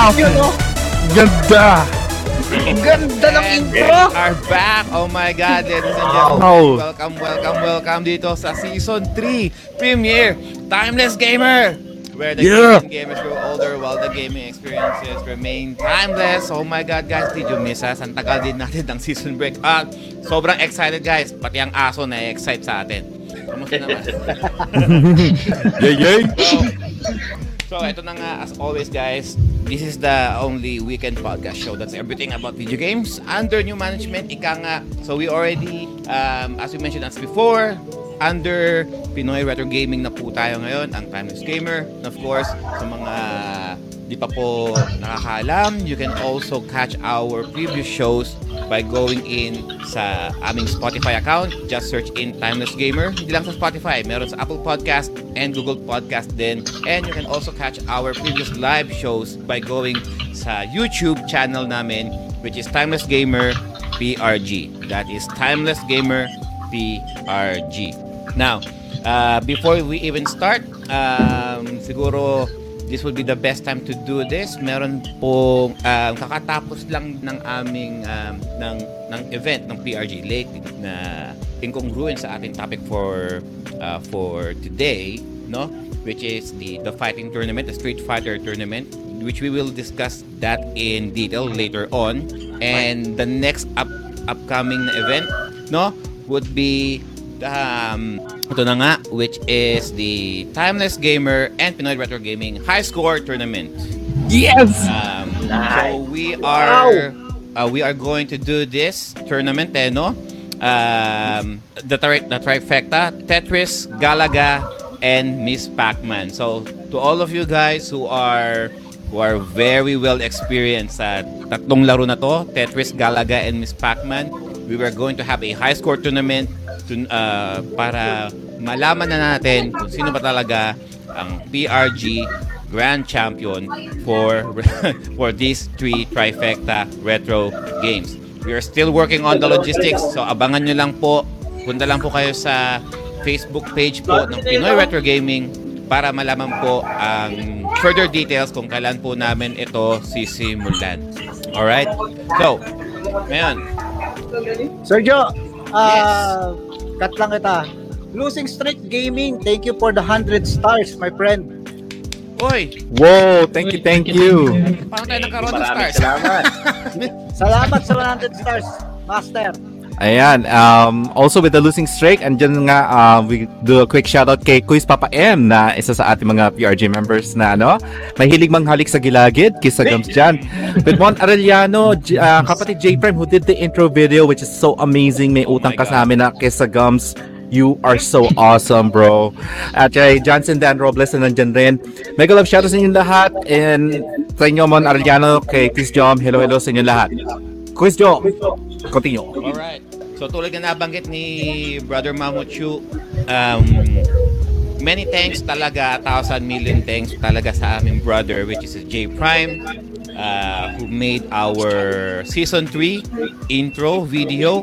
Wow! Yun, oh. Ganda! Ganda ng And intro! we are back! Oh my God, ladies and gentlemen. Wow. Welcome, welcome, welcome dito sa Season 3 premiere Timeless Gamer! Where the Yeah. gaming gamers grow older while the gaming experiences remain timeless. Oh my God, guys, did you miss us? Ang tagal din natin ng season break. At sobrang excited, guys. Pati ang aso na excite sa atin. Kamusta naman? Yay, yay! So, ito na nga, as always, guys, this is the only weekend podcast show that's everything about video games under new management, ika nga. So, we already, um, as we mentioned as before, under Pinoy Retro Gaming na po tayo ngayon, ang Timeless Gamer. And of course, sa mga di pa po nakakaalam, you can also catch our previous shows by going in sa aming Spotify account. Just search in Timeless Gamer. Hindi lang sa Spotify, meron sa Apple Podcast and Google Podcast din. And you can also catch our previous live shows by going sa YouTube channel namin which is Timeless Gamer PRG. That is Timeless Gamer PRG. Now, uh, before we even start, um, siguro this will be the best time to do this. Meron pong um, kakatapos lang ng aming um, ng ng event ng PRG late na incongruent sa ating topic for uh, for today, no? Which is the the fighting tournament, the Street Fighter tournament, which we will discuss that in detail later on. And the next up upcoming event, no, would be um, ito na nga, which is the Timeless Gamer and Pinoy Retro Gaming High Score Tournament. Yes! Um, so we are uh, we are going to do this tournament, eh, no? Um, the, tri- the trifecta, Tetris, Galaga, and Miss Pac-Man. So to all of you guys who are who are very well experienced sa tatlong laro na to, Tetris, Galaga, and Miss Pac-Man, we were going to have a high score tournament to, uh, para malaman na natin kung sino ba talaga ang PRG Grand Champion for for these three trifecta retro games. We are still working on the logistics, so abangan nyo lang po. Punta lang po kayo sa Facebook page po ng Pinoy Retro Gaming para malaman po ang further details kung kailan po namin ito sisimulan. Alright? So, ngayon, Sergio, ah, cut lang kita. Losing Streak Gaming, thank you for the 100 stars, my friend. Uy, Wow, thank you, thank you. paano tayo nagkaroon ng stars? salamat. Salamat sa 100 stars, Master. Ayan, um, also with the losing streak, and dyan nga, uh, we do a quick shoutout kay Quiz Papa M na isa sa ating mga PRG members na ano, mahilig manghalik sa gilagid, kisa gums dyan. With Mon Arellano, uh, kapatid J Prime who did the intro video which is so amazing, may utang my ka sa amin na kisa gums. You are so awesome, bro. At kay Johnson Dan Robles na nandyan rin. Mega love shoutouts sa inyo lahat. And sa inyo, Mon Arellano, kay Chris Jom, hello, hello sa inyo lahat. Quiz Jom, continue. Alright. So tulad na nabanggit ni Brother Mamuchu, um, many thanks talaga, thousand million thanks talaga sa aming brother which is J Prime uh, who made our season 3 intro video.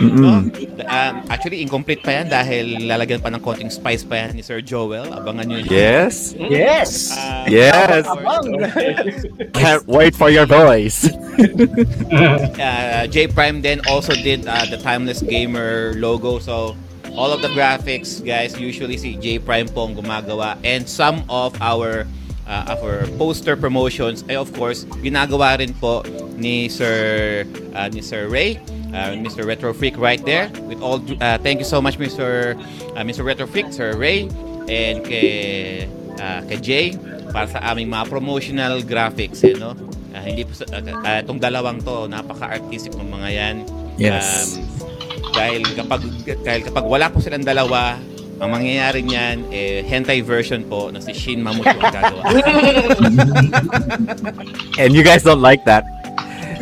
No? Um, actually, incomplete pa yan dahil lalagyan pa ng konting spice pa yan ni Sir Joel. Abangan nyo yun. Yes. Yes! Uh, Yes. Can't wait for your voice. uh, J Prime then also did uh, the Timeless Gamer logo. So all of the graphics, guys, usually si J Prime po ang gumagawa. And some of our uh, our poster promotions ay of course ginagawa rin po ni Sir uh, ni Sir Ray. Uh, Mr. Retro Freak right there with all uh, thank you so much Mr. Uh, Mr. Retro Freak Sir Ray and kay uh, kay Jay para sa aming mga promotional graphics eh, no? Ah, hindi po uh, uh, itong dalawang to napaka-artistic ng mga yan. Yes. Um, dahil kapag dahil kapag wala po silang dalawa, ang mangyayari niyan eh hentai version po na si Shin Mamoto ang gagawa. And you guys don't like that.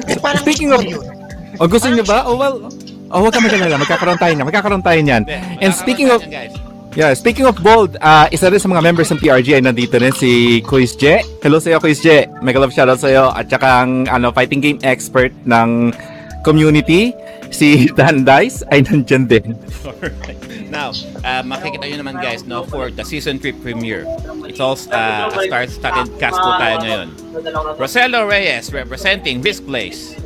Eh, parang Speaking of... O gusto niyo ba? Oh well... Oh, huwag ka magalala. Magkakaroon tayo niyan. Magkakaroon tayo niyan. And speaking of... guys. Yeah, speaking of bold, uh, isa rin sa mga members ng PRG ay nandito rin si Quiz J. Hello sa iyo, Quiz J. Mega love shoutout sa iyo. At saka ang ano, fighting game expert ng community, si Dan Dice ay nandyan din. Alright. Now, uh, makikita nyo naman guys, no, for the season 3 premiere. It's all uh, a star-studded cast po tayo ngayon. Rosello Reyes representing this place.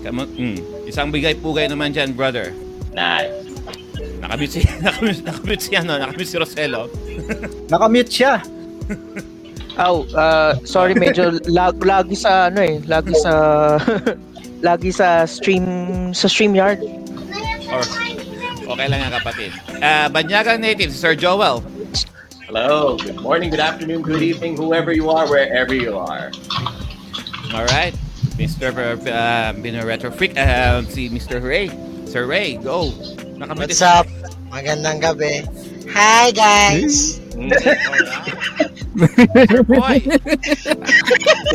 Kamu- mm, isang bigay-pugay naman dyan, brother. Nice. Nakamute si, nakamute, nakamute si, ano, nakamute si Rosello. Nakamute siya. Oh, uh, sorry, medyo lag, lagi sa ano eh, lagi sa lagi sa stream sa StreamYard. Or, okay lang yan kapatid. Uh, Banyagang native, si Sir Joel. Hello. Good morning, good afternoon, good evening, whoever you are, wherever you are. Alright. Mr. Uh, Bino Retro Freak, uh, si Mr. Ray. Sir Ray, go. Nakamute What's up? Magandang gabi. Hi guys! Sir Boy.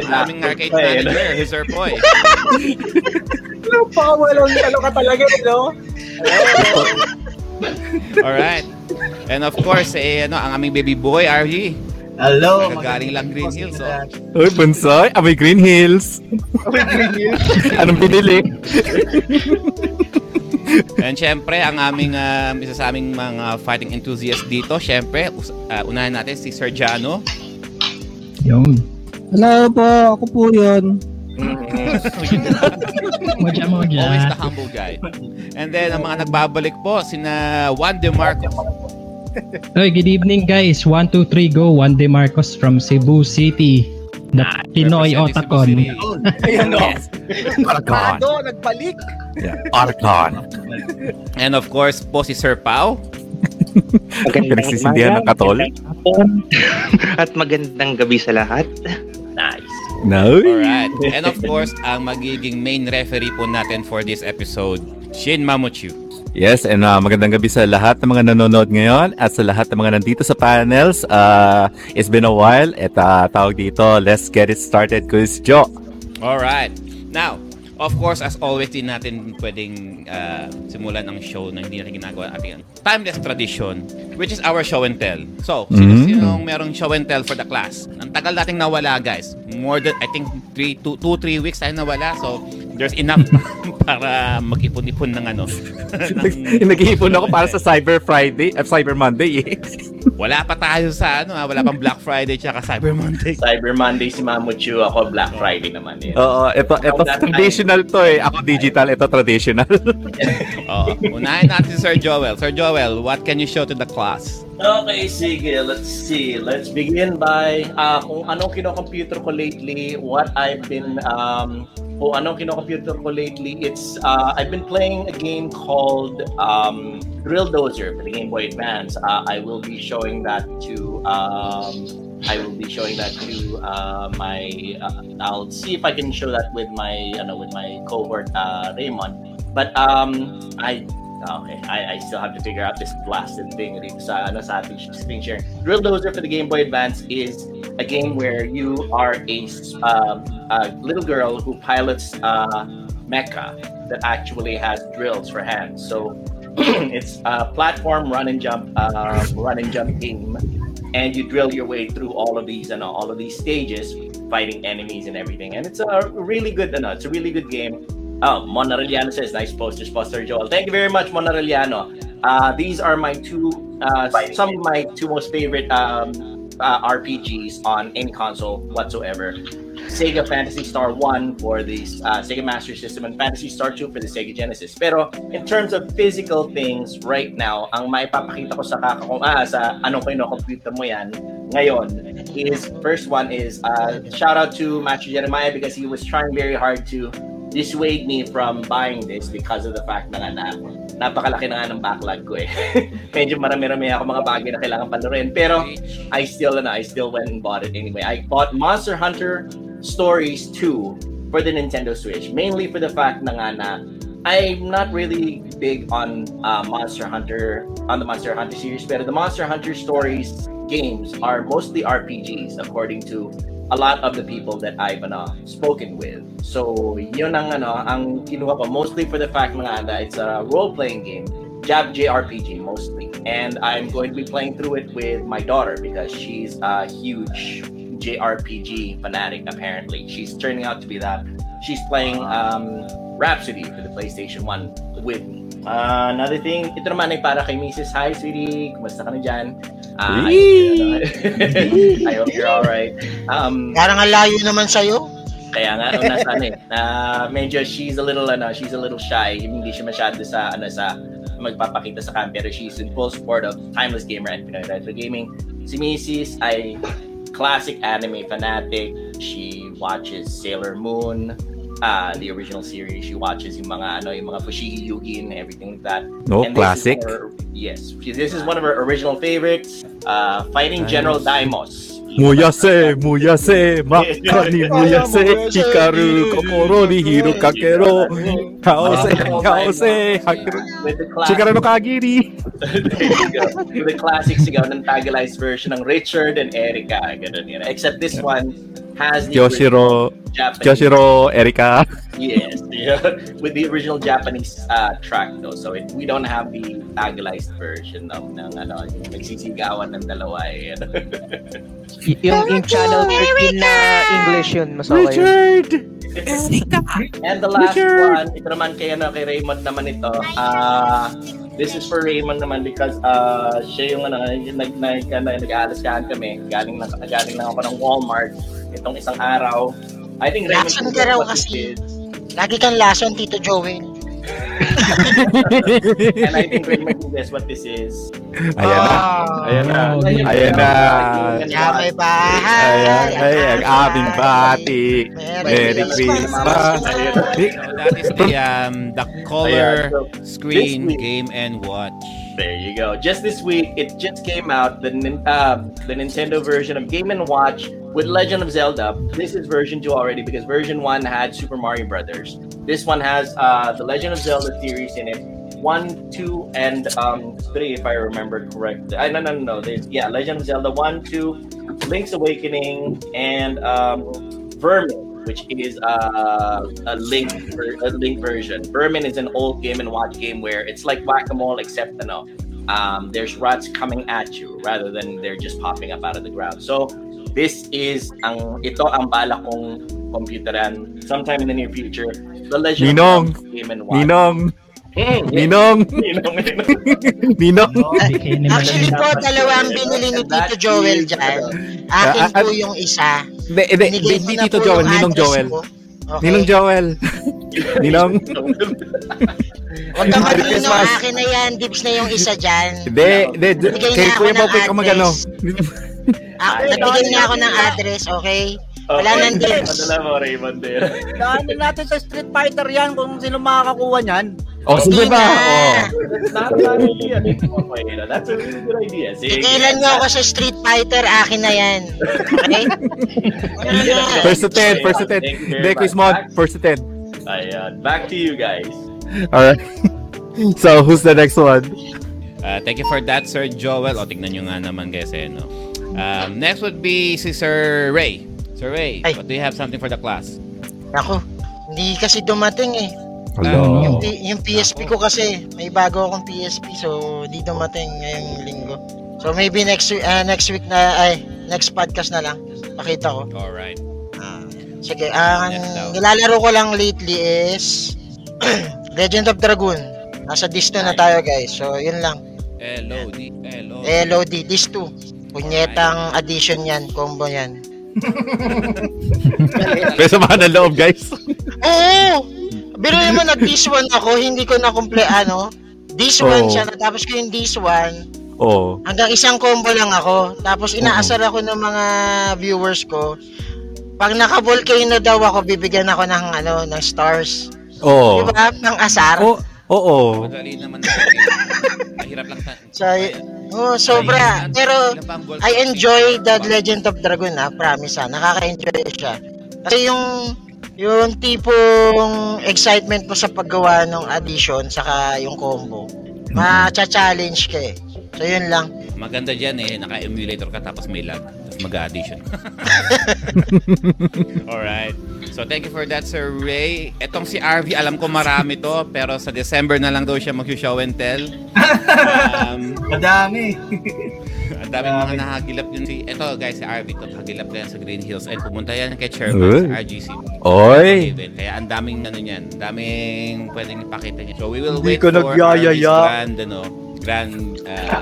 Aming arcade manager, si Sir Boy. Ano pa, walang ano ka talaga, no? Alright. And of course, eh, ano, ang aming baby boy, RG. Hello! Nagagaling lang Green Hills, oh. Uy, Bunsoy, ah, may Green Hills. Anong binili? And syempre, ang aming, um, isa sa aming mga fighting enthusiast dito, syempre, uh, unahin natin si Sir Jano. Yun. Hello po, ako po yun. Madya mo Always dyan. the humble guy. And then, ang mga nagbabalik po, sina Juan De Marcos. Oy, good evening guys. 1, 2, 3, go. Juan De Marcos from Cebu City. The Pinoy Representing Cebu Otakon. Ayan? Arcon. Tado, nagbalik. Yeah, Arcon. And of course po si Sir Pau. Pinagsisindihan ng katol. At magandang gabi sa lahat. Nice. No. Alright. And of course, ang magiging main referee po natin for this episode, Shin Mamuchu. Yes, and uh, magandang gabi sa lahat ng mga nanonood ngayon at sa lahat ng mga nandito sa panels. Uh, it's been a while at uh, tawag dito, let's get it started, Quiz Joe. Alright. Now, of course, as always, din natin pwedeng uh, simulan ang show na hindi natin ginagawa ating timeless tradition, which is our show and tell. So, sino-sinong merong show and tell for the class? Ang tagal nating nawala, guys. More than, I think, 3, 2, 2 3 weeks tayo nawala. So, there's enough para mag-ipon-ipon ng ano. ng- Nag-iipon ako para sa Cyber Friday, uh, Cyber Monday eh. wala pa tayo sa ano, ah, wala pang Black Friday tsaka Cyber Monday. Cyber Monday si Mamuchu, ako Black Friday naman eh. Oo, ito, ito traditional to eh. Ako digital, ito traditional. Oo. Unahin natin si Sir Joel. Sir Joel, what can you show to the class? Okay, sige. Let's see. Let's begin by uh, kung anong kino-computer ko lately, what I've been, um, kung anong kino-computer ko lately, it's, uh, I've been playing a game called um, Drill Dozer for the Game Boy Advance. Uh, I will be showing that to, um, I will be showing that to uh, my, uh, I'll see if I can show that with my, ano, with my cohort, uh, Raymond. But um, I Okay, I, I still have to figure out this blasted thing dito sa, ano, sa ating screen share. Drill Dozer for the Game Boy Advance is a game where you are a, um, a little girl who pilots a mecha that actually has drills for hands. So it's a platform run and jump, uh, run and jump game, and you drill your way through all of these and all of these stages, fighting enemies and everything. And it's a really good, ano, it's a really good game. Oh, Monareliano says, nice Poster Joel. Thank you very much, Monareliano. Uh, these are my two, uh, some of my two most favorite um, uh, RPGs on any console whatsoever. Sega Fantasy Star 1 for the uh, Sega Master System and Fantasy Star 2 for the Sega Genesis. Pero in terms of physical things right now, ang maipapakita ko sa kakakong ah, sa anong kino-computer mo yan ngayon is first one is uh, shout out to Master Jeremiah because he was trying very hard to dissuade me from buying this because of the fact na nga na napakalaki na nga ng backlog ko eh. Medyo marami-rami ako mga bagay na kailangan panurin. Pero I still ano, I still went and bought it anyway. I bought Monster Hunter Stories 2 for the Nintendo Switch. Mainly for the fact na nga na I'm not really big on uh, Monster Hunter on the Monster Hunter series, pero the Monster Hunter Stories games are mostly RPGs according to a lot of the people that I've ano, spoken with. So, yun ang ano, ang kinuha ko mostly for the fact nga na it's a role-playing game, Jab JRPG mostly. And I'm going to be playing through it with my daughter because she's a huge JRPG fanatic apparently. She's turning out to be that. She's playing um Rhapsody for the PlayStation 1 with me. Uh, another thing, ito naman ay para kay Mrs. Hi, sweetie. Kumusta ka na dyan? Uh, I, I hope you're alright. Um, Parang ang layo naman sa'yo. kaya nga nung nasa ano eh, na medyo she's a little ano, she's a little shy. Hindi siya masyado sa ano sa magpapakita sa cam pero she's in full support of Timeless Gamer and Pinoy Retro Gaming. Si Mrs. ay classic anime fanatic. She watches Sailor Moon, uh, the original series. She watches yung mga ano, yung mga Fushigi Yugi and everything like that. No, And this classic. her- yes, this is one of her original favorites. Uh, fighting General Daimos. Muyase, muyase, makani muyase, hikaru kokoro ni hiro kakero, kaose, kaose, hakiru, With the classic chikara no kagiri. there you go. With the classic sigaw ng tagalized version ng Richard and Erica. Ganun yun. Except this one has the Kyoshiro, original Japanese. Kyoshiro, Erika. Yes. Yeah. With the original Japanese uh, track though. So it, we don't have the tagalized version of ng ano, yung nagsisigawan ng dalawa eh. ano. Y- yung, yung channel 13 na English yun, mas okay. yun. Richard! And the last Richard! one, ito naman kay, ano, kay Raymond naman ito. Uh, this is for Raymond naman because uh, siya yung ano, yung nag, nag, ano, nag-aalaskahan kami. Galing, na, galing lang ako ng Walmart itong isang araw. I think Raymond Lason can ka raw what this kasi. is. Lagi kang lason, Tito Joel. And I think Raymond can guess what this is. Ayan na, ayan na, ayan na. Kaya may bahay. Ayan, ay, ang aming bati. Merry Christmas. Christmas. So that is the um the color so, screen week- game and watch. There you go. Just this week, it just came out the nin- uh, the Nintendo version of Game and Watch with Legend of Zelda. This is version two already because version one had Super Mario Brothers. This one has uh, the Legend of Zelda series in it. One, two, and um, three, if I remember correctly. I no no no no. There's yeah, Legend of Zelda one, two, Link's Awakening, and um, Vermin, which is uh, a Link a Link version. Vermin is an old Game and Watch game where it's like whack a mole, except no, um, there's rats coming at you rather than they're just popping up out of the ground. So this is ang ito ang bala kong computeran sometime in the near future. The Legend Ninong! of Game and Watch. Ninong, Mm, Ninong, Ninong, Ninong. Ninong. Actually po, dalawa ang binili ni Tito Joel dyan. Akin Ah, ah, po yung isa. Hindi, hindi, hindi Tito Joel, Ninong Joel. Okay. Ninong Joel. Ninong. Huwag ka Christmas. akin na yan. Dibs na yung isa dyan. Hindi, hindi. Kay Kuya ng Popoy ka magano. Ako, nagbigay na ako ng address, okay? Wala nang dibs. Padala mo, Raymond. eh. Daanin natin sa Street Fighter yan kung sino makakakuha niyan. O, sige Hindi ba? Oh. That's not a bad idea. Okay, that's a really good idea. Sige. Tigilan mo ako sa Street Fighter, akin na yan. Okay? First to 10, first to 10. Thank you very Hindi, quiz mod, much. first to 10. Ayan. Back to you guys. Alright. So, who's the next one? Uh, thank you for that, Sir Joel. O, tignan nyo nga naman guys eh, no? Um, next would be si Sir Ray. Sir Ray, Ay. what do you have something for the class? Ako, hindi kasi dumating eh. Hello. Yung, P- yung PSP ko kasi, may bago akong PSP so hindi dumating ngayong linggo. So maybe next week, ah, next week na, ay, next podcast na lang. Pakita ko. Alright. Ah, sige, ang daw. nilalaro ko lang lately is Legend of Dragoon. Nasa Disto na tayo guys. So yun lang. LOD. LOD. LOD, Disto. Punyetang addition yan, combo yan. May samahan ng loob, guys. Oo! Pero mo nag this one ako, hindi ko na komple ano. This one Oo. siya, natapos ko yung this one. Oh. Hanggang isang combo lang ako. Tapos inaasar ako ng mga viewers ko. Pag naka-volcano daw ako, bibigyan ako ng ano, ng stars. Oh. Di ba? Ng asar. Oh, oo. Madali naman na. Mahirap lang ta. So, oh, sobra. Pero? I enjoy the Legend of Dragon ha, promise ha. Nakaka-enjoy siya. Kasi yung yung tipong excitement mo sa paggawa ng addition saka yung combo, ma-challenge ka eh. So yun lang. Maganda dyan eh, naka-emulator ka tapos may lag. Tapos mag-addition. Alright. So thank you for that, Sir Ray. Etong si RV, alam ko marami to, pero sa December na lang daw siya mag-show and tell. Um, Madami. Ang daming mga nahagilap yun si, eto guys, si RV, ito, nahagilap na yan sa Green Hills and pumunta yan kay Chairman sa RGC. Oy! Event. Kaya ang daming ano niyan, ang daming pwedeng ipakita niya. So we will Hindi wait ko for nagyayaya. RV's grand, ano, grand, uh,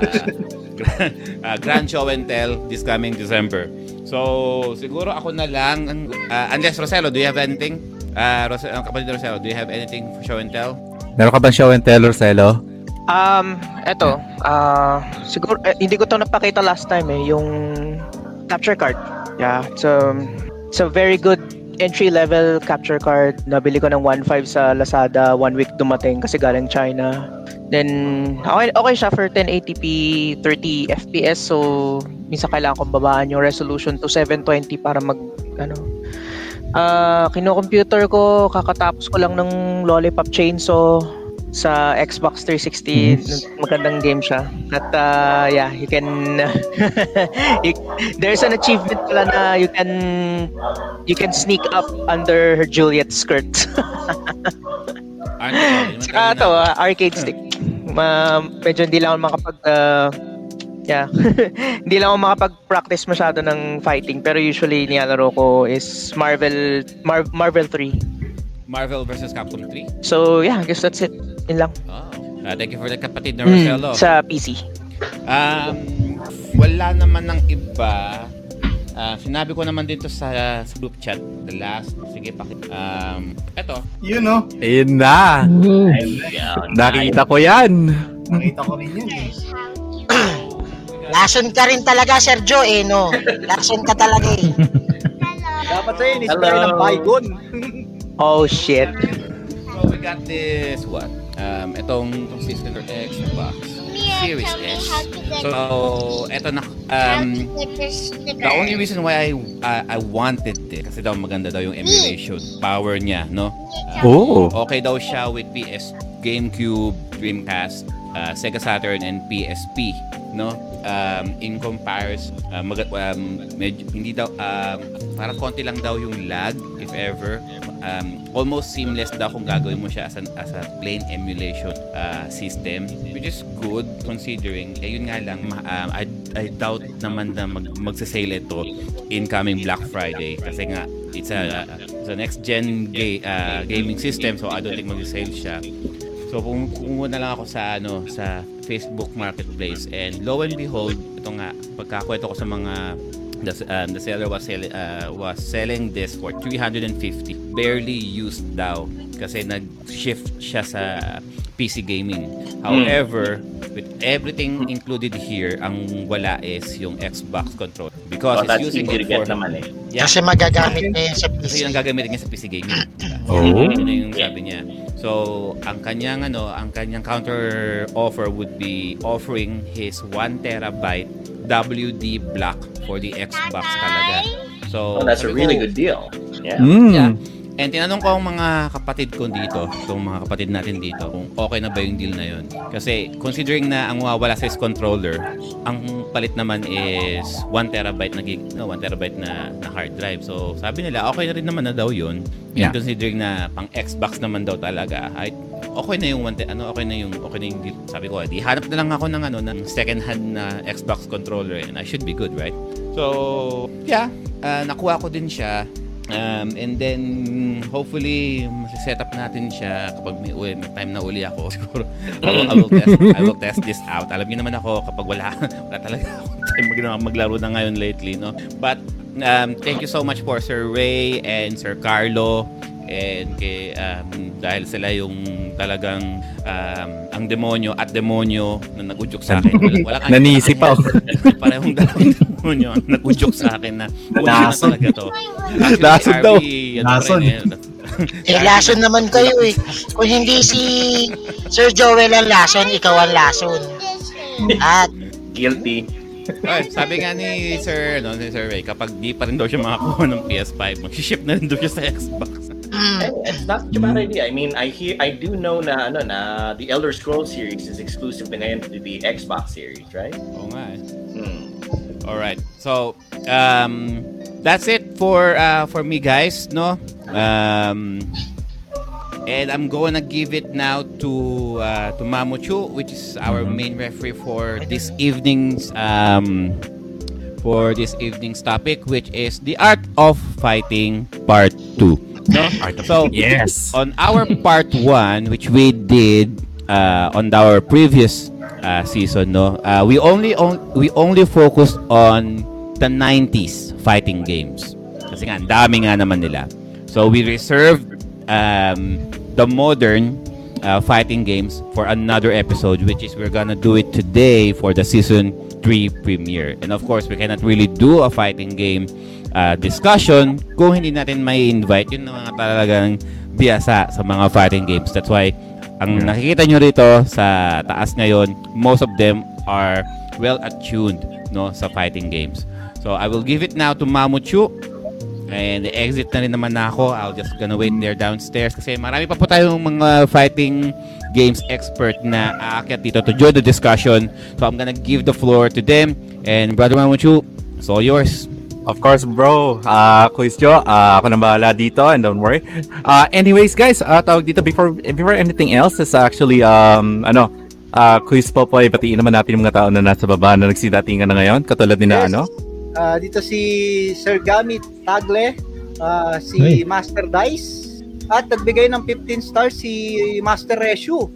grand, uh, grand show and tell this coming December. So, siguro ako na lang, uh, unless Roselo, do you have anything? Uh, Rose, ang kapatid Roselo, do you have anything for show and tell? Meron ka bang show and tell, Roselo? Um, eto, ah, siguro, eh, hindi ko to napakita last time eh, yung capture card. Yeah, it's a, it's a very good entry level capture card. Nabili ko ng 1.5 sa Lazada, one week dumating kasi galing China. Then, okay, okay siya for 1080p, 30 FPS. So, minsan kailangan kong babaan yung resolution to 720 para mag, ano, Ah, kino-computer ko, kakatapos ko lang ng Lollipop Chainsaw sa Xbox 360. Magandang game siya. At ah, yeah, you can you- there's an achievement pala na you can you can sneak up under her Juliet's skirt. Ano, Saka to, ah, arcade stick. Ma medyo hindi lang makapag ah, yeah. hindi lang ako makapag-practice masyado ng fighting pero usually nilalaro ko is Marvel Mar- Marvel 3. Marvel versus Capcom 3? So yeah, I guess that's it. Yun lang. Oh. Uh, thank you for the kapatid na Mm, Roselo. sa PC. Um, wala naman ng iba. Ah, sinabi ko naman dito sa, sa group chat, the last. Sige, pakit. Um, eto. Yun no. Ayun na! Nakita ko yan! Nakita ko rin yun eh. Lason ka rin talaga, Sergio, eh, no? Lason ka talaga, eh. Dapat sa'yo, Hello. ng Bygone. Oh shit. So we got this, what? Um, itong, itong System Xbox Series S. So, eto na, um, The only reason why I uh, I wanted it kasi daw maganda daw yung emulation power niya, no? Oh! Okay daw siya with PS, GameCube, Dreamcast, uh, Sega Saturn and PSP, no? Um, in comparison, uh, mag- um, medyo, hindi daw um, parang konti lang daw yung lag if ever. Um, almost seamless daw kung gagawin mo siya as, an, as a plain emulation uh, system which is good considering eh yun nga lang um, I, I doubt naman na mag, magsasale ito incoming Black Friday kasi nga it's a, it's a next gen ga- uh, gaming system so I don't think magsasale siya. So kung kumuha na lang ako sa ano sa Facebook Marketplace and lo and behold ito nga pagkakwento ko sa mga the, um, the seller was selling uh, was selling this for 350 barely used daw kasi nag-shift siya sa PC gaming. However, with everything included here, ang wala is yung Xbox controller Oh, because it's that's using it for naman eh. Yeah. Kasi magagamit yun sa Kasi PC. yun ang gagamitin niya sa PC gaming. Oh. Yun na yung sabi niya. So, ang kanyang ano, ang kanyang counter offer would be offering his 1 terabyte WD block for the Xbox talaga. So, Oh, that's a really ko, good deal. Yeah. Mm. Yeah. And tinanong ko ang mga kapatid ko dito, itong mga kapatid natin dito, kung okay na ba yung deal na yun. Kasi considering na ang mawawala sa controller, ang palit naman is 1 terabyte na gig, no, 1 terabyte na, na hard drive. So sabi nila, okay na rin naman na daw yun. And Yeah. considering na pang Xbox naman daw talaga, ay, okay na yung one ano okay na yung okay na yung deal. Sabi ko, di hanap na lang ako ng ano ng second hand na Xbox controller and I should be good, right? So, yeah, ah, nakuha ko din siya. Um, and then, hopefully, set up natin siya kapag may, uli, may time na uli ako. Siguro, I will, I will, test, I will test this out. Alam niyo naman ako, kapag wala, wala talaga time mag, maglaro na ngayon lately, no? But, um, thank you so much for Sir Ray and Sir Carlo and kay, um, dahil sila yung talagang um, ang demonyo at demonyo na nag-udyok sa akin. Wala, wala kang- Nanisi pa ako. Parehong dalawang demonyo ang nag-udyok sa akin na wala na talaga to. Actually, Lason daw. ano Lason. eh. Eh, lason naman kayo, eh. Kung hindi si Sir Joel ang lason, ikaw ang lason. At Guilty. Ay, sabi nga ni Sir, no, ni Sir Ray, kapag di pa rin daw siya makakuha ng PS5, mag-ship na rin daw siya sa Xbox. Mm, And it's not such a bad idea. I mean, I hear, I do know na ano na the Elder Scrolls series is exclusive na ngayon to the Xbox series, right? Oo nga eh. Hmm. Alright. So, um, that's it for uh, for me guys, no? Um, And I'm gonna give it now to uh, to Mamuchu, which is our main referee for this evening's um, for this evening's topic, which is the art of fighting part two. No? so Yes. on our part one, which we did uh, on our previous uh, season, no, uh, we only on, we only focused on the 90s fighting games. Kasi nga, ang dami nga naman nila. So we reserved um, the modern uh, fighting games for another episode, which is we're gonna do it today for the season 3 premiere. And of course, we cannot really do a fighting game uh, discussion kung hindi natin may invite yung mga talagang biyasa sa mga fighting games. That's why ang nakikita nyo rito sa taas ngayon, most of them are well attuned no sa fighting games. So I will give it now to Mamuchu and exit na rin naman na ako. I'll just gonna wait there downstairs kasi marami pa po tayong mga fighting games expert na aakyat dito to join the discussion. So I'm gonna give the floor to them and Brother Mamuchu, it's all yours. Of course, bro. Ah, Quiz Jo, ah, ako nang bahala dito and don't worry. Ah, anyways, guys, ah, tawag dito before before anything else is actually um ano, ah, quiz po po ay batiin naman natin yung mga tao na nasa baba na nagsidatingan na ngayon, katulad ni na Yes. ano. Ah, dito si Sir Gamit Tagle, ah, si Hey. Master Dice, at nagbigay ng 15 stars si Master Reshu.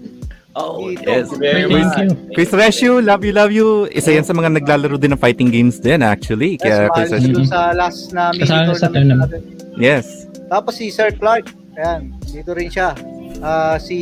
Oh, yes, very Thank much. you. Chris Reshu, love you, love you. Isa yan sa mga naglalaro din ng fighting games din actually. Kaya Yes, Chris Reshu. dun sa last na mini Kasama sa tournament tournament. natin. Yes. Tapos si Sir Clark, ayan, dito rin siya. Ah, si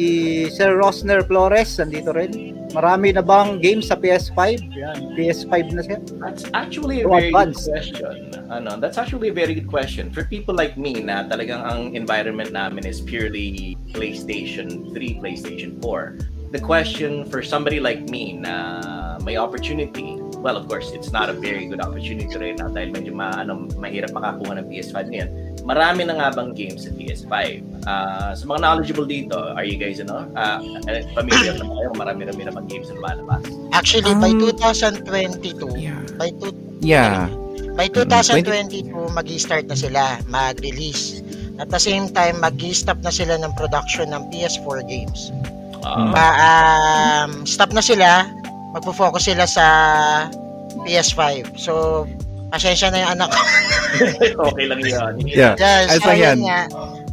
Sir Rosner Flores, nandito rin. Marami na bang games sa PS5? Yan, PS5 na siya. That's actually a So very good advanced. question. Ano, that's actually a very good question. For people like me na talagang ang environment namin is purely PlayStation 3, PlayStation 4. The question for somebody like me na may opportunity, well, of course, it's not a very good opportunity right now dahil medyo ma, ano, mahirap makakuha ng PS5 ngayon. Marami na nga bang games sa PS5? Ah, sa mga knowledgeable dito, are you guys, ano, uh, familiar na kayo? Marami-rami na bang games na lumalabas? Actually, by Um, 2022, Yeah. by, two, Yeah. by 2022, mag-start na sila, mag-release. At the same time, mag-stop na sila ng production ng PS4 games. Ah, Pa, um, stop na sila, magpo-focus sila sa PS5. So, pasensya na yung anak ko. okay lang yun. Yeah. Yes, Ay, so yan. nga.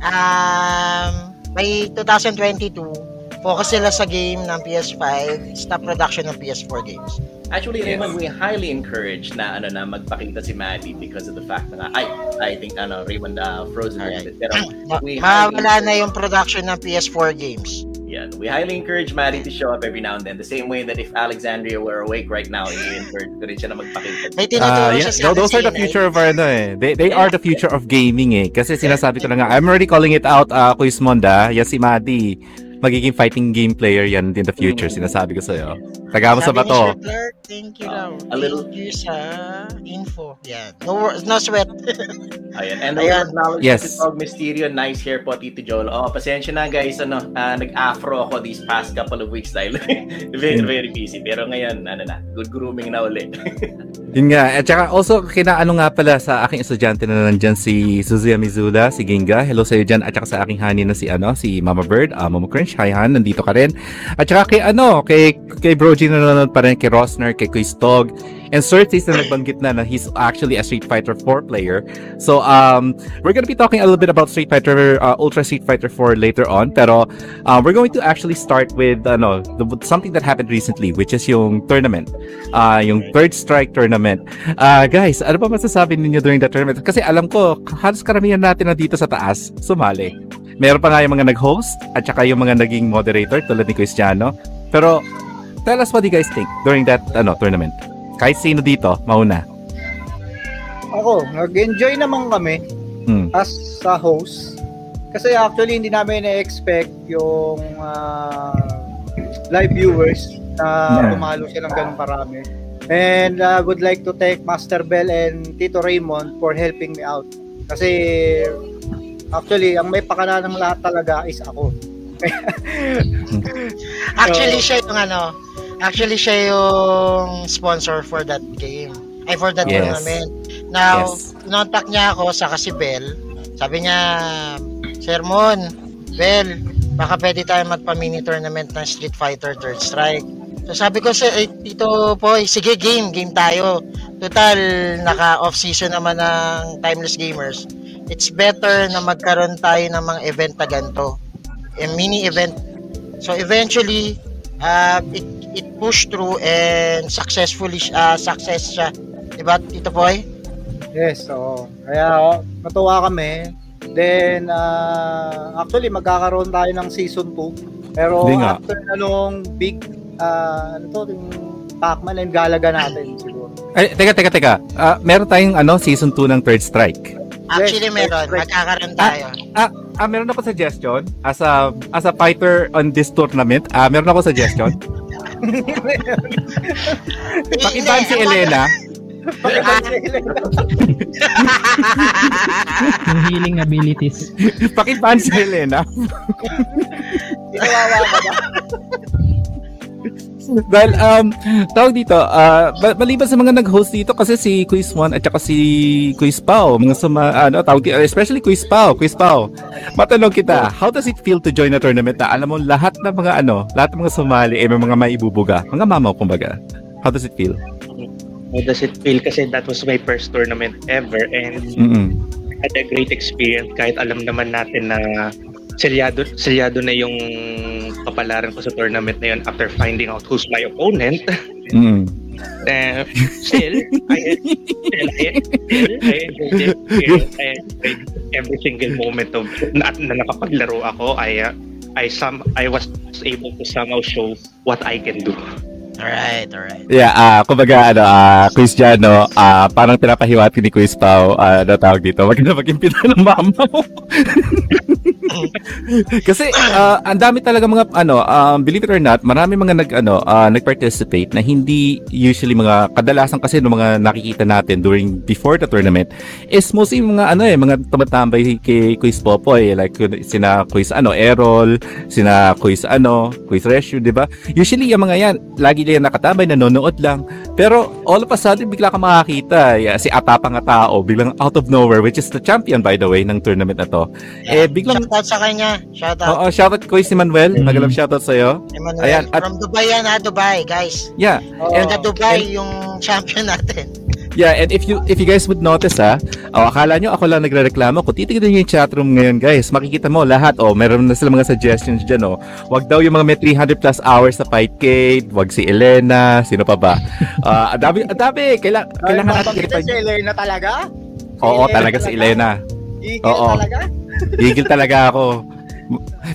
Um, by 2022, focus sila sa game ng PS5, stop production ng PS4 games. Actually, Yes. Raymond, we highly encourage na ano na magpakita si Maddie because of the fact na ay, I think ano, Raymond uh, frozen bit. Pero we mawala na yung production ng PS4 games. Yeah, we highly encourage Maddie to show up every now and then. The same way that if Alexandria were awake right now, i-encourage ko rin siya na magpakita. May Ah, tinuturo yeah, siya no, those are the future of our ano eh. They, they are the future of gaming eh. Kasi sinasabi ko na nga, I'm already calling it out, uh, Quiz Monda. Yan si Maddie. Magiging fighting game player yan in the future. Sinasabi ko sa'yo. Taga mo sa bato. Sir Clark, thank you Ah, raw. a little- Thank you sa info. Yan. No, no sweat. Ayan. And Ayan. acknowledge Yes. si Tog Mysterio. Nice hair po, Tito Joel. Oh, pasensya na guys. Ano, ah, nag-afro ako these past couple of weeks dahil very, Hmm. very busy. Pero ngayon, ano na, good grooming na uli. Yun nga. At saka also, kinaano nga pala sa aking estudyante na nandyan si Suzuya Mizula, si Ginga. Hello sa'yo dyan. At saka sa aking honey na si, ano, si Mama Bird, uh, Mama Crunch. Hi, Han. Nandito ka rin. At saka kay, ano, kay, kay Brogy na nanonood pa rin, kay Rosner, kay Quiz Tog. And Surtis na nagbanggit na na he's actually a Street Fighter 4 player. So, um, we're gonna be talking a little bit about Street Fighter, uh, Ultra Street Fighter 4 later on. Pero, uh, we're going to actually start with, ano, the, something that happened recently, which is yung tournament. Uh, yung Third Strike tournament. Uh, guys, ano ba masasabi ninyo during that tournament? Kasi alam ko, halos karamihan natin na dito sa taas, sumali. Meron pa nga yung mga nag-host at saka yung mga naging moderator tulad ni Cristiano. Pero, tell us what you guys think during that ano tournament. Kahit sino dito, mauna. Ako, nag-enjoy naman kami Hmm. as sa host. Kasi actually hindi namin na-expect yung ah, live viewers na Yeah. pumalo silang ganun karami. And I would like to thank Master Bell and Tito Raymond for helping me out. Kasi actually, ang may pakana ng lahat talaga is ako. Actually, So- siya yung ano, actually siya yung sponsor for that game. Ay, for that Yes. tournament. Now, Yes. contact niya ako sa kasi Bell. Sabi niya, Sir Mon, Bell, baka pwede tayo magpa-mini tournament ng Street Fighter Third Strike. So sabi ko sa eh, Tito Poy, sige game, game tayo. Total, naka off-season naman ng Timeless Gamers. It's better na magkaroon tayo ng mga event na ganito. A mini event. So eventually, uh, it, it pushed through and successfully, uh, success siya. Diba, Tito Poy? Yes, oo. Kaya oh, natuwa kami. Then, ah, actually, magkakaroon tayo ng season 2. Pero Hindi nga. after na nung big, ah, ano to, yung Pacman and Galaga natin siguro. Ay, teka, teka, teka. Ah, meron tayong ano, season 2 ng Third Strike. Actually, Yes, meron. correct. Magkakaroon tayo. Ah, ah, meron ako suggestion as a as a fighter on this tournament. Ah, meron ako suggestion. Pakiban si Elena. Pakiban si Elena. Yung healing abilities. Pakiban si Elena. Ginawawa ka ba? Dahil, um, tawag dito, ah, ba- maliban sa mga nag-host dito, kasi si Quiz 1 at saka si Quiz Pao, mga suma, ano, tawag dito, especially Quiz Pao, Quiz Pao, matanong kita, how does it feel to join a tournament na alam mo, lahat ng mga, ano, lahat ng mga sumali, eh, may mga maibubuga, mga mamaw, kumbaga. How does it feel? How does it feel? Kasi that was my first tournament ever and Mm-mm. had a great experience kahit alam naman natin na seryado, seryado na yung kapalaran ko sa tournament na yun after finding out who's my opponent. Mm. Uh, still, I, still, I, still, I enjoyed it. Still, I enjoyed every single moment of na, na nakapaglaro ako. I, uh, I, some, I was able to somehow show what I can do. Alright, alright. Yeah, ah, kumbaga ano, ah, Quiz dyan, no, ah, parang pinapahiwati ni Quiz Pao, ah, ano tawag dito, wag na mag-impita ng mama mo. Kasi ah, ang dami talaga mga ano, um, believe it or not, marami mga nag ano, ah, nag-participate na hindi usually mga kadalasan kasi ng mga nakikita natin during before the tournament is mostly mga ano eh, mga tumatambay kay Quiz Popoy like sina Quiz ano, Errol, sina Quiz ano, Quiz Rescue, 'di ba? Usually yung mga yan, lagi lang nakatambay, nanonood lang. Pero all of a sudden bigla ka makakita, yeah, si Atapa nga tao, biglang out of nowhere which is the champion by the way ng tournament na to. Eh biglang Shoutout sa kanya. Shoutout. Oo, shoutout ko si Manuel. Magalang shoutout sa'yo. Emmanuel. Ayan, at- From Dubai yan ha, Dubai, guys. Yeah. And And, the Dubai, yung champion natin. Yeah, and if you if you guys would notice ha, oh, akala nyo ako lang nagrereklamo. Kung titignan nyo yung chatroom ngayon guys, makikita mo lahat. Oh, meron na sila mga suggestions dyan. Oh. Wag daw yung mga may 300 plus hours sa Fightcade. Wag si Elena. Sino pa ba? Ah, ang dami, dami. Kaila, kailangan natin Babanggitin si. Elena talaga? Oo, talaga si Elena. Igil Oo. talaga? Gigil talaga ako.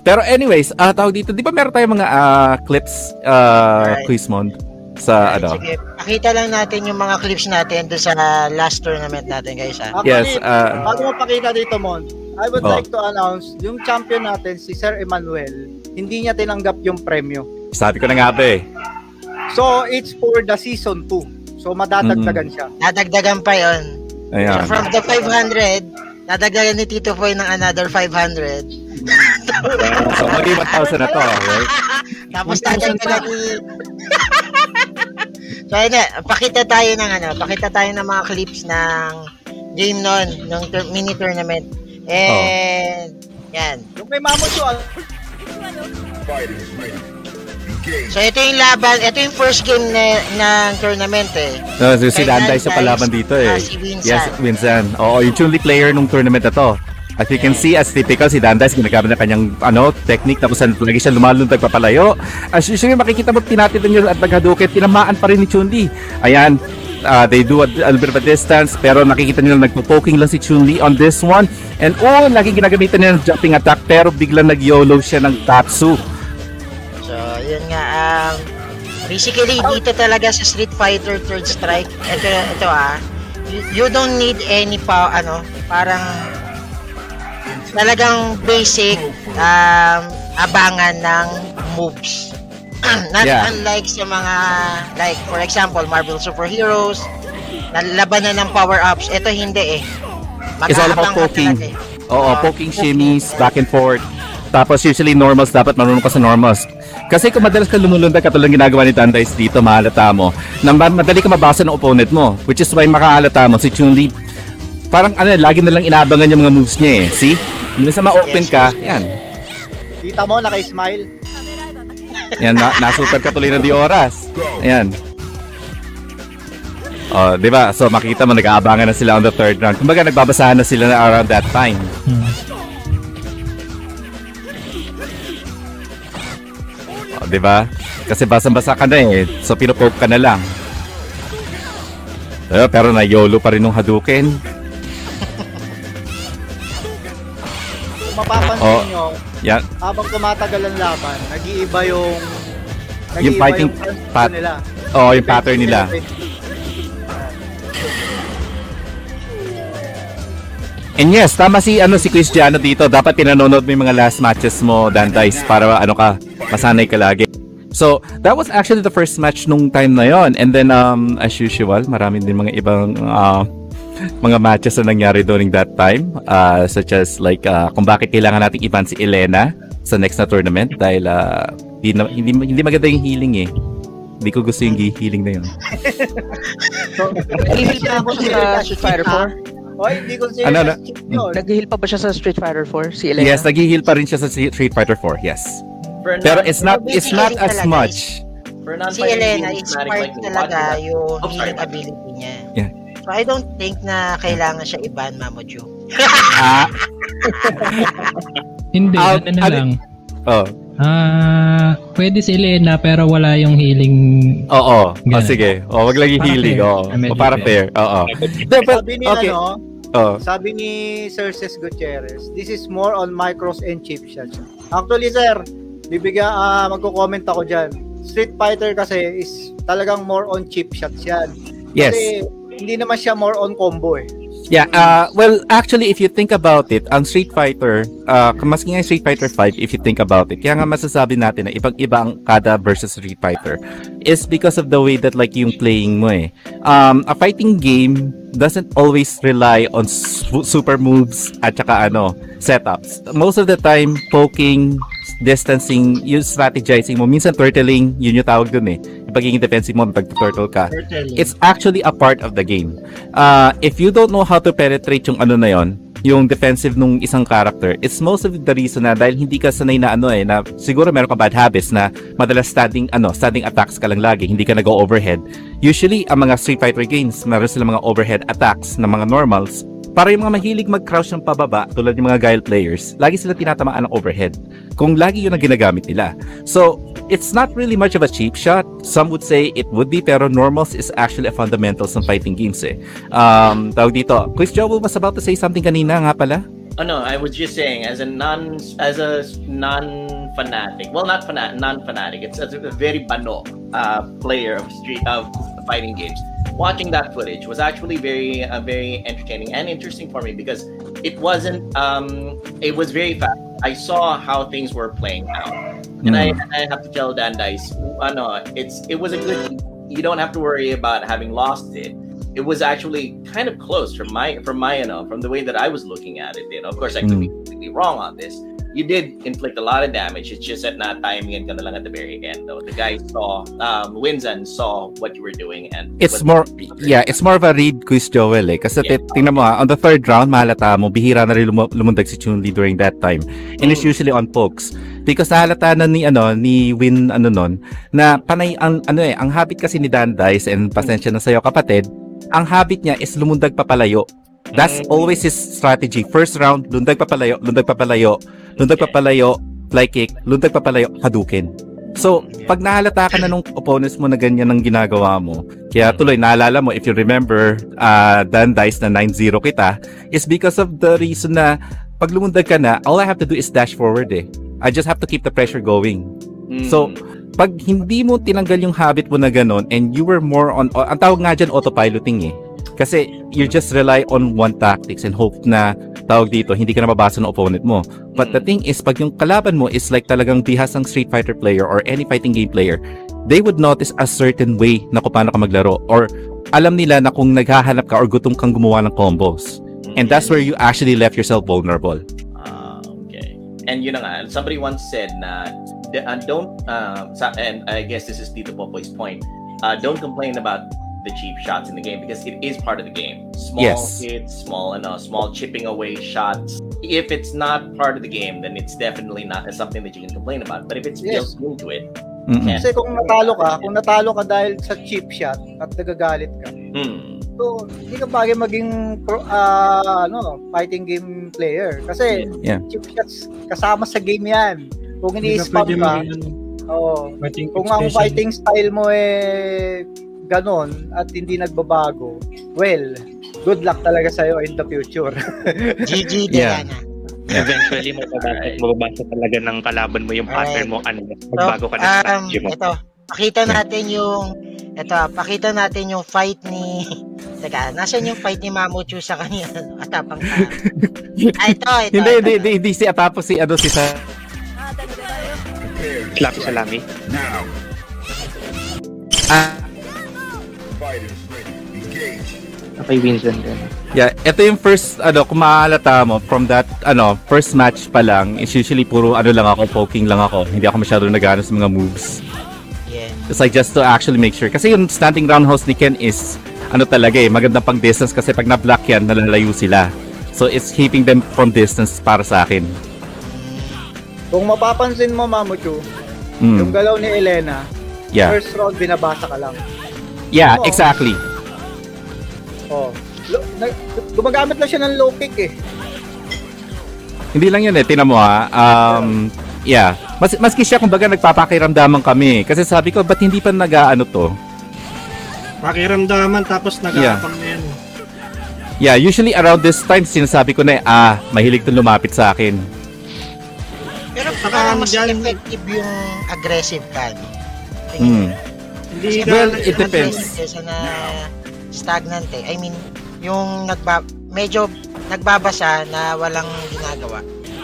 Pero anyways, ah tawag dito, di ba meron tayong mga ah, clips uh, Alright. Quizmond sa ano? Sige, pakita lang natin yung mga clips natin doon sa last tournament natin, guys. Ha? Yes, Actually, ah, bago mo pakita dito, Mon, I would Oh. like to announce, yung champion natin, si Sir Emmanuel, hindi niya tinanggap yung premyo. sabi ko na nga ba eh. So, it's for the season 2. So, madadagdagan siya. Nadagdagan pa yon. Ayan. So from the 500, nadagdagan ni Tito Boy ng another 500. So, maging 1,000 na to, right? Tapos dadagdagan ni... so ayun na, pakita tayo ng ano, pakita tayo ng mga clips ng game nun, ng tur- mini tournament. And, yan. Yung kay Mamo Chua, So ito yung laban, ito yung first game na, ng tournament eh. No, so, si Danday sa palaban dito eh. ah, si Winsan. Yes, Winsan. Oo, yung Chun-Li player nung tournament na to. As you can see, as typical, si Danday, ginagamit na kanyang ano, technique, tapos lagi siya lumalun, papalayo. As usually, makikita mo, tinatitan niya at naghaduket, tinamaan pa rin ni Chun-Li. Ayan, uh, they do a, a little bit of a distance, pero nakikita niyo nagpo-poking lang si Chun-Li on this one. And oh, lagi ginagamitan niya ng jumping attack, pero biglang nag-YOLO siya ng Tatsu. Yun nga, um, basically, dito talaga sa Street Fighter Third Strike, ito, ito ah, you, you don't need any pa, ano, parang, talagang basic, um, abangan ng moves. Not Yeah. unlike sa mga, like, for example, Marvel Superheroes, na labanan ng power-ups, ito hindi eh. It's all about Mag-aabang poking. eh. Oo, poking poking. shimmies, back and forth. Tapos usually normals, dapat marunong ka sa normals. Kasi kung madalas ka lumulundag, katulad ng ginagawa ni Dandays dito, mahalata mo, na ma- madali ka mabasa ng opponent mo. Which is why makahalata mo, si Chun-Li, parang ano, lagi na lang inaabangan yung mga moves niya eh. See? Minsan ma-open ka, yan. Kita mo, naka-smile. Yan, na, na-super ka tuloy ng di oras. Ayan. Oh, 'di ba? So makita mo nag-aabangan na sila on the third round. Kumbaga nagbabasahan na sila na around that time. Hmm. 'Di ba? Kasi basang-basa ka na eh. So pinopoke ka na lang. Eh, pero na YOLO pa rin nung Hadouken. Kung mapapansin Oh. nyo, Yan. habang tumatagal ang laban, nag-iiba yung Yung nag-iiba fighting transfer pat- nila. Oh, yung pattern nila. And yes, tama si ano si Cristiano dito. Dapat pinanonood mo yung mga last matches mo, Dan Dice, para ano ka, masanay ka lagi. So, that was actually the first match nung time na yon. And then, um, as usual, marami din mga ibang uh, mga matches na nangyari during that time. Uh, such as like, uh, kung bakit kailangan nating iban si Elena sa next na tournament dahil uh, hindi, na- hindi, hindi maganda yung healing eh. Hindi ko gusto yung healing na yun. Nag-heal pa ako sa Street Fighter 4. Oy, hindi ko siya Ano, ano? yun. Nag-heal pa ba siya sa Street Fighter 4? Si Elena? Yes, nag-heal pa rin siya sa Street Fighter 4. Yes. For Pero it's not it's not as much. for Si Elena, part like, talaga yung Oh, healing ability niya. Yeah. So I don't think na kailangan siya iban, Mamoju. Ah, Hindi, Ah, ano na ano- lang. oh. Ah, pwede si Elena pero wala yung healing. Oo. Oh, Ganun. sige. Oh, wag Para healing. Oo. Oh, para fair. Oo. Hindi, but, Sabi ni okay. ano, Oh. sabi ni Sir Ces Gutierrez, this is more on micros and chip shots. Actually, sir, bibigyan, ah magko-comment ako diyan. Street Fighter kasi is talagang more on chip shots yan. Yes. Kasi hindi naman siya more on combo eh. Yeah, uh, well, actually, if you think about it, ang Street Fighter, uh, maski nga Street Fighter 5, if you think about it, kaya nga masasabi natin na ibang-iba ang kada versus Street Fighter is because of the way that like yung playing mo eh. Um, a fighting game doesn't always rely on su- super moves at saka ano, setups. Most of the time, poking, distancing, yung strategizing mo, minsan turtling, yun yung tawag dun eh. Pagiging defensive mo, pag-turtle ka it's actually a part of the game. Uh, if you don't know how to penetrate yung ano na yon, yung defensive nung isang character, it's most of the reason na dahil hindi ka sanay na ano eh, na siguro meron ka bad habits na madalas standing, ano, standing attacks ka lang lagi, hindi ka nag-go overhead. Usually, ang mga Street Fighter games, meron sila mga overhead attacks na mga normals, para yung mga mahilig mag-crouch ng pababa, tulad yung mga Guile players, lagi sila tinatamaan ng overhead. Kung lagi yun ang ginagamit nila. So, it's not really much of a cheap shot. Some would say it would be, pero normals is actually a fundamentals ng fighting games eh. Um, tawag dito, Quiz Joe was about to say something kanina nga pala. Oh no, I was just saying, as a non, as a non fanatic, well, not fanat, non fanatic. It's a very bano uh, player of street of fighting games. Watching that footage was actually very, uh, very entertaining and interesting for me because it wasn't. Um, it was very fast. I saw how things were playing out, and I, hmm. I have to tell Dan Dice, ano, it's it was a good. You don't have to worry about having lost it it was actually kind of close from my from my you know from the way that I was looking at it. You know, of course I could be hmm. completely wrong on this. You did inflict a lot of damage. It's just that not timing ka na lang at the very end. Though the guy saw um, Winzan saw what you were doing, and It's more, yeah, it's more of a read quiz Joel eh. Kasi Yeah. tingnan mo ha, on the third round, mahalata mo, bihira na rin lumu- lumundag si Chun-Li during that time. And it's usually on pokes. Because nahalata na ni, ano, ni Win, ano nun, na panay, ang, ano eh, ang habit kasi ni Dan Dice, and pasensya na sa'yo kapatid, ang habit niya is lumundag papalayo. That's always his strategy. First round, lundag papalayo, lundag papalayo, lundag papalayo, fly kick, lundag papalayo, Hadouken. So, pag nahalata ka na nung opponents mo na ganyan ang ginagawa mo, kaya tuloy, naalala mo, if you remember, uh, Dan Dice na 9-0 kita, is because of the reason na pag lumundag ka na, all I have to do is dash forward eh. I just have to keep the pressure going. Mm. So, pag hindi mo tinanggal yung habit mo na ganun and you were more on, ang tawag nga dyan, autopiloting eh. Kasi you just rely on one tactics and hope na tawag dito, hindi ka na mabasa ng opponent mo. But the thing is, pag yung kalaban mo is like talagang bihasang Street Fighter player or any fighting game player, they would notice a certain way na kung paano ka maglaro or alam nila na kung naghahanap ka or gutom kang gumawa ng combos. And that's where you actually left yourself vulnerable. Ah, okay. And yun na nga, somebody once said na uh, don't uh, and I guess this is Tito Popoy's point. Uh, don't complain about the cheap shots in the game because it is part of the game. Small Yes. hits, small and small chipping away shots. If it's not part of the game, then it's definitely not something that you can complain about. But if it's Yes. built into it, Mm-mm. Kasi kung natalo ka, kung natalo ka dahil sa cheap shot at nagagalit ka, hmm, so hindi ka bagay maging pro, ah, ano, fighting game player. Kasi Yeah. cheap shots kasama sa game yan. Kung ini-spam ka, fighting kung ang fighting style mo eh ganon at hindi nagbabago, well, good luck talaga sa'yo in the future. GG Yeah. Diana. Eventually, mababasa, mababasa talaga ng kalaban mo yung pattern mo. Ano, So, magbago ka ng um, strategy mo. ito, pakita natin yung ito, pakita natin yung fight ni Teka, nasan yung fight ni Mamuchu sa kanya? Atapang ka. ah, ito, ito. Hindi, hindi, hindi, hindi si Atapo, si ano, si sa... Slappy salami. Ah, Okay, Winston din. yeah, ito yung first, ano, kung maaalata mo, from that, ano, first match pa lang, is usually puro, ano lang ako, poking lang ako. Hindi ako masyado nagano sa mga moves. Yeah. It's like just to actually make sure. Kasi yung standing roundhouse ni Ken is, ano talaga eh, magandang pang distance kasi pag na-block yan, nalalayo sila. So it's keeping them from distance para sa akin. kung mapapansin mo, Mamuchu, yung Mm. galaw ni Elena, Yeah. first round binabasa ka lang. Yeah, Oo. exactly. Oh. Lo- na- gumagamit lang siya ng low kick eh. Hindi lang yun eh, tinan mo ha. Um, yeah. Mas, maski siya, kumbaga, nagpapakiramdaman kami. Kasi sabi ko, ba't hindi pa nag-ano to? Pakiramdaman tapos nag-aapang na yan. Yeah, usually around this time, sinasabi ko na eh, ah, mahilig to lumapit sa akin. Pero parang mas dyan- effective yung aggressive ka, no? Mm. Hindi Well, it depends. Kesa na stagnant eh. I mean, yung nagba medyo nagbabasa na walang ginagawa.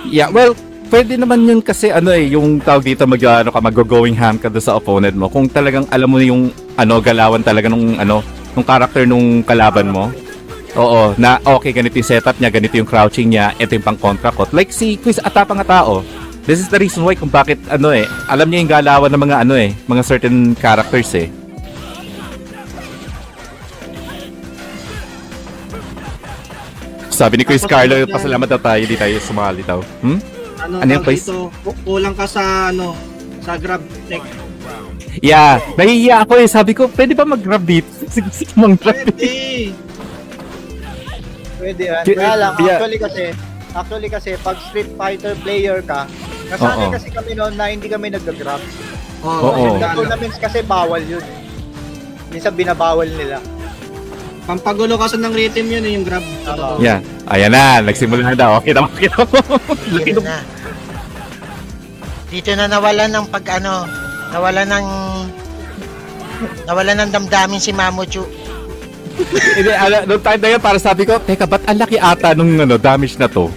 Yeah, well, pwede naman yun kasi ano eh, yung tawag dito mag ano ka mag-going ham ka sa opponent mo. Kung talagang alam mo yung ano galawan talaga nung ano, nung character nung kalaban mo. Oo, na okay, ganito yung setup niya, ganito yung crouching niya, ito yung pang kontra ko. Like si Quiz Atapa nga tao. This is the reason why kung bakit ano eh, alam niya yung galawan ng mga ano eh, mga certain characters eh. Sabi ni Chris Tapos Carlo, ano yan? pasalamat daw tayo, di tayo sumali daw. Hmm? ano, Ano yung place? dito, ku- kulang ka sa, ano, sa grab tech. Yeah, nahihiya ako eh. Sabi ko, pwede ba mag-grab dito? Sige, sige, mag-grab dito. Pwede. Pwede yan. Kaya- lang, yeah. actually kasi, actually kasi, pag Street Fighter player ka, nasanay Oo. kasi kami noon na hindi kami nag-grab. Oo. Oo. Sa lang. tournaments kasi bawal yun. Minsan binabawal nila. Pampagulo kasi ng rhythm yun eh, yung grab. Oo. Yeah. Ayan na, nagsimula na daw. Okay na, okay na. Laki Dito na. Dito na nawalan ng pag ano, nawalan ng nawalan ng damdamin si Mamuchu. Hindi, ala, noong time na yun, para sabi ko, teka, ba't ang laki ata nung ano, damage na to?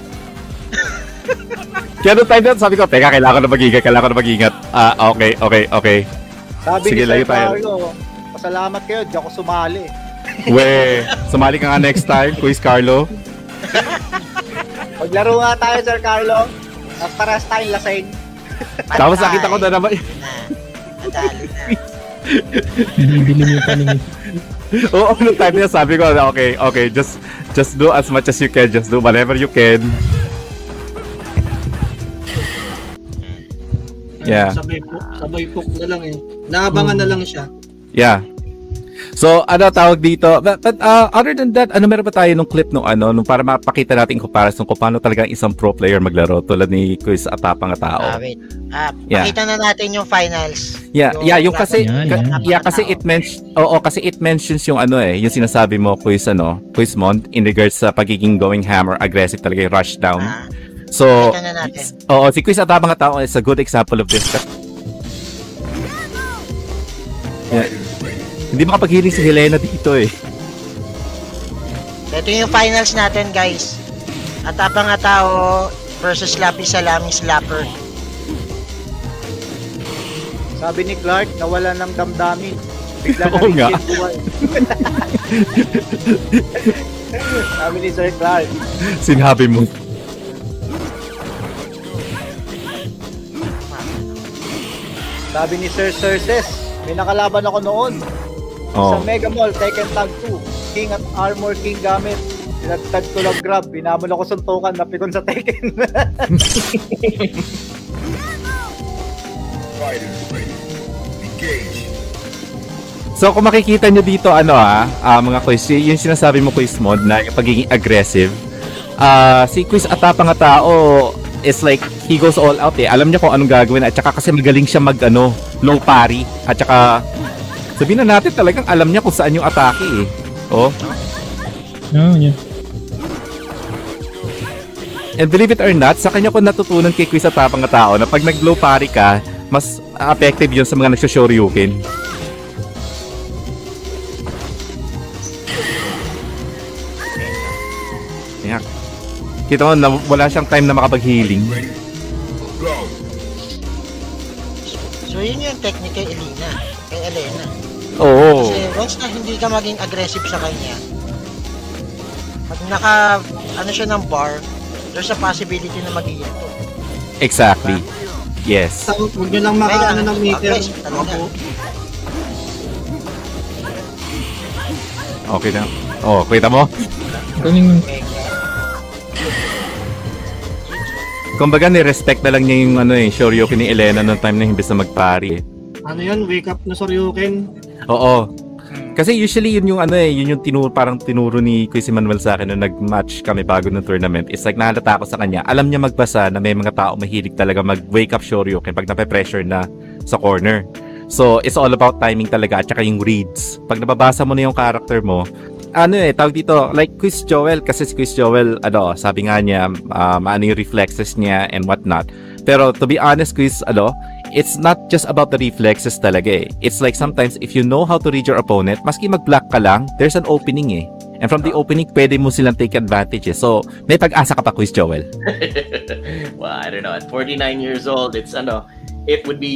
Kaya noong time na yun, sabi ko, teka, kailangan ko na mag-ingat, kailangan ko na mag-ingat. Ah, okay, okay, okay. Sabi Sige, ni Sir tayo. Carlo, pasalamat kayo, di ako sumali. We, sumali ka nga next time, Quiz Carlo. Maglaro nga tayo, Sir Carlo. At paras tayong lasing. Tapos nakita ko na naman, na. Nadali na. Dinidilim yung paningin. oo, noong time na yun, sabi ko, okay, okay, just, just do as much as you can, just do whatever you can. Yeah. Sabay puk, sabay puk na lang eh. Naabangan na lang siya. Yeah. So, ano tawag dito? But, but uh, other than that, ano meron ba tayo nung clip nung ano, nung para mapakita natin yung comparison kung paano talaga ang isang pro player maglaro tulad ni Quiz Atapang nga tao. Ah, wait. Ah, Yeah. pakita na natin yung finals. Yeah, Yung yeah, yung kasi Yan, ka- yan. yeah, kasi it mentions oo, kasi it mentions yung ano eh, yung sinasabi mo Quiz ano, Quiz Mond in regards sa pagiging going hammer, aggressive talaga yung rush down. Ah, So, na oo, si Quiz Atapang nga tao is a good example of this. Yeah. Hindi makapaghiling si Helena dito eh. Ito yung finals natin, guys. Atapang nga tao versus Lapi Salami Slapper. Sabi ni Clark, nawala ng damdamin. Bigla na Oo rin nga. Sabi ni Sir Clark. Sinabi mo. Sabi ni Sir Cerces, may nakalaban ako noon. Oh. Sa Mega Mall, Tekken Tag 2, King at Armor King gamit. Sinagtag ko lang grab, binamon ako suntukan, napikon sa Tekken. So kung makikita nyo dito ano ah, ah, mga quiz, yung sinasabi mo quiz mod na yung pagiging aggressive. Ah, si quiz atapa nga tao is like he goes all out eh. Alam niya kung anong gagawin at saka kasi magaling siya mag ano, low parry at saka sabihin na natin talagang alam niya kung saan yung atake eh. Oh. Oh, yeah. And believe it or not, sa kanya ko natutunan kay Quiz Atapa nga tao na pag nag-low parry ka, mas effective yun sa mga nagsho-shoryuken. Ayan. Kita mo, na, wala siyang time na makapag-healing. So yun yung technique kay Elena. Kay Elena. Oo. Kasi once na hindi ka maging aggressive sa kanya, pag naka, ano siya ng bar, there's a possibility na mag to. Exactly. Yes. Sa, huwag nyo lang maka, ano ng meter. Aggressive talaga. Opo. Okay na. Oh, kita mo? Galing. Kumbaga, ni-respect na lang niya yung ano eh, shoryuken ni Elena noong time na imbes na mag-parry eh. Ano yun, wake up na Soryuken. Oo. Kasi usually yun yung ano eh, yun yung tinuro, parang tinuro ni Kuya si Manuel sa akin nung nag-match kami bago ng tournament. It's like nahalata ako sa kanya. Alam niya magbasa na may mga tao mahilig talaga mag-wake up shoryuken pag nape-pressure na sa corner. So, it's all about timing talaga at saka yung reads. Pag nababasa mo na yung character mo, ano eh, tawag dito, like Quiz Joel, kasi si Quiz Joel, ano, sabi nga niya, um, ano yung reflexes niya and whatnot. Pero to be honest, Quiz, ano, it's not just about the reflexes talaga eh. It's like sometimes if you know how to read your opponent, maski mag-block ka lang, there's an opening eh. And from the opening, pwede mo silang take advantage eh. So, may pag-asa ka pa, Quiz Joel. well, I don't know. At 49 years old, it's ano, it would be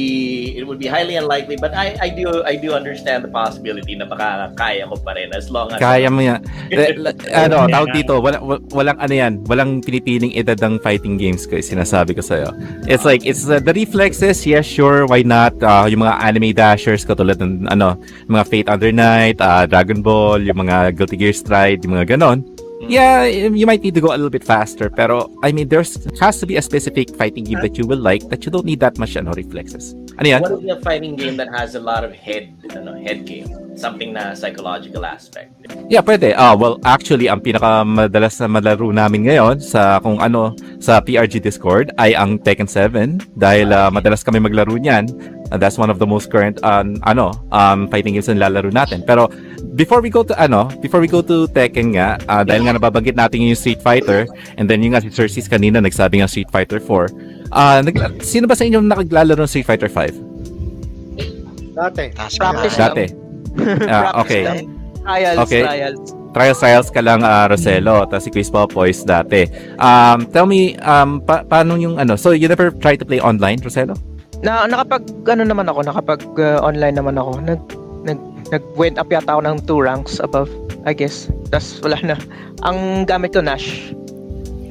it would be highly unlikely. But I I do I do understand the possibility na baka kaya ko pa rin as long as Kaya mo yan. Eh, ano, tawag dito, wala, wa- walang ano yan, walang pinipiling edad ng fighting games ko, eh, sinasabi ko sa'yo. It's like, it's uh, the reflexes, yes, sure, why not? Uh, yung mga anime dashers, katulad ng, ano, mga Fate Under Night, uh, Dragon Ball, yung mga Guilty Gear Stride, yung mga ganon. Yeah, you might need to go a little bit faster, pero I mean, there's has to be a specific fighting game that you will like that you don't need that much ano, reflexes. Ano yan? What is a fighting game that has a lot of head, ano, head game? Something na psychological aspect. Yeah, pwede. Ah, well, actually, ang pinakamadalas na malaro namin ngayon sa kung ano sa PRG Discord ay ang Tekken 7 dahil ah, madalas kami maglaro niyan. And that's one of the most current um, ano um fighting games na lalaro natin. Pero before we go to ano, before we go to Tekken nga, ah, dahil nga nababanggit natin yung Street Fighter and then yung nga si Sir Sis kanina nagsabi ng Street Fighter 4. Ah, nag- sino ba sa inyo nakaglalaro ng Street Fighter 5? Dati. Practice na. Dati. Ah, okay. Trials, Okay. trials. trials trials ka lang uh, Roselo tapos si Quiz Popoys dati um tell me um pa- paano yung ano so you never try to play online Roselo Na nakapag ano naman ako, nakapag uh, online naman ako. Nag nag nag went up yata ako ng two ranks above, I guess. Tas wala na. Ang gamit ko Nash.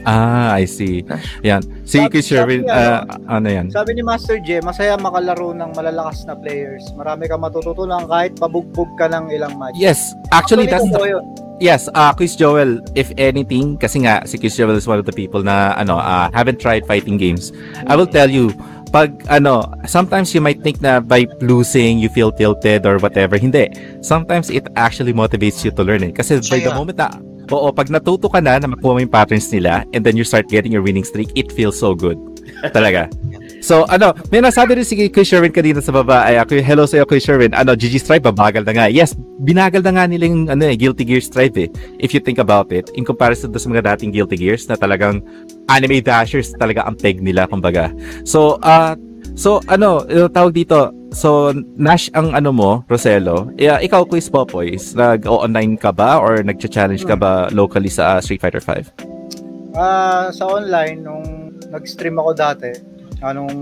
ah I see yan si Sabi- Quiz Sherwin sabi, uh, ano yan Sabi ni Master J, masaya makalaro ng malalakas na players. Marami kang matututunan kahit pabugbog ka ng ilang match. yes actually that's totoo yun. Yes, uh, Quiz Joel, if anything, kasi nga, si Quiz Joel is one of the people na, ano, uh, haven't tried fighting games. I will tell you, pag, ano, sometimes you might think na by losing, you feel tilted or whatever. Hindi. Sometimes it actually motivates you to learn it. Kasi by the moment na, oo, pag natuto ka na na makuha mo yung patterns nila, and then you start getting your winning streak, it feels so good. Talaga. So, ano, may nasabi rin si Kuya Sherwin kanina sa baba, ay ako, hello sa'yo Kuya Sherwin, ano, GG Stripe, babagal na nga. Yes, binagal na nga nila yung, ano eh, Guilty Gear Stripe eh, if you think about it, in comparison to sa mga dating Guilty Gears na talagang anime dashers talaga ang peg nila, kumbaga. So, ah, so, ano, tawag dito, so, Nash ang ano mo, Roselo, yeah, ikaw, Quiz Popoys, nag-online ka ba or nag-challenge ka ba locally sa ah, Street Fighter 5? Ah, sa online, nung nag-stream ako dati, anong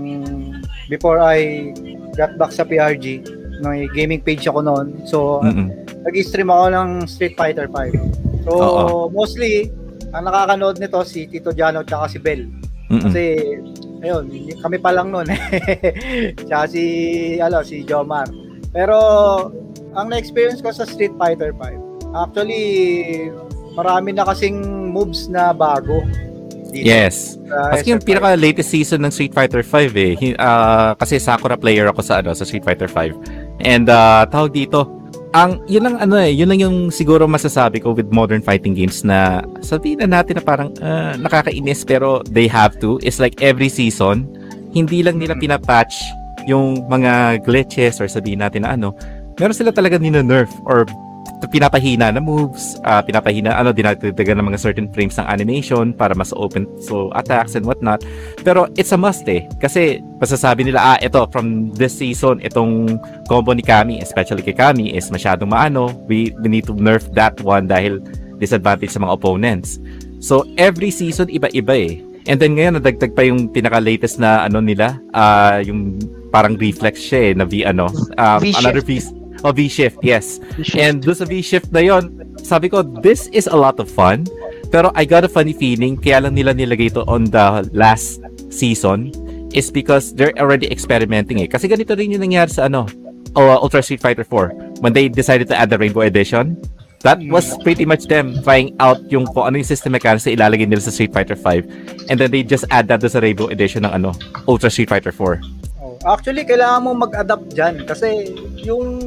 before I got back sa PRG, may gaming page ako noon. So, Mm-mm. nag-stream ako ng Street Fighter 5. So, Oo. mostly, ang nakakanood nito si Tito Jano at si Bell. Mm-mm. Kasi, ayun, kami pa lang noon. Tsaka si, ano, si Jomar. Pero, ang na-experience ko sa Street Fighter 5, actually, marami na kasing moves na bago. Dito. Yes. Maski yung SF5. pinaka latest season ng Street Fighter 5 eh. Ah, kasi Sakura player ako sa ano sa Street Fighter 5. And uh, tawag dito, ang yun lang ano eh, yun lang yung siguro masasabi ko with modern fighting games na sabihin na natin na parang ah, nakakainis pero they have to. It's like every season, hindi lang nila pinapatch yung mga glitches or sabihin natin na ano, meron sila talaga nina-nerf or pinapahina na moves, ah, pinapahina, ano, dinadagdagan ng mga certain frames ng animation para mas open so attacks and whatnot. Pero it's a must eh. Kasi masasabi nila, ah, ito, from this season, itong combo ni Kami, especially kay Kami, is masyadong maano. We, we need to nerf that one dahil disadvantage sa mga opponents. So, every season, iba-iba eh. And then ngayon, nadagdag pa yung pinaka-latest na ano nila, ah, yung parang reflex siya eh, na V, ano, V-shift. another V, oh, V-shift, yes. V-shift. And doon sa V-shift na yon, sabi ko, this is a lot of fun. Pero I got a funny feeling, kaya lang nila nilagay ito on the last season is because they're already experimenting eh. Kasi ganito rin yung nangyari sa ano, uh, Ultra Street Fighter 4 when they decided to add the Rainbow Edition. That was pretty much them trying out yung kung ano yung system mechanics na ilalagay nila sa Street Fighter 5 and then they just add that to sa Rainbow Edition ng ano, Ultra Street Fighter 4. Actually, kailangan mo mag-adapt dyan kasi yung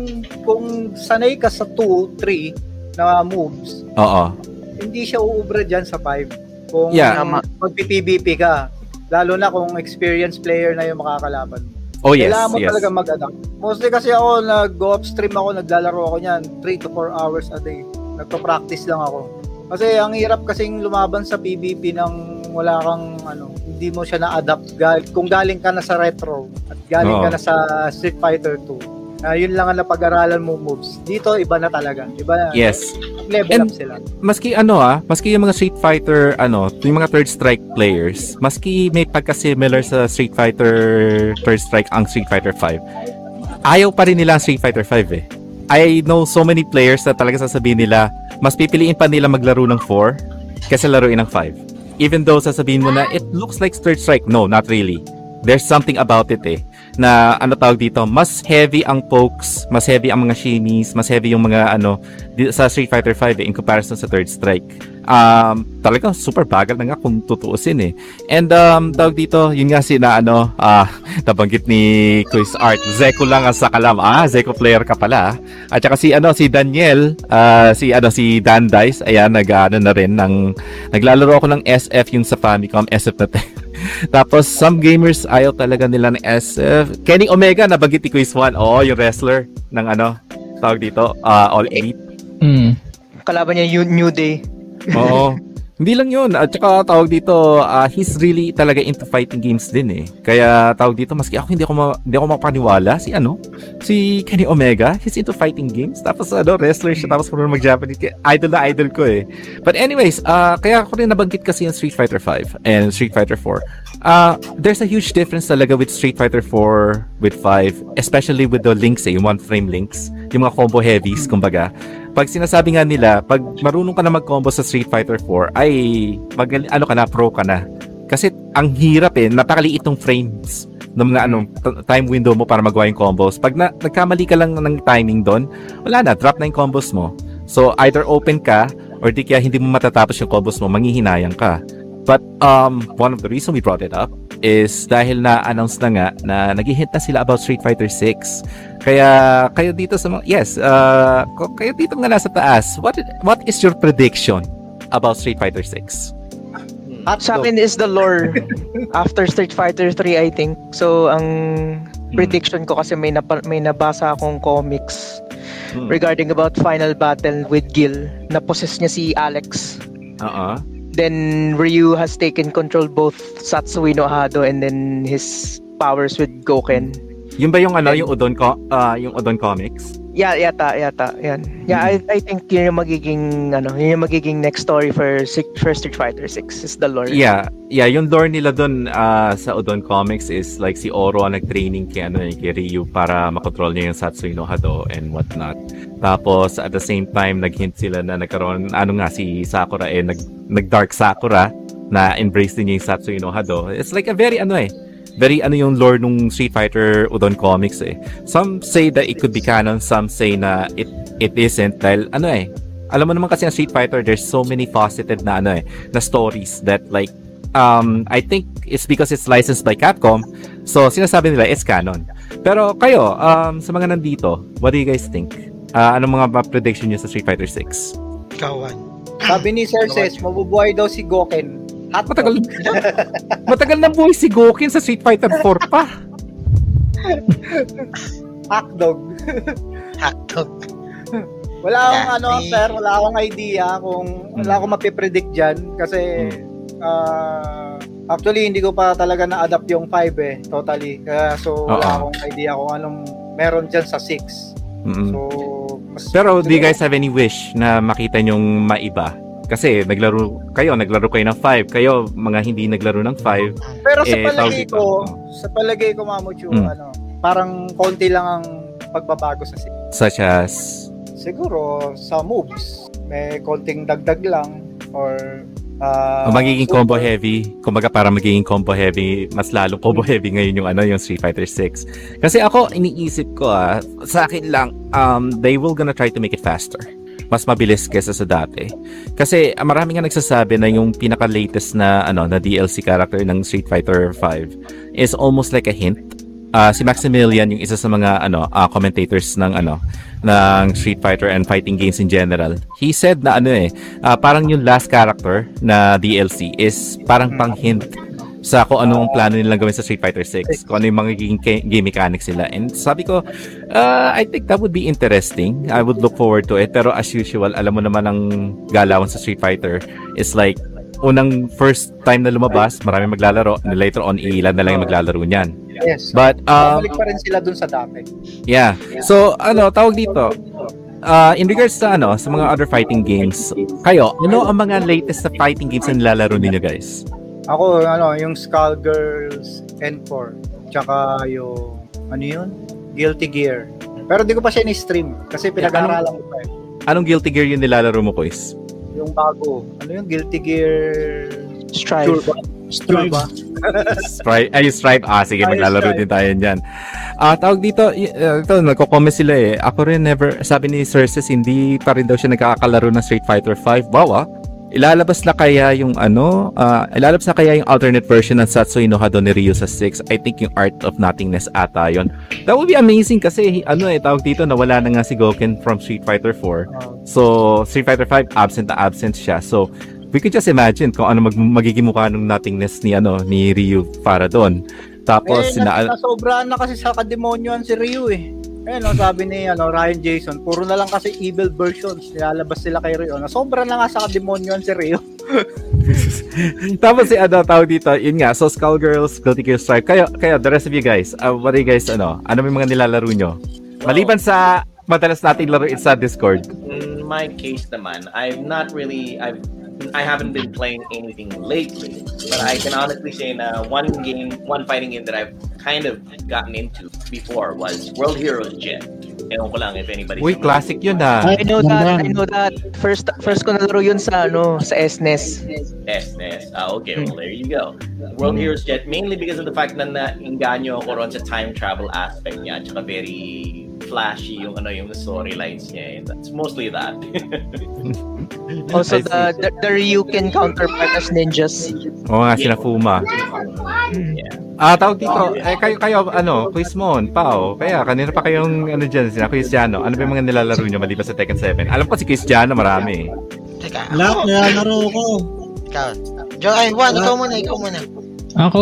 kung sanay ka sa 2, 3 na moves, Oo. hindi siya uubra dyan sa 5. Kung Yeah. Tama. magpi-PVP ka, lalo na kung experienced player na yung makakalaban mo. Oh yes, Kailangan mo yes. talaga mag-adapt. Mostly kasi ako, nag-go upstream ako, naglalaro ako niyan, 3 to 4 hours a day. Nagpa-practice lang ako. Kasi ang hirap kasing lumaban sa PvP nang wala kang ano, hindi mo siya na-adapt gal- kung galing ka na sa retro at galing ka Oo. na sa Street Fighter 2. Na yun lang ang napag-aralan mo moves. Dito iba na talaga. Iba na. Yes. Level And- up sila. maski ano ah, maski yung mga Street Fighter ano, yung mga third strike players, maski may pagka-similar sa Street Fighter third strike ang Street Fighter 5. Ayaw pa rin nila ang Street Fighter 5 eh. I know so many players na talaga sasabihin nila, mas pipiliin pa nila maglaro ng 4 kaysa laruin ng 5. Even though sasabihin mo na it looks like third strike, no, not really. There's something about it eh na ano tawag dito, mas heavy ang pokes, mas heavy ang mga shinies, mas heavy yung mga ano sa Street Fighter 5 eh, in comparison sa third strike. Um, talagang super bagal na nga kung tutuusin eh. And um, tawag dito, yun nga si na ano, ah, nabanggit ni Quiz Art, Zeko lang ang sakalam. Ah, Zeko player ka pala. At saka si ano, si Daniel, ah, si ano, si Dan Dice, ayan, nag ano na rin, ng, naglalaro ako ng SF yung sa Famicom, SF na Tapos, some gamers ayaw talaga nila ng SF. Kenny Omega, nabanggit ni Quiz 1. Oo, yung wrestler ng ano, tawag dito, ah, All Elite. Mm. Kalaban niya yung New Day. Oo. Hindi lang yun. At saka tawag dito, ah, he's really talaga into fighting games din eh. Kaya tawag dito, maski ako hindi ako, ma- hindi ako mapaniwala, si ano, si Kenny Omega, he's into fighting games. Tapos ano, wrestler siya, tapos marunong mag-Japanese. Idol na idol ko eh. But anyways, ah, kaya ako rin nabanggit kasi yung Street Fighter 5 and Street Fighter 4. Ah, there's a huge difference talaga with Street Fighter 4 with 5, especially with the links eh, yung one frame links, yung mga combo heavies, kumbaga pag sinasabi nga nila, pag marunong ka na mag-combo sa Street Fighter 4, ay mag ano ka na, pro ka na. Kasi ang hirap eh, napakaliit ng frames ng mga ano, time window mo para magawa yung combos. Pag na, nagkamali ka lang ng timing doon, wala na, drop na yung combos mo. So either open ka or di kaya hindi mo matatapos yung combos mo, manghihinayang ka. But um, one of the reason we brought it up is dahil na-announce na nga na nag-hint na sila about Street Fighter 6. Kaya kayo dito sa mga yes, uh, kayo dito nga nasa taas. What what is your prediction about Street Fighter 6? Hot Sa akin is the lore after Street Fighter 3 I think. So ang prediction ko kasi may napa, may nabasa akong comics Hmm. regarding about final battle with Gil. Na-possess niya si Alex. Oo. Then Ryu has taken control both Satsui no Hado and then his powers with Goken. Yung ba yung ano, yung Udon co- ah, yung Udon comics? Yeah, yata, yata, yan. Yeah, I, I think yun yung magiging, ano, yun yung magiging next story for, Six- for Street Fighter 6 is the lore. Yeah, yeah, yung lore nila doon ah, sa Udon Comics is like si Oro ang nag-training kay ano eh, kay Ryu para makontrol niya yung Satsui no Hado and whatnot. Tapos at the same time nag-hint sila na nagkaroon ano nga si Sakura eh nag nag-dark Sakura na embrace din niya yung Satsui no Hado. It's like a very ano eh very ano yung lore nung Street Fighter Udon comics eh. Some say that it could be canon, some say na it it isn't dahil ano eh. Alam mo naman kasi ang Street Fighter, there's so many faceted na ano eh, na stories that like um I think it's because it's licensed by Capcom. So sinasabi nila it's canon. Pero kayo, um sa mga nandito, what do you guys think? Ah, anong mga prediction niyo sa Street Fighter 6? Kawan. Sabi ni Sir Ses, mabubuhay daw si Goken. Hot Matagal Matagal na buhay si Gokin sa Street Fighter 4 pa. hotdog. Hotdog. Wala akong Yeah, ano, sir, wala akong idea kung wala akong mapipredict dyan kasi ah, actually hindi ko pa talaga na-adapt yung 5 eh, totally. Kaya so wala Oo. akong idea kung anong meron dyan sa 6. Mm. So, mas, Pero do you guys have any wish na makita nyong maiba? Kasi naglaro kayo, naglaro kayo ng 5. Kayo, mga hindi naglaro ng 5. Pero sa eh, palagay ko, sa palagay ko Mamuchu, Mm. ano, parang konti lang ang pagbabago sa 6. Such as... Siguro sa moves, may konting dagdag lang or ah, magiging super- combo heavy. Kumbaga para magiging combo heavy, mas lalong combo heavy ngayon yung ano yung Street Fighter 6. Kasi ako iniisip ko ah, sa akin lang um they will gonna try to make it faster. Mas mabilis kesa sa dati. Kasi ah, marami nga nagsasabi na yung pinaka latest na ano na DLC character ng Street Fighter 5 is almost like a hint. Ah, si Maximilian yung isa sa mga ano ah, commentators ng ano ng Street Fighter and fighting games in general. He said na ano eh Ah, parang yung last character na DLC is parang pang hint sa kung anong plano nilang gawin sa Street Fighter 6, kung ano yung magiging game mechanics nila. And sabi ko, uh, I think that would be interesting. I would look forward to it. Pero as usual, alam mo naman ang galawan sa Street Fighter is like, unang first time na lumabas, marami maglalaro, and later on, ilan na lang yung maglalaro niyan. Yes. But, um, Balik pa rin sila dun sa dati. Yeah. So, ano, tawag dito. Uh, in regards sa ano, sa mga other fighting games, kayo, ano ang mga latest na fighting games na nilalaro ninyo, guys? Ako, ano, yung Skullgirls N4. Tsaka yung, ano yun? Guilty Gear. Pero di ko pa siya ni-stream kasi pinag-aaralan ko pa eh. Anong Guilty Gear yung nilalaro mo, Kois? Yung bago. Ano yung Guilty Gear? Strive. Turbo? Turbo? Stripe, ay, Stripe. Ah, sige, Ay, maglalaro din tayo dyan. Ah, tawag dito, uh, ito, nagko-comment sila eh. Ako rin never, sabi ni Cerces, hindi pa rin daw siya nagkakalaro ng Street Fighter 5. Wow, ah. Ilalabas na kaya yung ano, ah, ilalabas na kaya yung alternate version ng Satsui no Hado ni Ryu sa 6. I think yung Art of Nothingness ata yon. That would be amazing kasi ano eh, tawag dito, nawala na nga si Goken from Street Fighter 4. So, Street Fighter 5, absent na absent siya. So, we could just imagine kung ano mag- magiging mukha ng nothingness ni ano ni Ryu para doon. Tapos eh, sina nas- nasobrahan na kasi sa kademonyoan si Ryu eh. Eh, no, sabi ni ano, Ryan Jason, puro na lang kasi evil versions. Nilalabas sila kay Ryu. Nasobra na nga sa kademonyoan si Ryu. Tapos si ano tawag dito, yun nga, so Skullgirls, Guilty Gear Stripe. Kayo, kayo, the rest of you guys, uh, what do you guys, ano, ano may mga nilalaro nyo? Maliban sa madalas nating laruin sa Discord. In my case naman, I've not really I've I haven't been playing anything lately, but I can honestly say na one game, one fighting game that I've kind of gotten into before was World Heroes Jet. Ewan ko lang if anybody Uy, classic yun ah. I know that, I know that. First first ko nalaro yun sa ano, sa SNES. SNES. Ah, okay, well, there you go. World Heroes Jet, mainly because of the fact na nainganyo ako ron sa time travel aspect niya, tsaka very flashy yung ano yung storylines niya. And that's mostly that. Also I see. the, the the Ryuken counterpart as ninjas. Oo nga, sina Fuma. Ah, tawag dito, eh, kayo, kayo, ano, Quizmon, Pao, kaya, kanina pa kayong, ano dyan, sina Cristiano, ano ba yung mga nilalaro nyo maliban sa Tekken 7? Alam ko si Cristiano, marami eh. Teka, Lahat nilalaro ko. ikaw. Jo, ay, Juan, ikaw muna, ikaw muna. Ako,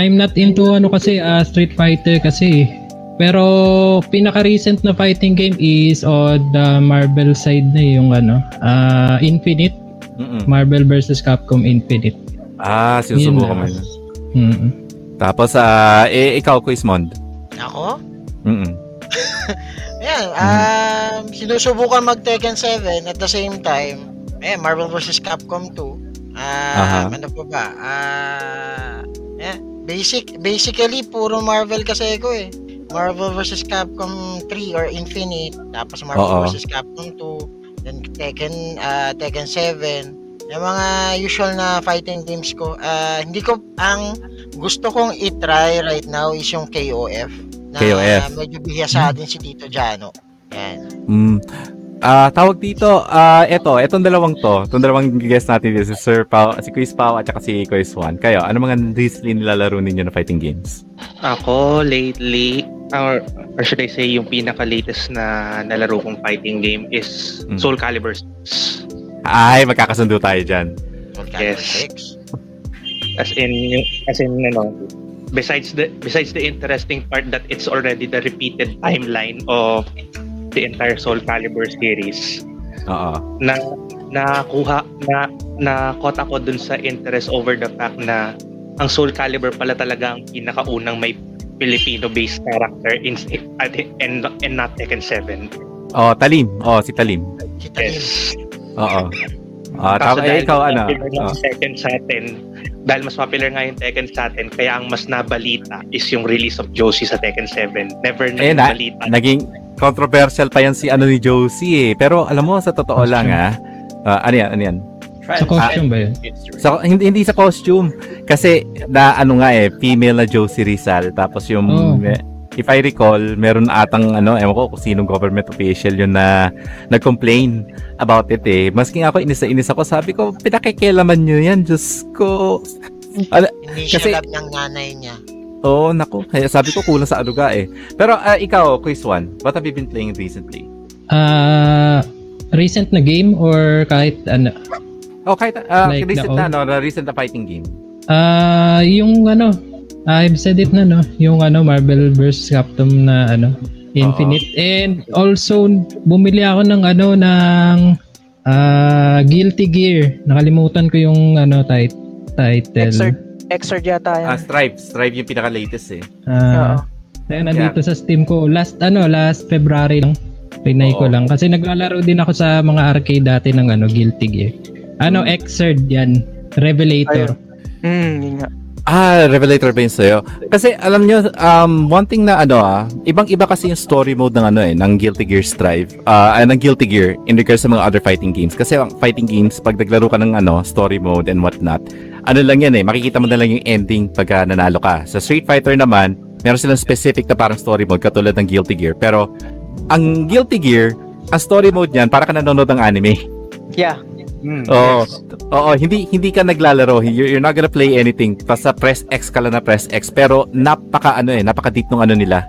I'm not into ano kasi ah, Street Fighter kasi. Pero pinaka-recent na fighting game is on the Marvel side na eh, yung ano, ah, Infinite, Mm-mm. Marvel versus Capcom Infinite. Ah, sinusubukan Yun mo na. yun. Mm. Tapos, ah, eh, ikaw, Quizmond. Ako? Mm-mm. Ayan, um, sinusubukan mag Tekken 7 at the same time, eh, Marvel vs. Capcom 2. Ah, Aha. ano pa ba? Ah, eh, basic, basically, puro Marvel kasi ko eh. Marvel vs. Capcom 3 or Infinite, tapos Marvel Oo. vs. Capcom 2, then Tekken, ah, Tekken 7. Yung mga usual na fighting games ko, ah, hindi ko, ang gusto kong itry right now is yung KOF. Na KOF. medyo bihasa din si Tito Jano. Yan. Mm. Ah, tawag dito, ah, eto, etong dalawang to, itong dalawang guest natin dito, si Sir Pao, si Quiz Pao at saka si Quiz Juan. Kayo, ano mga recently nilalaro ninyo na fighting games? Ako, lately, or, or should I say, yung pinaka-latest na nalaro kong fighting game is Mm. Soul Calibur 6. Ay, magkakasundo tayo dyan. Soul Calibur Yes. 6. As in, as in, ano, besides the besides the interesting part that it's already the repeated timeline of the entire Soul Calibur series Oo. na nakuha na nakota ko dun sa interest over the fact na ang Soul Calibur pala talaga ang pinakaunang may Filipino-based character in at and, and not Tekken 7. Oh, Talim. Oh, si Talim. Si Talim. Yes. Oo. Ah, Kaso tama eh, ikaw mas ano? popular nga Oh. yung Tekken sa atin, dahil mas popular nga yung Tekken sa atin, kaya ang mas nabalita is yung release of Josie sa Tekken 7. Never Eh, na, balita. naging controversial pa yan si ano ni Josie eh. Pero alam mo, sa totoo Costume. lang ah. ah, ano yan, ano yan? Sa costume ba yun? Sa, hindi, hindi sa costume. Kasi, na ano nga eh, female na Josie Rizal. Tapos yung, Oh. eh, if I recall, meron atang, ano, ewan ko kung sinong government official yun na nag-complain about it eh. Maski nga ako, inis na inis ako. Sabi ko, pinakikialaman nyo yan. Diyos ko. Ano, Kasi- love ng nanay niya. Oo, oh, naku. Kaya sabi ko, kulang sa aluga eh. Pero ah, ikaw, Quiz One, what have you been playing recently? Ah, recent na game or kahit ano? Oh, kahit ah, Like recent na, no, na recent na fighting game. Ah, yung ano, I've said it na no, yung ano Marvel vs. Capcom na ano, Infinite. And also bumili ako ng ano ng ah Guilty Gear. Nakalimutan ko yung ano tit- title. Exert, exert yata yan. Ah, Strive. Strive yung pinaka-latest eh. Ah, Kaya nandito sa Steam ko last ano last February lang. Pinay ko lang kasi naglalaro din ako sa mga arcade dati ng ano Guilty Gear. Ano Exert yan, Revelator. Hmm, yun nga. Ah, Revelator ba yun sa'yo? Kasi alam nyo, um, one thing na ano ah, ibang-iba kasi yung story mode ng ano eh, ng Guilty Gear Strive, ah, uh, ng Guilty Gear in regards sa mga other fighting games. Kasi ang fighting games, pag naglaro ka ng ano, story mode and whatnot, ano lang yan eh, makikita mo na lang yung ending pagka nanalo ka. Sa Street Fighter naman, meron silang specific na parang story mode katulad ng Guilty Gear. Pero, ang Guilty Gear, ang story mode niyan, para ka nanonood ng anime. Yeah. Oo. Oo, hindi hindi ka naglalaro. You're, you're not gonna play anything. Basta press X ka lang na press X. Pero napaka ano eh, napaka deep nung ano nila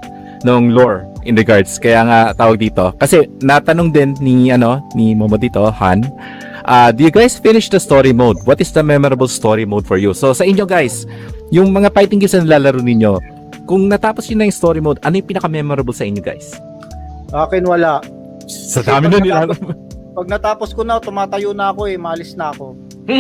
nung lore in regards. Kaya nga tawag dito. Kasi natanong din ni ano ni Momo dito, Han. Uh, do you guys finish the story mode? What is the memorable story mode for you? So sa inyo guys, yung mga fighting games na nilalaro ninyo, kung natapos yun na yung story mode, ano yung pinaka-memorable sa inyo guys? Akin wala. Sa dami nun nila. Pag natapos ko na, tumatayo na ako eh, maalis na ako.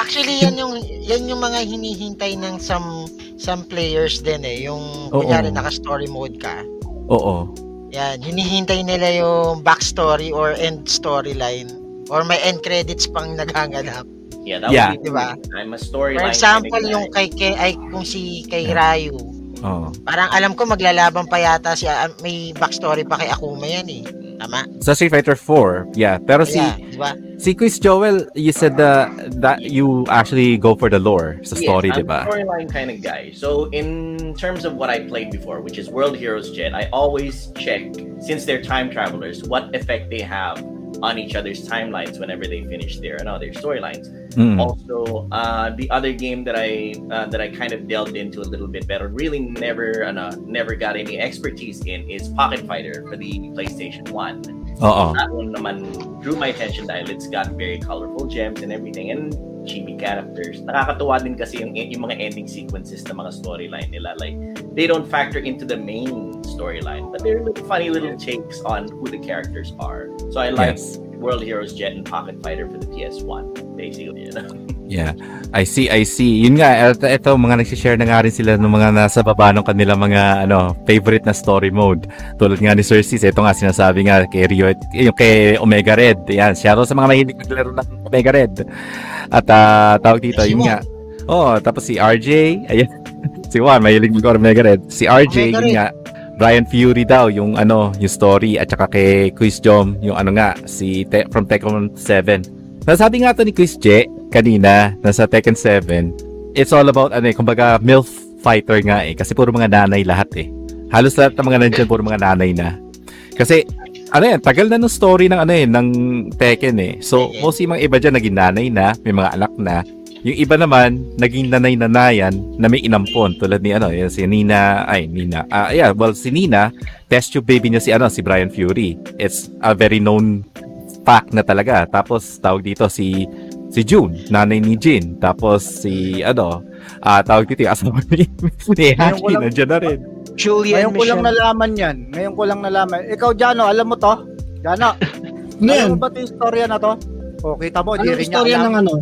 Actually, yan yung yan yung mga hinihintay ng some some players din eh. Yung Oo. kunyari naka-story mode ka. Oo. Yan, hinihintay nila yung backstory or end storyline or may end credits pang naghahanap. Yeah, that Yeah. would be Di ba? I'm a storyline. For example, yung kay, kay ay kung si kay Ryu, Oo. parang alam ko maglalaban pa yata si ah, may backstory pa kay Akuma yan eh. Tama? Sa Street Fighter 4, yeah. Pero si Yeah, di ba? Si Quiz Joel, you said uh, that you actually go for the lore sa story, yes, di ba? I'm a storyline kind of guy. So in terms of what I played before, which is World Heroes Jet, I always check since they're time travelers, what effect they have on each other's timelines whenever they finish their and their storylines. Mm. Also, uh, the other game that I uh, that I kind of delved into a little bit, but really never uh, never got any expertise in is Pocket Fighter for the PlayStation One. Oo. That one naman drew my attention dahil it's got very colorful gems and everything and chibi characters. Nakakatuwa din kasi yung, yung mga ending sequences ng mga storyline nila. Like, they don't factor into the main storyline, but they're little funny little takes on who the characters are. So I like Yes. World Heroes Jet and Pocket Fighter for the PS1, basically. You know? Yeah. I see, I see. Yun nga, ito, ito mga nagsishare na nga rin sila ng mga nasa baba ng kanila mga ano, favorite na story mode. Tulad nga ni Sir Sis, ito nga sinasabi nga kay Rio, yung kay Omega Red. Yan, shoutout sa mga mahilig maglaro ng Omega Red. At ah, tawag dito, yun nga. Oh, tapos si RJ, ayan. si Juan, mahilig mag Omega Red. Si RJ, Omega yun Red. nga. Brian Fury daw, yung ano, yung story. At saka kay Quiz Jom, yung ano nga, si Te- from Tekken 7. Nasabi nga to ni Chris J kanina, nasa Tekken 7, it's all about ano eh, kumbaga MILF fighter nga eh kasi puro mga nanay lahat eh. Halos lahat ng mga nandiyan puro mga nanay na. Kasi ano yan, tagal na ng story ng ano eh, ng Tekken eh. So, mostly mga iba dyan naging nanay na, may mga anak na. Yung iba naman, naging nanay-nanayan na may inampon tulad ni ano, yung si Nina, ay Nina. Ah, yeah, well si Nina, test tube baby niya si ano, si Brian Fury. It's a very known fact na talaga. Tapos tawag dito si si June, nanay ni Jin. Tapos si ano, ah tawag dito yung asawa ni, ni Hashi, nandiyan na rin. Julian Ngayon ko lang nalaman yan. Ngayon ko lang nalaman. Ikaw, Jano, alam mo to? Jano, Ano alam mo ba ito yung storya na to? O, kita mo, di rin niya istorya alam. ng ano?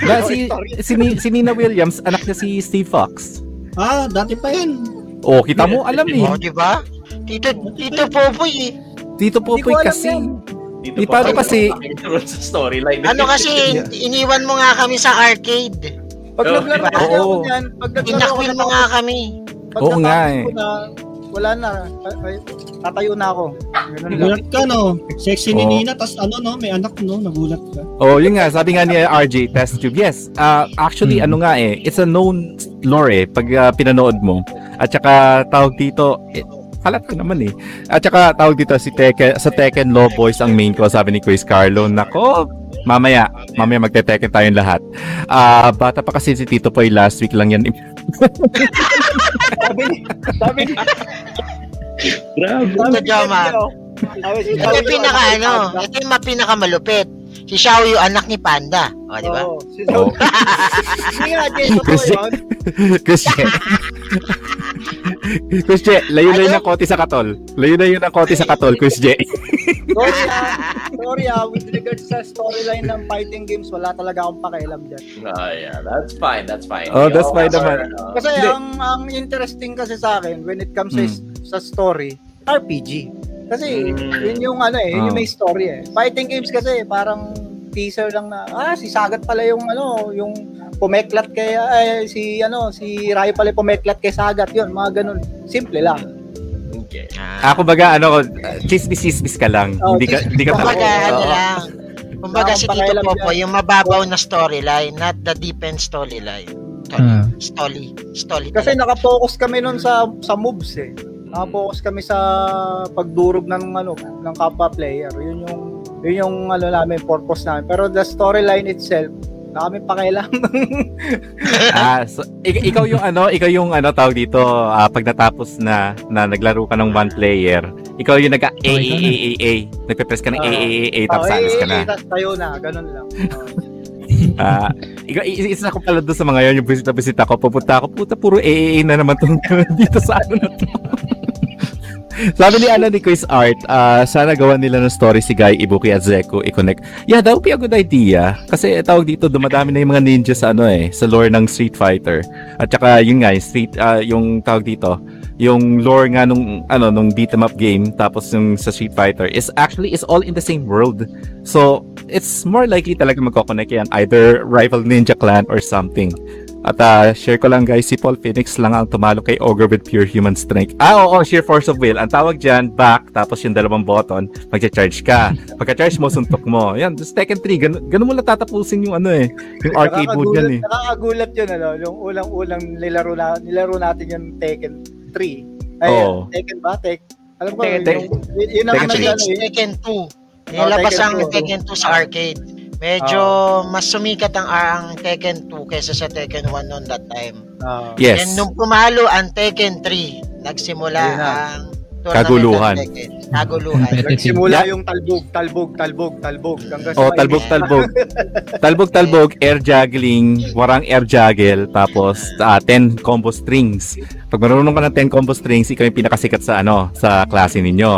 Na, si, si, Ni- si Nina Williams, anak niya si Steve Fox. Ah, dati pa yan. Oh, kita mo, alam eh. Oh, di ba? Tito, Tito Popoy eh. Hindi ko Popoy alam kasi. yan. Dito Di, pa kasi- sa storyline. Ano kasi, iniwan mo nga kami sa arcade. Pag Oh, naglaro diba? kasi ako Oo. niyan, pag naglaro ako Inakwil mo nga kami. pag Oo nga natapos eh. ko na, wala na, ay- ay, tatayo na ako. Nagulat ka, no? Sexy ni Oo. Nina, tas ano, no? May anak, no? Nagulat ka. Oh, yun nga, sabi nga ni RJ, test tube. Yes, uh, actually, Hmm. ano nga eh, it's a known lore eh, pag uh, pinanood mo. At saka, tawag dito, eh, halat ko naman eh. At saka, tawag dito, si Tekken, sa Tekken Law Boys ang main ko, sabi ni Chris Carlo, nako, mamaya, mamaya magte-Tekken tayong lahat. Ah, bata pa kasi si Tito Poy last week lang yan. Sabi ni, sabi ni, Grabe. Ito, Joma. Ito yung pinaka, ano, ito yung mga pinakamalupit. Si Xiaoyu, anak ni Panda. O, di ba? Oo, si Oh. Hindi nga, Jay, totoo Kasi- yun. Chris Che. Chris Che, layo-layo ng kote sa katol. Layo-layo ng kote sa katol, Chris Che. Sorry ah, sorry ah, with regards sa storyline ng fighting games, wala talaga akong pakialam dyan. Oh, yeah, that's fine, that's fine. Oh, that's fine naman. uh, Kasi Hindi. ang ang interesting kasi sa akin when it comes Hmm. sa, sa story, RPG. Kasi Hmm. yun yung ano eh, yun yung Oh. may story eh. Fighting games kasi parang teaser lang na ah si Sagat pala yung ano, yung pumeklat kay ay, si ano, si Rai pala yung pumeklat kay Sagat yun, mga ganun. Simple lang. Okay. Ah. Ako baga ano, chismis-chismis ka lang. Oh, hindi ka chismis hindi ka Oo. ano lang. Kumbaga si Tito Popo, yung mababaw na storyline, not the deep end storyline. Ah. Story. Story. Kasi talaga. naka-focus kami nun sa sa moves eh. Naka-focus kami sa pagdurog ng ano ng kapwa player. Yun yung yun yung ano namin purpose namin. Pero the storyline itself, na kami pakialam. ah, so, ik- ikaw yung ano, ikaw yung ano tawag dito, ah, pag natapos na na naglaro ka ng one player, ikaw yung nag Okay ka na. AAAA, nagpe-press ka ng Ah. AAAA tapos Oh, alis ka eh, na. eh, tayo na, ganun lang. Oh. Ah, i- isa ko pala doon sa mga yun, yung bisita-bisita ko, pupunta ako, puta puro AAA na naman tong dito sa ano na to. Sabi ni ano ni Chris Art, ah, sana gawan nila ng story si Guy Ibuki at Zeko i-connect. Yeah, that would be a good idea. Kasi eh, tawag dito, dumadami na yung mga ninja sa ano eh, sa lore ng Street Fighter. At saka yun nga, yung street, ah, yung tawag dito, yung lore nga nung ano nung beat 'em up game tapos yung sa Street Fighter is actually is all in the same world. So, it's more likely talaga magko-connect yan either rival ninja clan or something. At ah, share ko lang guys, si Paul Phoenix lang ang tumalo kay Ogre with pure human strength. Ah, oo, sheer force of will. Ang tawag dyan, back, tapos yung dalawang button, magcha-charge ka. Pagka-charge mo, suntok mo. Yan, just Tekken 3, ganun, ganun mo lang tatapusin yung ano eh, yung arcade mode yan eh. Nakakagulat yun, ano, yung ulang-ulang nilaro, na, nilaro natin yung Tekken 3. Ay, Oo. Tekken ba? Tek, alam ko, Tekken- yung, yun, ang Tekken ano eh. Tekken 2. Nilabas Tekken ang 2. Tekken 2 sa arcade. Medyo mas sumikat ang, ang Tekken 2 kaysa sa Tekken 1 noon that time. Ah. Yes. And nung pumalo ang Tekken 3, nagsimula na. ang Kaguluhan. Kaguluhan. Nagsimula Yeah. yung talbog, talbog, talbog, talbog. Hanggang Oh, talbog, talbog. talbog, talbog, air juggling, warang air juggle, tapos ah, 10 combo strings. Pag marunong ka ng 10 combo strings, ikaw yung pinakasikat sa ano, sa klase ninyo.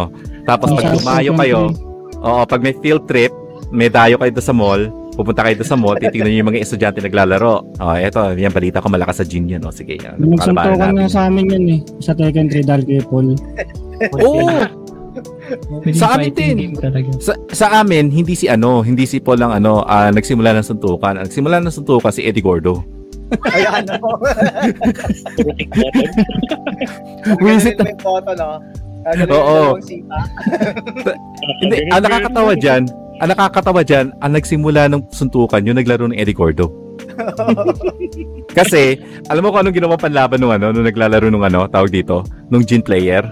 Tapos pag lumayo kayo, oo, pag may field trip, may dayo kayo sa mall, pupunta kayo sa mall, titingnan niyo yung mga estudyante naglalaro. Oh, eto, yan balita ko malakas sa gym yan. Oh, sige, yan. Nagsuntukan na sa amin yan eh. Sa Tekken 3 dahil kay Paul. Oo! Pwedeng Sa amin din. Sa, sa amin, hindi si ano, hindi si Paul ang ano, ah, nagsimula ng suntukan. Ang nagsimula ng suntukan si Eddie Gordo. Ayan, ano. Visit Ganun yung photo, no? Gagaling Oo. Hindi, ang nakakatawa dyan, ang nakakatawa dyan, ang nagsimula ng suntukan, yung naglaro ng Eddie Gordo. Kasi, alam mo kung anong ginawa panlaban nung ano, nung naglalaro nung ano, tawag dito, nung Jin player?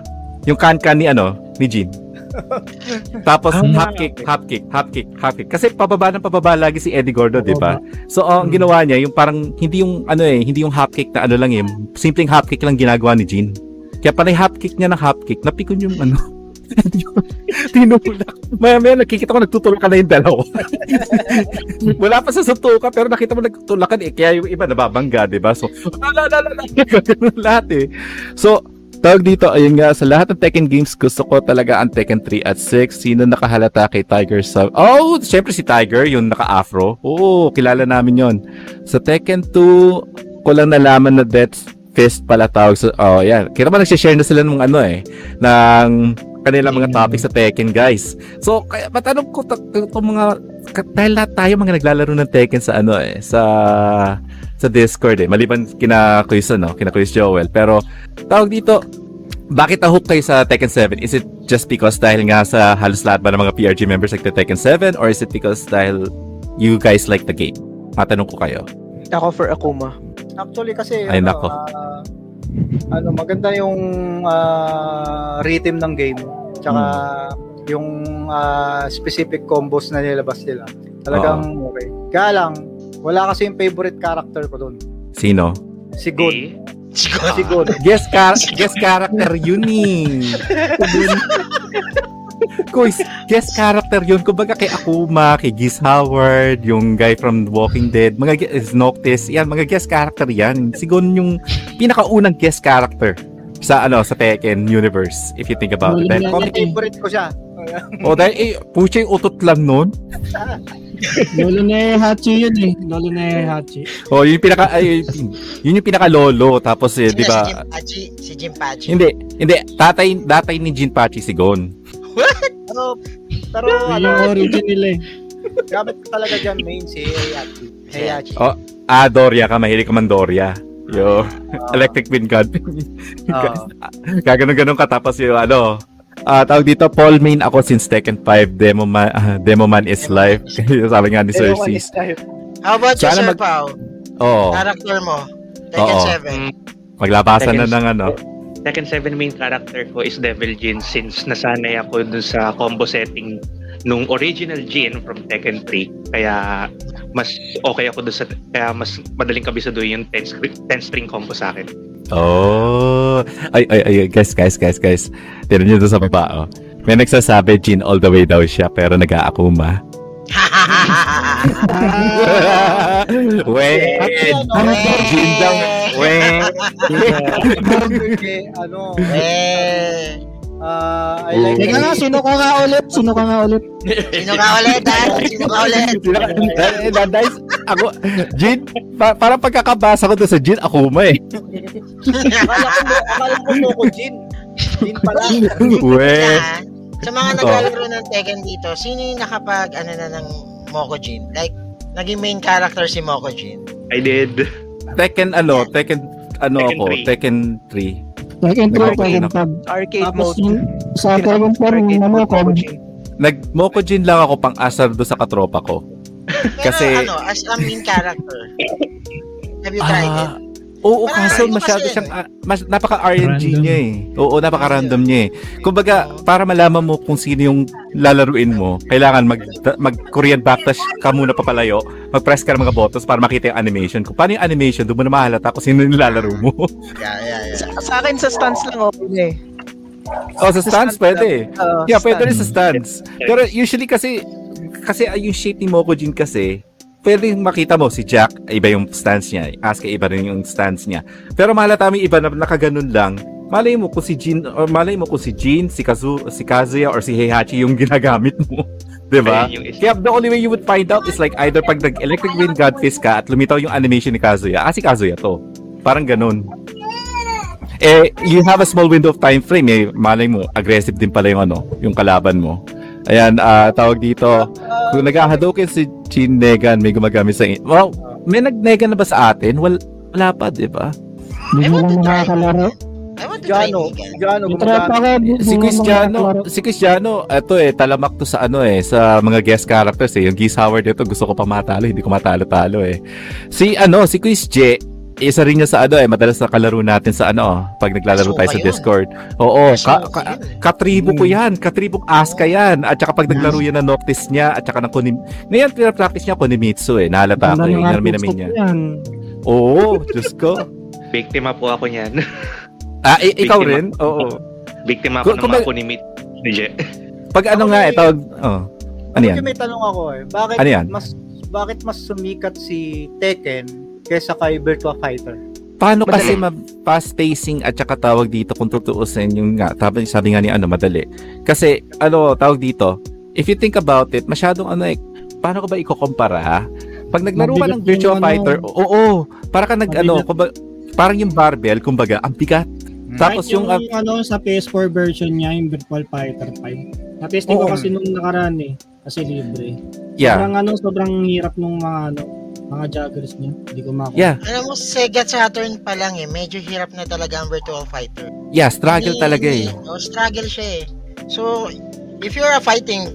Yung kan-kan ni ano, ni Jin. Tapos, Ah. half kick, half kick, half kick, half kick. Kasi pababa ng pababa lagi si Eddie Gordo, di ba? So, ang ginawa niya, yung parang, hindi yung, ano eh, hindi yung half kick na ano lang eh, simpleng half kick lang ginagawa ni Jin. Kaya panay half kick niya ng half kick, napikon yung ano, tinulak. Maya maya nakikita ko nagtutulakan na yung dalawa. Wala pa sa suntukan, pero nakita mo nagtutulakan eh. Kaya yung iba nababangga, di ba? So, la la la la, lahat eh. So, tawag dito, ayun nga, sa lahat ng Tekken games, gusto ko talaga ang Tekken 3 at 6. Sino nakahalata kay Tiger sa... Oh, syempre si Tiger, yung naka-afro. Oo, kilala namin yon Sa Tekken 2, ko lang nalaman na Death Fist pala tawag sa... Oh, yan. Kaya naman nagsishare na sila ng ano eh, ng kanilang mga topics sa Tekken, guys. So, kaya matanong ko to, to, to mga... Dahil lahat tayo mga naglalaro ng Tekken sa ano eh, sa sa Discord eh. Maliban kina Quiz, ano, kina Quiz Joel. Pero, tawag dito, bakit na-hook kayo sa Tekken 7? Is it just because dahil nga sa halos lahat ba ng mga PRG members like the Tekken 7? Or is it because dahil you guys like the game? Matanong ko kayo. Ako for Akuma. Actually kasi Ay, ano, nako. ah, ano maganda yung ah, rhythm ng game. Tsaka yung ah, specific combos na nilabas nila. Talagang okay. Kaya lang, wala kasi yung favorite character ko doon. Sino? Si Gon. Si Si Gon. Guest, car- guest character yun eh. Kuis, guest character yun. Kumbaga kay Akuma, kay Giz Howard, yung guy from The Walking Dead, mga is Noctis, yan, mga guest character yan. Sigon yung pinakaunang guest character sa ano sa Tekken universe if you think about it. Dahil comic, favorite ko siya. oh, dahil eh, pucha yung utot lang nun. Lolo na Hachi yun eh. Lolo na Hachi. Oh, yun yung pinaka ay, yun yung pinaka lolo tapos eh, di ba? Si Jimpachi. Si Jimpachi. Hindi, hindi tatay tatay ni Jinpachi si Gon. Pero, pero Yun ano, yung origin nila eh. gamit ko talaga dyan main si Heihachi. Heihachi. Oh, ah, Doria ka, mahilig ka man Doria. Yo, electric wind gun. Oo. Gaganon-ganon ka tapos yung ano, ah tawag dito, Paul main ako since Tekken 5, Demo Man, ah, Demo Man is life. Sabi nga ni Sir Pero type. How about you, Sana Sir mag- Pao? Oo, Character mo. Tekken Oo. 7. maglabasan na Tekken- ng ano. Tekken 7 main character ko is Devil Jin since nasanay ako dun sa combo setting nung original Jin from Tekken 3. Kaya mas okay ako dun sa kaya mas madaling kabisado yung 10 string, 10 string combo sa akin. Oh, ay, ay, ay, guys, guys, guys, guys. Tira nyo doon sa baba, oh. May nagsasabi, Jin all the way daw siya, pero nag-aakuma. Wait, Jin daw. Wait. Okay, ano, Eh, ah, I like Teka nga, sino ka nga ulit? Sino ka nga ulit? sino ka ulit, ha? Sino ka ulit? Eh, eh, Guys, ako, Jin, pa- parang pagkakabasa ko doon sa Jin, akuma eh. Akala ko, mo- akala ko mo ko Jin. Jin pala. Wait. Ah, Sa mga naglalaro ng Tekken dito, sino yung nakapag, ano na, ng Mokojin? Like, naging main character si Mokojin. I did. Tekken, ano, Tekken, ano Tekken ako, 3. Tekken 3. Tekken 3, Okay. Tekken Tag. Arcade Tapos mode. yung sa Tekken 4, Arcade ano, com. Mokujin. Nag-Mokojin lang ako pang asar doon sa katropa ko. Pero Kasi- ano, as a main character, have you tried it? Oo, Parang kaso ano masyado kasi siyang, ano ah, mas, napaka-RNG Random. niya eh. Oo, napaka-random niya eh. Kumbaga, para malaman mo kung sino yung lalaruin mo, kailangan mag, mag Korean backdash ka muna papalayo, mag-press ka ng mga buttons para makita yung animation. Kung paano yung animation, doon mo na mahalata kung sino yung nilalaro mo. Yeah, yeah, yeah. Sa, sa akin sa stance lang okay na eh. oh, sa stance pwede. Uh, Yeah, pwede rin sa stance. Pero usually kasi, kasi ah, yung shape ni Mokojin kasi, pwede makita mo si Jack, iba yung stance niya. Asuka, iba rin yung stance niya. Pero mahalata mo yung iba na nakaganon lang. Malay mo kung si Jin, or malay mo kung si Jin, si, Kazu, si Kazuya, or si Heihachi yung ginagamit mo. 'Di ba? Ayun yung isa. Kaya the only way you would find out is like either pag nag-electric wind god fist ka at lumitaw yung animation ni Kazuya, ah, si Kazuya to. Parang ganun. Eh, you have a small window of time frame eh. Malay mo, aggressive din pala yung ano, yung kalaban mo. Ayan, ah tawag dito. Kung nag-Hadouken si Jin Negan, may gumagamit sa... Wow, may nag-Negan na ba sa atin? Wal, wala pa, di ba? Hindi I mo want lang to try. nakakalaro. I want to try Jano, Negan. Ko, bu- Si Cristiano, si Cristiano, ito eh, talamak to sa ano eh, sa mga guest characters eh. Yung Geese Howard dito, gusto ko pa matalo, hindi ko matalo-talo eh. Si ano, si Chris J, isa rin niya sa ano eh, madalas na kalaro natin sa ano, pag naglalaro tayo sa yun. Discord. Oo, ka, ka, yun. katribo ko yan, katribong aska yan. At saka pag naglaro yan ng Noctis niya, at saka ng Kunim... Ngayon, pinapractice niya Kunimitsu eh, nahalata ko eh, yun minamin niya. Oo, Diyos ko. Biktima po ako niyan. Ah, i- ikaw Biktima. rin? Oo. Biktima Kung- ako ng kung mga ba- kunimit. Pag ano Ako nga, eh. tawag... Oh. Ano yan? Medyo may tanong ako eh. Bakit Ano yan? mas bakit mas sumikat si Tekken kaysa kay Virtua Fighter? Paano Madali. kasi ma- fast pacing at saka tawag dito kung tutuusin yung nga, sabi, sabi nga ni ano, madali. Kasi, ano, tawag dito, if you think about it, masyadong ano eh, paano ko ba ikukumpara ha? Pag naglaro ka ng Virtua yung ano, Fighter, oo, oo, para ka nag, ano, kumbaga, parang yung barbell, kumbaga, ang bigat. Tapos Kahit yung, yung, ano, sa PS4 version niya, yung Virtual Fighter 5. Natesting ko kasi nung nakaraan eh. Kasi libre. yeah, Sobrang ano, sobrang hirap nung mga ano, mga joggers niya. Hindi ko makuha. yeah, Alam mo, Sega Saturn pa lang eh. Medyo hirap na talaga ang Virtual Fighter. yeah, struggle Hindi- talaga eh. hindi- Oh, struggle siya eh. So, if you're a fighting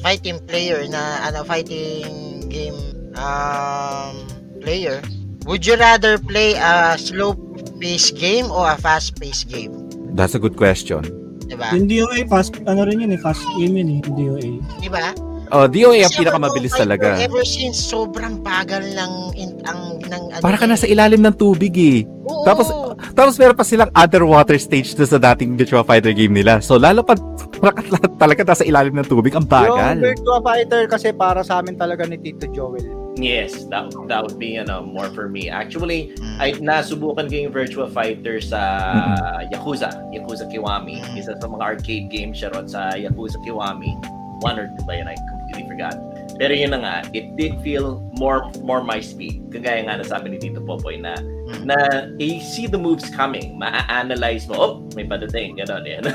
fighting player na ano fighting game um player, would you rather play a slow paced game or a fast paced game? That's a good question. Diba? Yung DOA, fast, ano rin yun eh, fast game yun eh, yung DOA. Diba? Oh, DOA ang pinakamabilis talaga. Ever since, sobrang bagal ng in, ang ng ano Para ka eh. nasa ilalim ng tubig eh. Oo. Tapos, tapos meron pa silang underwater stage to sa dating Virtua Fighter game nila. So, lalo pa talaga nasa ilalim ng tubig, ang Yung bagal. Virtua Fighter kasi para sa amin talaga ni Tito Joel. Yes, that that would be ano, more for me. Actually, Mm. ay nasubukan ko yung Virtua Fighter sa Yakuza, Yakuza Kiwami. Mm. Isa sa mga arcade games siya ron sa Yakuza Kiwami. One or two ba yun? I completely forgot. Pero yun na nga, it did feel more more my speed. Kagaya nga na sabi ni Tito Popoy na Mm. na you see the moves coming, ma-analyze mo, oh, may padating, gano'n yan.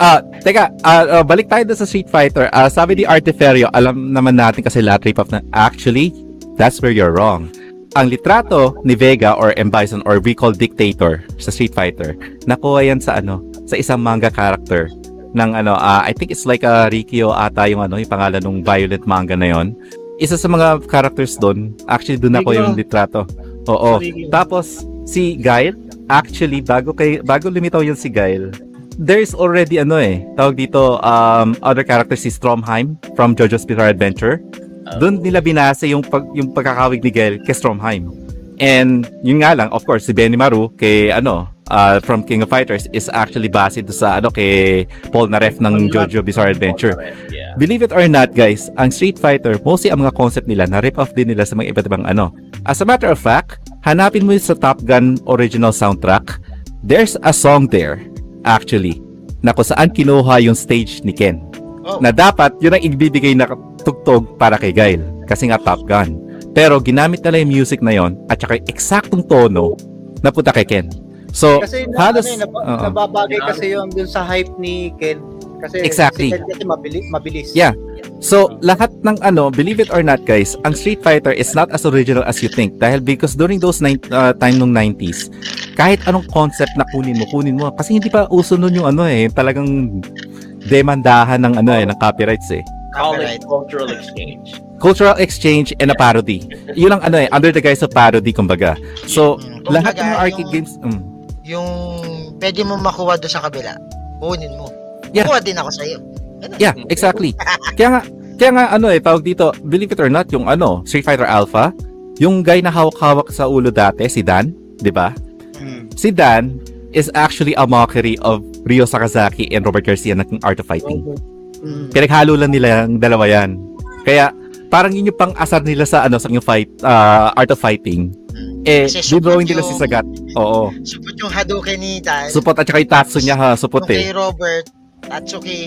Ah, teka, ah, ah, balik tayo sa Street Fighter. Ah, sabi ni Artiferio, alam naman natin kasi lahat rip off na actually, that's where you're wrong. Ang litrato ni Vega or M. Bison or we call Dictator sa Street Fighter, nakuha yan sa ano, sa isang manga character ng ano, ah, I think it's like a Rikyo ata yung ano, yung pangalan ng violent manga na yon. Isa sa mga characters doon, actually doon ako yung litrato. Oo. Rikyo. Tapos si Guile, actually bago kay bago lumitaw yung si Guile, there's already ano eh, tawag dito um other characters si Stromheim from JoJo's Bizarre Adventure. Doon nila binasa yung pag, yung pagkakawig ni Guile kay Stromheim. And yun nga lang, of course, si Benny Maru kay ano, uh, from King of Fighters is actually base doon sa ano kay Paul Naref ng JoJo Bizarre Adventure. yeah. Believe it or not, guys, ang Street Fighter, mostly ang mga concept nila, na-rip off din nila sa mga iba't ibang ano. As a matter of fact, hanapin mo sa Top Gun original soundtrack, there's a song there, actually, na kung saan kinuha yung stage ni Ken. Oh. Na dapat, yun ang ibibigay na tugtog para kay Guile. Kasi nga Top Gun. Pero ginamit nila yung music na yon at saka yung eksaktong tono na punta kay Ken. So, Kasi na, halos, ano, nab- oo. nababagay kasi yung dun sa hype ni Ken. Kasi Exactly. si Ken kasi mabilis. mabilis. Yeah. So, lahat ng ano, believe it or not guys, ang Street Fighter is not as original as you think. Dahil because during those nine, uh, time nung 90s, kahit anong concept na kunin mo, kunin mo. Kasi hindi pa uso nun yung ano eh, talagang demandahan ng ano eh, ng copyrights eh. Copyright. cultural exchange. Cultural exchange and a parody. Yun ang ano eh, under the guise of parody kumbaga. So, Mm, lahat ng kumbaga, arcade yung- games, mm, Yung pwede mo makuha doon sa kabila, kunin mo. Yeah. Kuha din ako sa'yo. Ganun. Yeah, exactly. kaya nga, kaya nga ano eh, tawag dito, believe it or not, yung ano, Street Fighter Alpha, yung guy na hawak-hawak sa ulo dati, si Dan, di ba? Mm. Si Dan is actually a mockery of Ryo Sakazaki and Robert Garcia ng Art of Fighting. Mm. Pinaghalo lang nila ang dalawa yan. Kaya, parang yun yung pang-asar nila sa ano sa yung fight uh, Art of Fighting. Eh, Kasi support drawing nila si Sagat. Oo. Supot yung Hadouken ni Dan. Support at saka yung Tatsu niya ha, support yung kay eh. Robert, Tatsuki,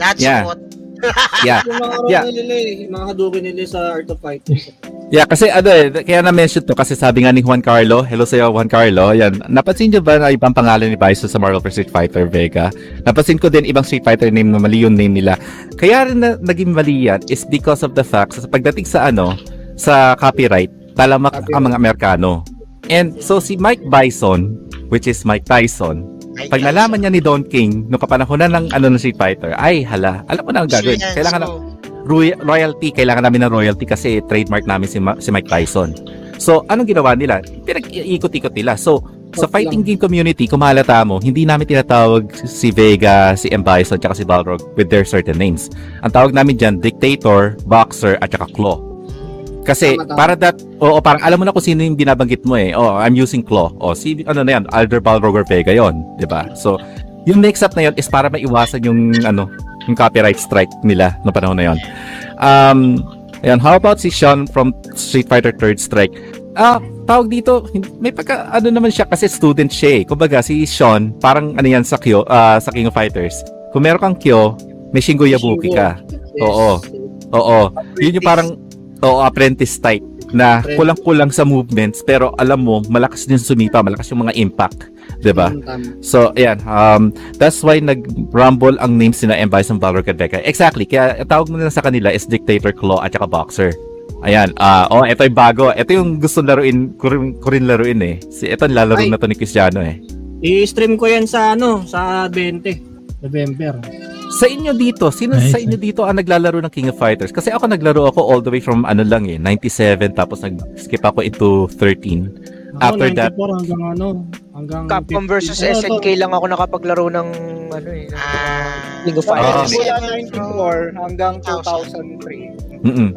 lahat Yeah. support. Yeah. Yung mga Yeah. nila eh, yung mga Hadouken nila sa Art of Fighting. Yeah, kasi ano eh, kaya na-mention to kasi sabi nga ni Juan Carlo, hello sa'yo Juan Carlo, yan, napansin niyo ba na ibang pangalan ni Bison sa Marvel vs. Street Fighter Vega? Napansin ko din ibang Street Fighter name na mali yung name nila. Kaya rin na, naging mali yan is because of the fact sa pagdating sa ano, sa copyright, talamak ang mga Amerikano. And so si Mike Bison, which is Mike Tyson. Mike Pag Tyson. nalaman niya ni Don King no kapanahonan ng ano ng Street Fighter, ay hala, alam mo na ang gagawin. Kailangan ng roy- royalty, kailangan namin ng royalty kasi trademark namin si, Ma- si Mike Tyson. So, anong ginawa nila? Pinag-iikot-ikot nila. So, sa fighting game community, kung malata mo, hindi namin tinatawag si Vega, si M. Bison, tsaka si Balrog with their certain names. Ang tawag namin dyan, Dictator, Boxer, at tsaka Claw. Kasi, Tama, para that, oo, parang alam mo na kung sino yung binabanggit mo eh. Oh, I'm using Claw. Oh, si, ano na yan, either Balrog or Vega yon di ba? So, yung mix-up na yon is para maiwasan yung, ano, yung copyright strike nila no panahon na yon. Um, ayan, how about si Sean from Street Fighter Third Strike? Ah, tawag dito, may pagka, ano naman siya kasi student siya eh. Kumbaga, si Sean, parang ano yan sa Kyo, ah, sa King of Fighters. Kung meron kang Kyo, may Shingo Yabuki ka. Yes. Oo. Oo. Yun yung parang, oo, apprentice type na kulang-kulang sa movements pero alam mo, malakas din sumipa, malakas yung mga impact. 'di ba? Mm. So, ayan. Um, that's why nag-rumble ang names nila M. Bison, Valor, Becca. Exactly. Kaya tawag mo na sa kanila is Dictator, Claw, at saka Boxer. Ayan. Ah, oh, ito yung bago. Ito yung gusto laruin, ko rin, ko rin laruin eh. Si, ito lalaro na to ni Cristiano eh. I-stream ko yan sa ano, sa 20 November. Sa inyo dito, sino Nice. sa inyo dito ang naglalaro ng King of Fighters? Kasi ako naglaro ako all the way from ano lang eh, 97 tapos nag-skip ako into 13. Ako, After that- 94 hanggang ano, hanggang Capcom 50. versus to? SNK lang ako nakapaglaro ng ano eh. ng Ah, King of. Fighters. Mula 94 hanggang 2003. Mm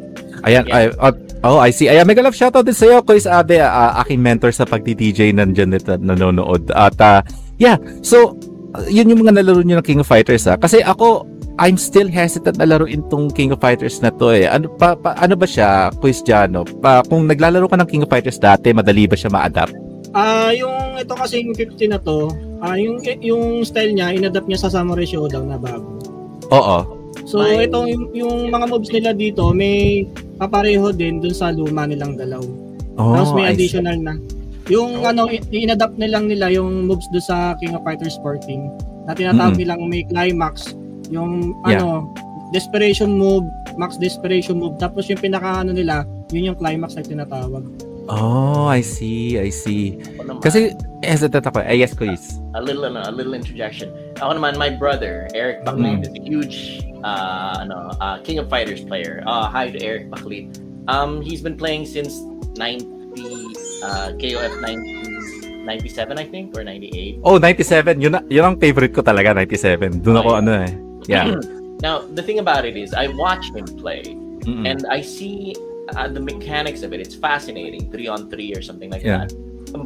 Ayan, ay, oh, oh, I see. Ayan, mega love shoutout din sa'yo, Kuis Abe, ah, aking mentor sa pagdi-DJ nandyan na nanonood. At, ah, yeah, so, uh, yun yung mga nalaro nyo ng King of Fighters, ha? Kasi ako, I'm still hesitant na laruin tong King of Fighters na to, eh. Ano, pa, pa- ano ba siya, Kuis Jano? Pa, kung naglalaro ka ng King of Fighters dati, madali ba siya ma-adapt? Ah, yung ito kasi yung 50 na to, ah yung yung style niya inadapt niya sa Samurai Showdown na bago. Oo. So May- ito yung, yung mga moves nila dito may kapareho din dun sa luma nilang dalaw. Oh, Tapos may additional na. Yung ano i- i-inadapt nilang nila yung moves do sa King of Fighters 14 na tinatawag Mm. nilang may climax, yung Yeah. ano desperation move, max desperation move. Tapos yung pinaka ano nila, yun yung climax na tinatawag. Oh, I see, I see. Naman, Kasi, hesitant ako. Ay, yes, Kuis. a little ano, a little interjection. Ako naman, my brother, Eric Baclit, is a huge uh, ano, uh, King of Fighters player. Uh, hi to Eric Baclit. Um, he's been playing since 90, uh, KOF 90, 97, I think, or 98. Oh, 97. Yun, yun ang favorite ko talaga, 97. Doon ako, Oh, ano eh. Yeah. Now, the thing about it is, I watch him play, Mm-mm. and I see uh, the mechanics of it. It's fascinating, three on three or something like Yeah. that.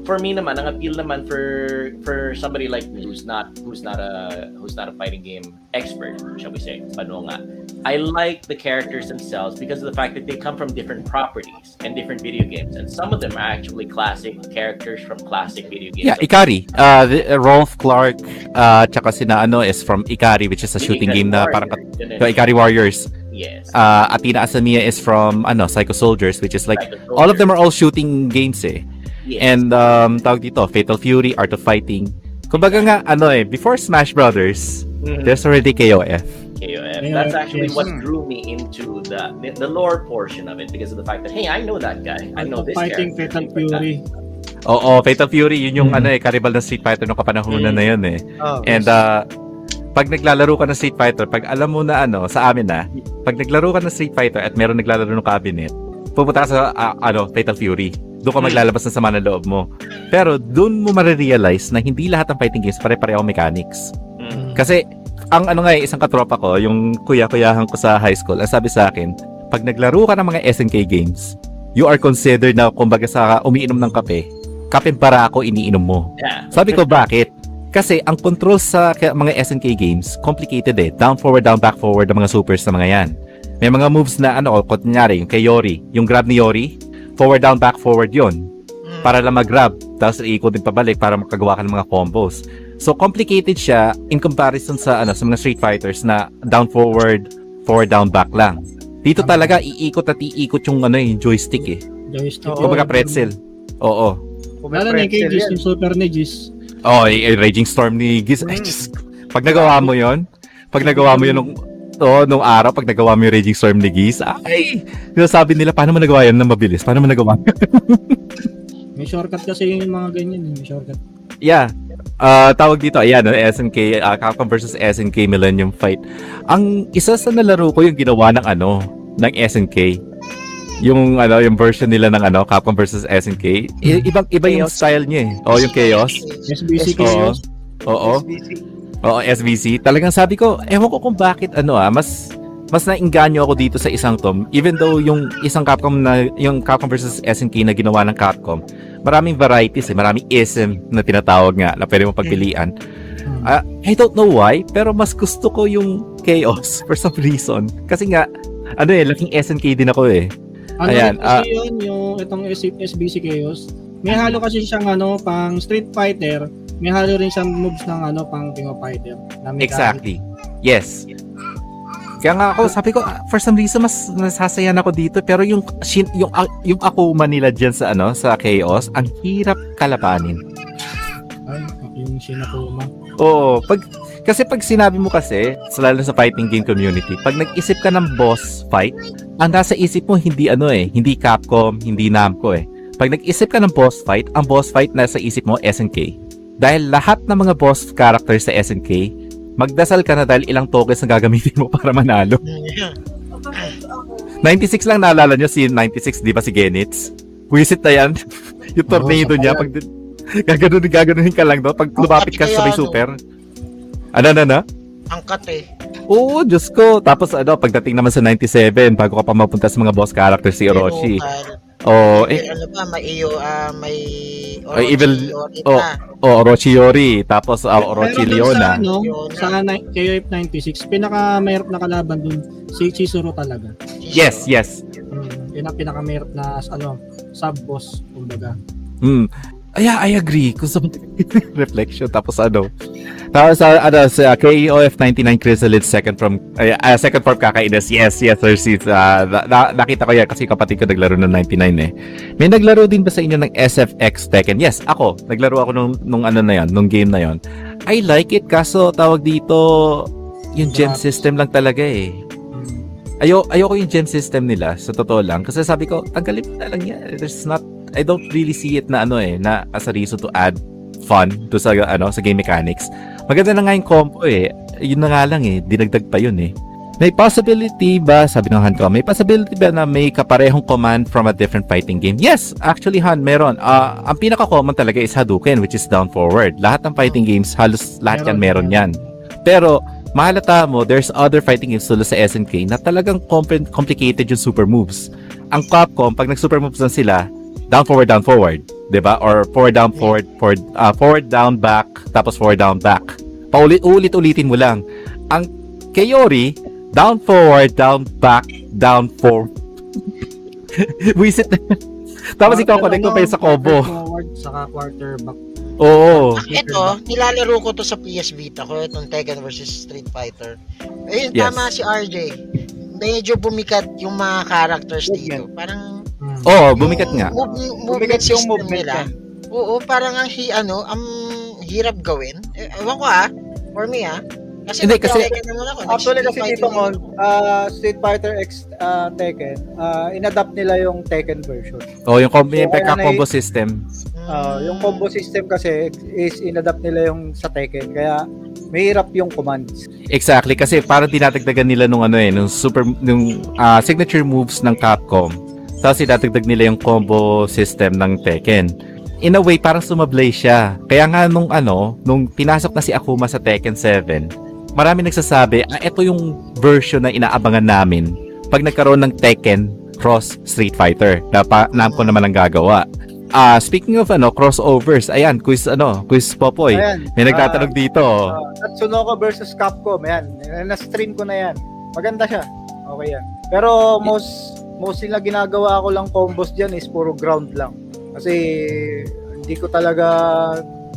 For me naman, ang appeal naman for for somebody like me who's not who's not a who's not a fighting game expert, shall we say, ano nga. I like the characters themselves because of the fact that they come from different properties and different video games, and some of them are actually classic characters from classic video games. Yeah, Ikari. Uh, the, uh, Rolf Clark, uh, tsaka sina ano is from Ikari, which is a shooting game na parang so, Ikari Warriors. Yes. Uh, Athena Asamiya is from ano Psycho Soldiers, which is like all of them are all shooting games eh. Yes. And um, tawag dito, Fatal Fury, Art of Fighting. Kumbaga nga, ano eh, before Smash Brothers, Mhm. there's already KOF. KOF. Yeah, That's actually yes. what drew me into the the lore portion of it because of the fact that hey, I know that guy. I know this Fighting character. Fatal like. Fury. Oo, Fatal Fury, yun yung Mm. ano eh, karibal ng Street Fighter nung kapanahonan Mm. na yun eh. Oh, And uh, pag naglalaro ka ng Street Fighter, pag alam mo na ano, sa amin na, pag naglaro ka ng Street Fighter at meron naglalaro ng cabinet, pupunta ka sa ah, ano, Fatal Fury. Doon ka maglalabas ng sama ng loob mo. Pero doon mo marirealize na hindi lahat ng fighting games pare-pareho mechanics. Mm. Kasi ang ano nga eh, isang katropa ko, yung kuya-kuyahan ko sa high school, ang sabi sa akin, pag naglaro ka ng mga SNK games, you are considered na kumbaga sa umiinom ng kape, kape para ako iniinom mo. Yeah. Sabi ko, bakit? Kasi ang control sa mga SNK games, complicated eh. Down forward, down back forward ang mga supers na mga yan. May mga moves na ano, kunyari, yung kay Yori, yung grab ni Yori, forward, down, back, forward yon mm, para lang mag-grab, tapos iikot din pabalik para makagawa ka ng mga combos. So complicated siya in comparison sa ano sa mga Street Fighters na down forward, forward down back lang. Dito talaga iikot at iikot yung ano yung joystick eh. Joystick. Oo. Kumbaga pretzel. Oo. Lalo na yung kay Giz, yung super ni Giz. Oh, y- y- Raging Storm ni Giz. Ay, Diyos ko. Pag nagawa mo 'yon, pag nagawa mo 'yon nung oh, nung araw, pag nagawa mo yung Raging Storm ni Giz, ay, sabi nila, paano mo nagawa yan na mabilis? Paano mo nagawa? May shortcut kasi yung mga ganyan, eh, may shortcut. Yeah. Ah, tawag dito, ayan, no, SNK, ah, Capcom versus SNK Millennium Fight. Ang isa sa nalaro ko yung ginawa ng ano, ng SNK. Yung ano, yung version nila ng ano, Capcom versus SNK. I- ibang iba yung style niya eh. Oh, yung Chaos. SBC. Chaos. Oo. Oo, SVC. Talagang sabi ko, ewan ko kung bakit ano ah, mas mas nainganyo ako dito sa isang tom. Even though yung isang Capcom na, yung Capcom versus SNK na ginawa ng Capcom, maraming varieties eh, maraming ism na tinatawag nga na pwede mo pagpilian. Ah, I don't know why, pero mas gusto ko yung Chaos for some reason. Kasi nga, ano eh, laking SNK din ako eh. Ano Ayan, ah. yun, yung itong SBC Chaos, may halo kasi siyang ano, pang Street Fighter, may halo rin siyang moves ng ano, pang King of Fighter. Na Exactly. Yes. Kaya nga ako, sabi ko, ah, for some reason, mas nasasayan ako dito. Pero yung, shin, yung, ah, yung Akuma nila dyan sa, ano, sa Chaos, ang hirap kalabanin. Ay, yung Shinakuma. Oo, pag kasi pag sinabi mo kasi, sa lalo sa fighting game community, pag nag-isip ka ng boss fight, ang nasa isip mo hindi ano eh, hindi Capcom, hindi Namco eh. Pag nag-isip ka ng boss fight, ang boss fight nasa isip mo SNK. Dahil lahat ng mga boss characters sa SNK, magdasal ka na dahil ilang tokens na gagamitin mo para manalo. 96 lang naalala nyo si 96, di ba si Genitz? Wisit na yan. yung tornado sa niya, pag gaganon gaganunin ka lang do pag lumapit ka sa may super. Ano na na? Angkat eh. Oo, Diyos ko. Tapos ano, pagdating naman sa 97, bago ka pa mapunta sa mga boss characters si Orochi. Oh, Eh, eh, ano ba, may iyo, ah, may Ay, evil- Orochi, oh, pa. oh, Orochi Yori. Tapos uh, Orochi Pero dun Leona. Sa, ano, sa ni- KOF 96, pinaka mahirap na kalaban dun, si Chizuru talaga. Yes, yes. Mm, yun ang pinaka mahirap na ano, sub-boss, kumbaga. Hmm. Ay, I agree. Kung sa reflection, tapos ano. Tapos sa ano, sa KOF 99 Chrysalid second from ay, ah, second form kakainis. Yes, yes, sir. Sis. Ah, na- na- nakita ko yan kasi kapatid ko naglaro ng 99 eh. May naglaro din ba sa inyo ng SFX Tekken? Yes, ako. Naglaro ako nung, nung ano na yan, nung game na yon. I like it kaso tawag dito yung gem system lang talaga eh. Ayo ayoko yung gem system nila sa totoo lang kasi sabi ko tanggalin na lang yan. There's not I don't really see it na ano eh na as a reason to add fun to sa ano sa game mechanics. Maganda na nga yung combo eh. Yun na nga lang eh, dinagdag pa yun eh. May possibility ba, sabi ng Han ko, may possibility ba na may kaparehong command from a different fighting game? Yes, actually Han, meron. Ah, ang pinaka-common talaga is Hadouken, which is down forward. Lahat ng fighting games, halos lahat yan meron yan. Pero, mahalata mo, there's other fighting games tulad sa SNK na talagang compl- complicated yung super moves. Ang Capcom, pag nag-super moves na sila, down forward down forward, 'di ba? Or forward down forward forward ah, forward down back tapos forward down back. Paulit ulit ulitin mo lang. Ang Kayori, down forward down back down forward. Wisit tapos ikaw connect mo pa sa combo. Forward, saka quarterback. Oo. Ito, nilalaro ko to sa PS Vita ko, itong Tekken versus Street Fighter. Ayun, Yes. tama si RJ. Medyo bumikat yung mga characters dito. Parang Oo, bumikat nga. move, movement system nila. Oo, parang ang hi, ano, ang hirap gawin. Eh, ewan ko ah, for me ah. Kasi Hindi, kasi- ako. Actually kasi dito mon, ah, Street Fighter X ah, Tekken, ah, inadapt nila yung Tekken version. Oh, yung combo, yung So, combo na- system. Ah, yung combo system kasi is inadapt nila yung sa Tekken kaya mahirap yung commands. Exactly kasi parang dinadagdagan nila nung ano eh, nung super nung ah, signature moves ng Capcom. Tapos dinadagdag nila yung combo system ng Tekken. In a way, parang sumablay siya. Kaya nga nung ano, nung pinasok na si Akuma sa Tekken 7, marami nagsasabi, ah, ito yung version na inaabangan namin pag nagkaroon ng Tekken cross Street Fighter. Na pa, Namco naman ang gagawa. Ah, speaking of ano, crossovers, ayan, quiz ano, quiz Popoy. Ayan. May nagtatanong dito. Ah, Tatsunoko versus Capcom, yan. Na-stream ko na yan. Maganda siya. Okay yan. Pero most mostly na ginagawa ko lang combos diyan is puro ground lang. Kasi hindi ko talaga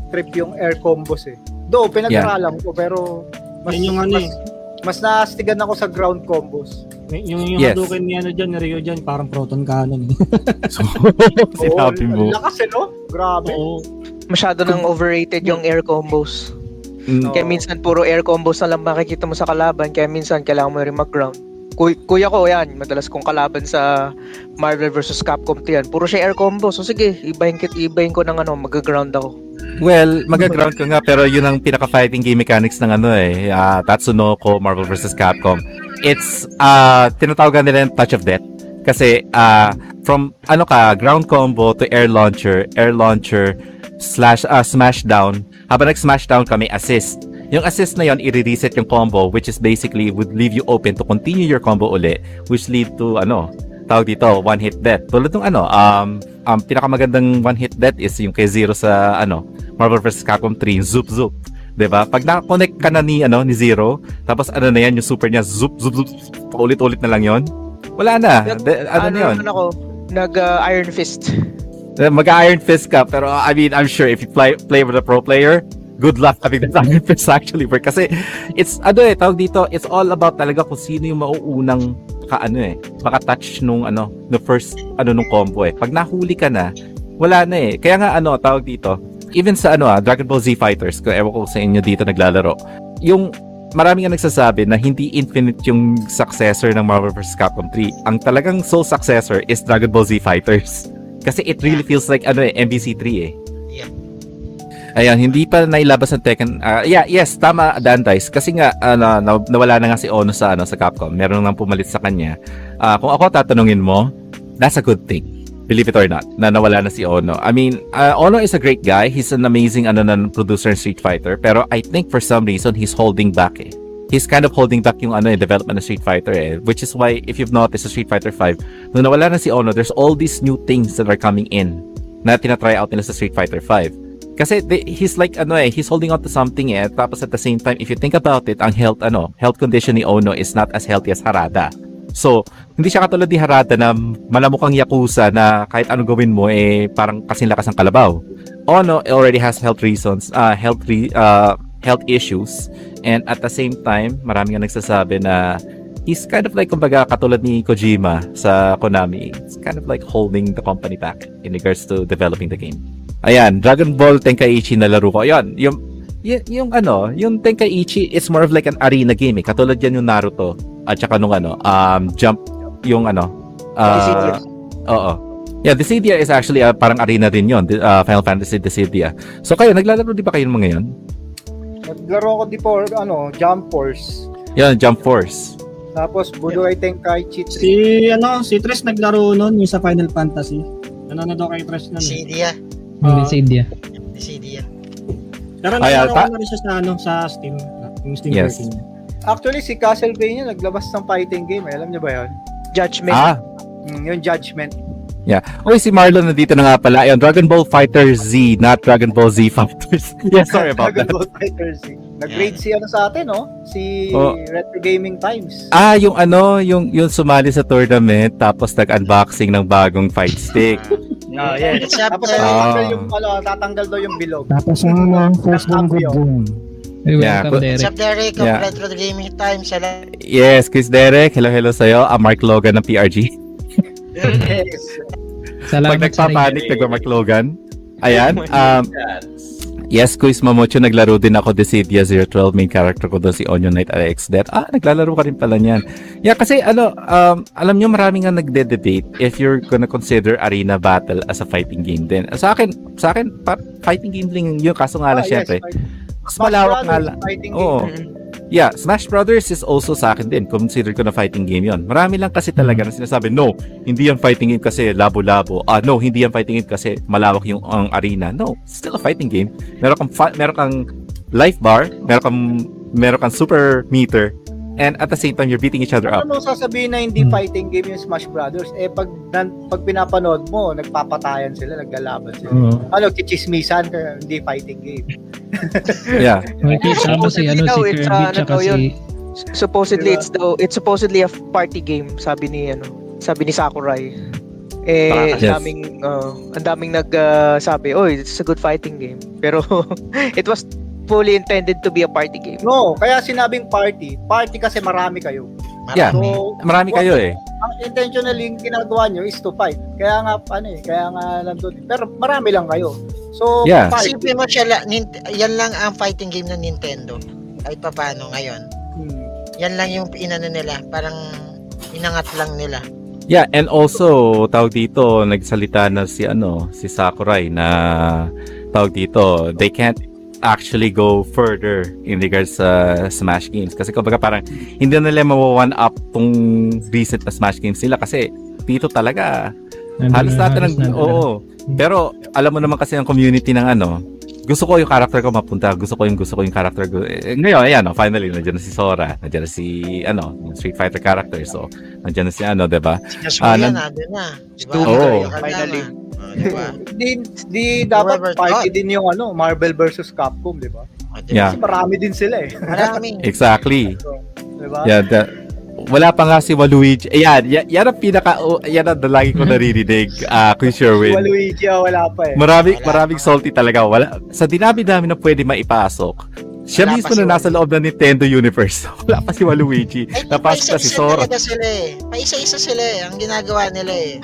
trip yung air combos eh. Do, pinag-aralan ko pero mas Yun yung ano mas, mas naastigan ako sa ground combos. Yung, yung Yes. Hadouken ni ano dyan, ni Ryo dyan, parang proton cannon. Sinabi Oo, mo. Lakas eh, no? Grabe. Masyado nang overrated yung air combos. Mm. Kaya minsan puro air combos na lang makikita mo sa kalaban, kaya minsan kailangan mo rin mag-ground. Kuy- kuya ko yan, madalas kong kalaban sa Marvel vs Capcom 'to yan. Puro siya air combo. So sige, ibahin kit ibahin ko ng ano, mag-ground ako. Well, magaground ko nga pero yun ang pinaka-fighting game mechanics ng ano eh, ah, Tatsunoko, Marvel vs. Capcom. It's uh tinatawagan nila yung touch of death kasi ah from ano ka, ground combo to air launcher, air launcher slash ah, smash down. Habang nag-smash down ka, may assist. Yung assist na yon i-reset yung combo which is basically would leave you open to continue your combo uli which lead to ano, tawag dito, one hit death. Tulad ng ano, um, um, pinakamagandang one hit death is yung kay Zero sa ano, Marvel vs. Capcom 3, Zoop Zoop. 'Di ba? Pag na-connect ka na ni ano ni Zero, tapos ano na yan, yung super niya zoop zoop zoop, paulit-ulit na lang 'yon. Wala na. Nag- De- ano, na 'yon? naman ako, nag uh, Iron Fist. Mag-Iron Fist ka, pero I mean, I'm sure if you play play with a pro player, good luck having that Iron Fist actually work. Kasi it's, ano eh, tawag dito, it's all about talaga kung sino yung mauunang ka ano eh, maka-touch nung ano, the first ano nung combo eh. Pag nahuli ka na, wala na eh. Kaya nga ano, tawag dito, even sa ano ah, Dragon Ball Z Fighters, kung ewan ko sa inyo dito naglalaro, yung marami nga nagsasabi na hindi infinite yung successor ng Marvel vs. Capcom 3. Ang talagang sole successor is Dragon Ball Z Fighters. Kasi it really feels like ano eh, MVC3 eh. Ayan, hindi pa nailabas ng Tekken. ah, yeah, yes, tama Dantais. Kasi nga ano, na- nawala na nga si Ono sa ano sa Capcom. Meron nang pumalit sa kanya. Ah, kung ako tatanungin mo, that's a good thing. Believe it or not, na nawala na si Ono. I mean, ah, Ono is a great guy. He's an amazing ano na producer in Street Fighter. Pero I think for some reason he's holding back eh. He's kind of holding back yung ano eh, development ng Street Fighter eh. Which is why if you've noticed sa Street Fighter 5, nung nawala na si Ono, there's all these new things that are coming in na tinatry out nila sa Street Fighter 5. Kasi they, he's like ano eh, he's holding on to something eh. Tapos at the same time, if you think about it, ang health ano, health condition ni Ono is not as healthy as Harada. So, hindi siya katulad ni Harada na malamukang yakuza na kahit ano gawin mo eh parang kasing lakas ng kalabaw. Ono already has health reasons, uh, health re, uh, health issues and at the same time, marami nga nagsasabi na he's kind of like kumbaga katulad ni Kojima sa Konami. It's kind of like holding the company back in regards to developing the game. Ayan, Dragon Ball Tenkaichi na laro ko. Ayan, yung, y- yung ano, yung Tenkaichi, it's more of like an arena game eh. Katulad yan yung Naruto. At saka nung ano, um, jump, yung ano, uh, oo. Yeah, Dissidia is actually uh, parang arena din yon uh, Final Fantasy Dissidia. So kayo, naglalaro di ba kayo ng mga yan? Naglaro ko before, ano, Jump Force. Yan, Jump Force. Tapos Budokai Tenkaichi 3. Si ano, si Tres naglaro noon yung sa Final Fantasy. Nanonood ako kay Tres noon. Eh. Cydia. Yung Dissidia. Cydia. Pero Ay, naglaro ah, ko na rin siya sa ano, sa Steam. Yung Steam Yes. version niya. Actually, si Castlevania naglabas ng fighting game. Eh. Alam niyo ba yun? Judgment. Ah, Mm, yung Judgment. yeah. Uy, si Marlon nandito na nga pala. Ayun, Dragon Ball Fighter Z, not Dragon Ball Z Fighters. yeah, sorry about Dragon that. Ball Fighter Z. Nag-grade si ano sa atin, no? Si Oh. Retro Gaming Times. Ah, yung ano, yung yung sumali sa tournament tapos nag-unboxing ng bagong fight stick. Ah, yes. Tapos tatanggal Ah. yung, ano, tatanggal daw yung bilog. Tapos ang uh, first Ng one good Apio. game. Hey, Yeah, welcome, but- What's Derek. up, Derek? Of Yeah. Retro Gaming Time. Salamat. Yes, Chris Derek. Hello, hello sa'yo. I'm Mark Logan ng PRG. yes. Salamat Pag sa nagpapanik, nagpa-Mark Logan. Ayan. Oh Um, yes, Quiz Mamocho, naglaro din ako Dissidia 012. Main character ko doon si Onion Knight RX Death. Ah, naglalaro ka rin pala niyan. Yeah, kasi ano, um, alam nyo, marami nga nagde-debate if you're gonna consider Arena Battle as a fighting game din. Sa akin, sa akin, pa- fighting game din yun. Kaso nga lang, Ah, yes, syempre, fight- mas malawak nga lang. Fighting Oo. game. Yeah, Smash Brothers is also sa akin din. Consider ko na fighting game yon. Marami lang kasi talaga na sinasabi, no, hindi yan fighting game kasi labo-labo. Ah, no, hindi yan fighting game kasi malawak yung ang arena. No, still a fighting game. Meron kang meron kang life bar, meron kang meron kang super meter, and at the same time you're beating each other up. Ano mo sasabihin na hindi Hmm. fighting game yung Smash Brothers? Eh, pag, nan, pag pinapanood mo, nagpapatayan sila, naglalaban sila. Oo. Ano, chichismisan, kaya hindi fighting game. Yeah. Okay, si ano si Kirby uh, ano tsaka yun? si Supposedly Diba? it's daw it's supposedly a party game sabi ni ano sabi ni Sakurai. Eh ang Yes. daming uh, ang daming nag uh, sabi, "Oy, it's a good fighting game." Pero it was fully intended to be a party game. No, kaya sinabing party. Party kasi marami kayo. Yeah. Marami. So, Marami kayo eh. ang intentionally yung ginagawa nyo is to fight. Kaya nga, ano eh, kaya nga nandun. Pero marami lang kayo. So, Yeah. party. Isipin mo siya, la- yan lang ang fighting game ng Nintendo. Kahit pa paano ngayon. Hmm. Yan lang yung inano nila. Parang inangat lang nila. Yeah, and also tawag dito, nagsalita na si ano, si Sakurai na tawag dito, they can't actually go further in regards sa Smash games. Kasi kumbaga parang hindi na nila mawa-one up tong recent na Smash games nila kasi dito talaga Nandun halos na- lahat ng na. oo. Pero alam mo naman kasi ang community ng ano, gusto ko yung character ko mapunta, gusto ko yung gusto ko yung character ko. Eh, ngayon, ayan, oh, finally nandiyan na si Sora, nandiyan na si ano, Street Fighter character. So, nandiyan na si ano, 'di ba? Kasi Ah, yan, nan- na. Diba? Oo. Kasama. Finally. Oh, diba? Di, di dapat Robert party Todd. din yung ano, Marvel versus Capcom, di ba? Oh, diba? Yeah. Kasi marami din sila eh. Marami. Exactly. Di ba? Yeah, the- wala pa nga si Waluigi. Ayan, yan, yan ang pinaka, oh, yan ang lagi ko naririnig, ah, Chris Si Sherwin. Waluigi, ah, wala pa eh. Marami, Wala maraming pa. salty talaga. Wala, sa dinami-dami na pwede maipasok, siya Wala mismo si na nasa loob ng Nintendo Universe. Wala pa si Waluigi. Napasok na si paisa-isa Sora. talaga sila eh. Paisa-isa sila eh. Ang ginagawa nila eh.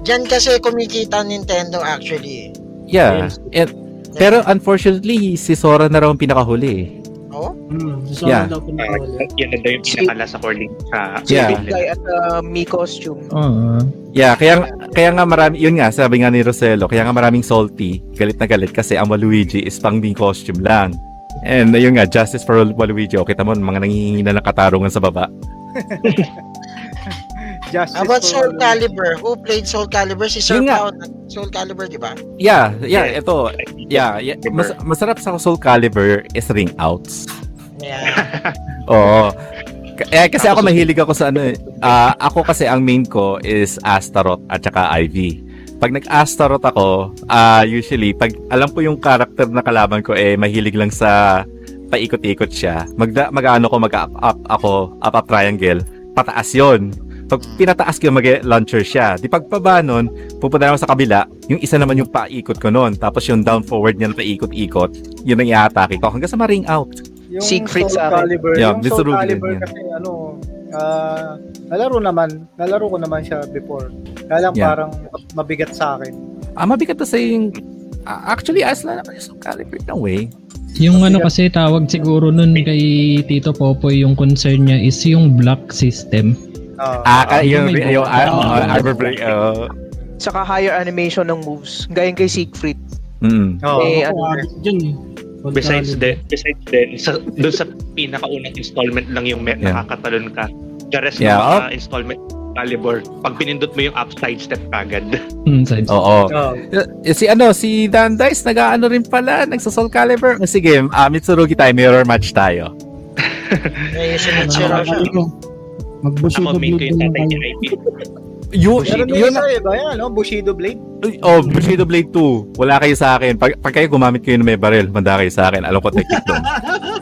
Diyan kasi kumikita Nintendo actually eh. Yeah. And, pero unfortunately, si Sora na raw ang pinakahuli. eh. Oh? Hmm, so Yeah. daw pinakahuli. yan na daw yung pinakala sa calling sa Yeah. Guy at uh, me costume. Oo. Yeah, kaya kaya nga marami, yun nga, sabi nga ni Roselo, kaya nga maraming salty, galit na galit kasi ang Waluigi is pang being costume lang. And yun nga, justice for Waluigi. O, kita mo, mga nangihingi na ng katarungan sa baba. Justice How about Soul. Calibur? Who played Soul Calibur? Si Sir. Pao. Soul Calibur, di ba? Yeah, yeah, Yeah. ito. Yeah, yeah. Mas, masarap sa Soul Calibur is ring outs. Yeah. Oo. Eh, kasi ako mahilig ako sa ano eh. Ah, ako kasi ang main ko is Astaroth at saka Ivy. Pag nag-Astaroth ako, ah usually, pag alam ko yung character na kalaban ko eh, mahilig lang sa paikot-ikot siya. Magda, mag-ano ko, mag-up up ako, up up triangle, pataas yon. Pag pinataas ko, mag-launcher siya. Di pagpaba nun, pupunta naman sa kabila, yung isa naman yung paikot ko nun. Tapos yung down forward niya na paikot-ikot, yun ang i-atake ko hanggang sa ma-ring out. Yung Soul sa akin. Calibur, Yeah, yung Mr. Soul Calibur yan. kasi ano, ah, nalaro naman, nalaro ko naman siya before. Kaya lang Yeah. parang mabigat sa akin. Ah, mabigat to sa yung... ah, actually, as na naman yung Soul Calibur in a way. Yung ano kasi tawag siguro nun kay Tito Popoy yung concern niya is yung block system. Ah, Ah, ka, yung, may yung, go- ah, Oo. ah, armor break. Uh, Saka higher animation ng moves. Gayang kay Siegfried. mm. oo. Eh, ano, addict dyan eh. Besides the besides then sa doon sa pinakaunang installment lang yung may, Yeah. nakakatalon ka. The rest Yeah, ng oh. mga installment caliber, pag pinindot mo yung upside step agad. Hmm, sides. Oo. Oo. Eh, Si ano, si Dan Dice, nag-ano rin pala, nagsa-Soul Calibur. Ah, Sige, ah, Mitsurugi tayo, mirror match tayo. Eh, yung si ko, Mag-Bushido Ako main ko yung na tatay ni tayo. IP. Yun, Pero yun, ba yan, no? Bushido Blade? oh, Bushido Blade 2. Wala kayo sa akin. Pag, pag kayo gumamit kayo ng may baril, manda kayo sa akin. Alam ko technique doon.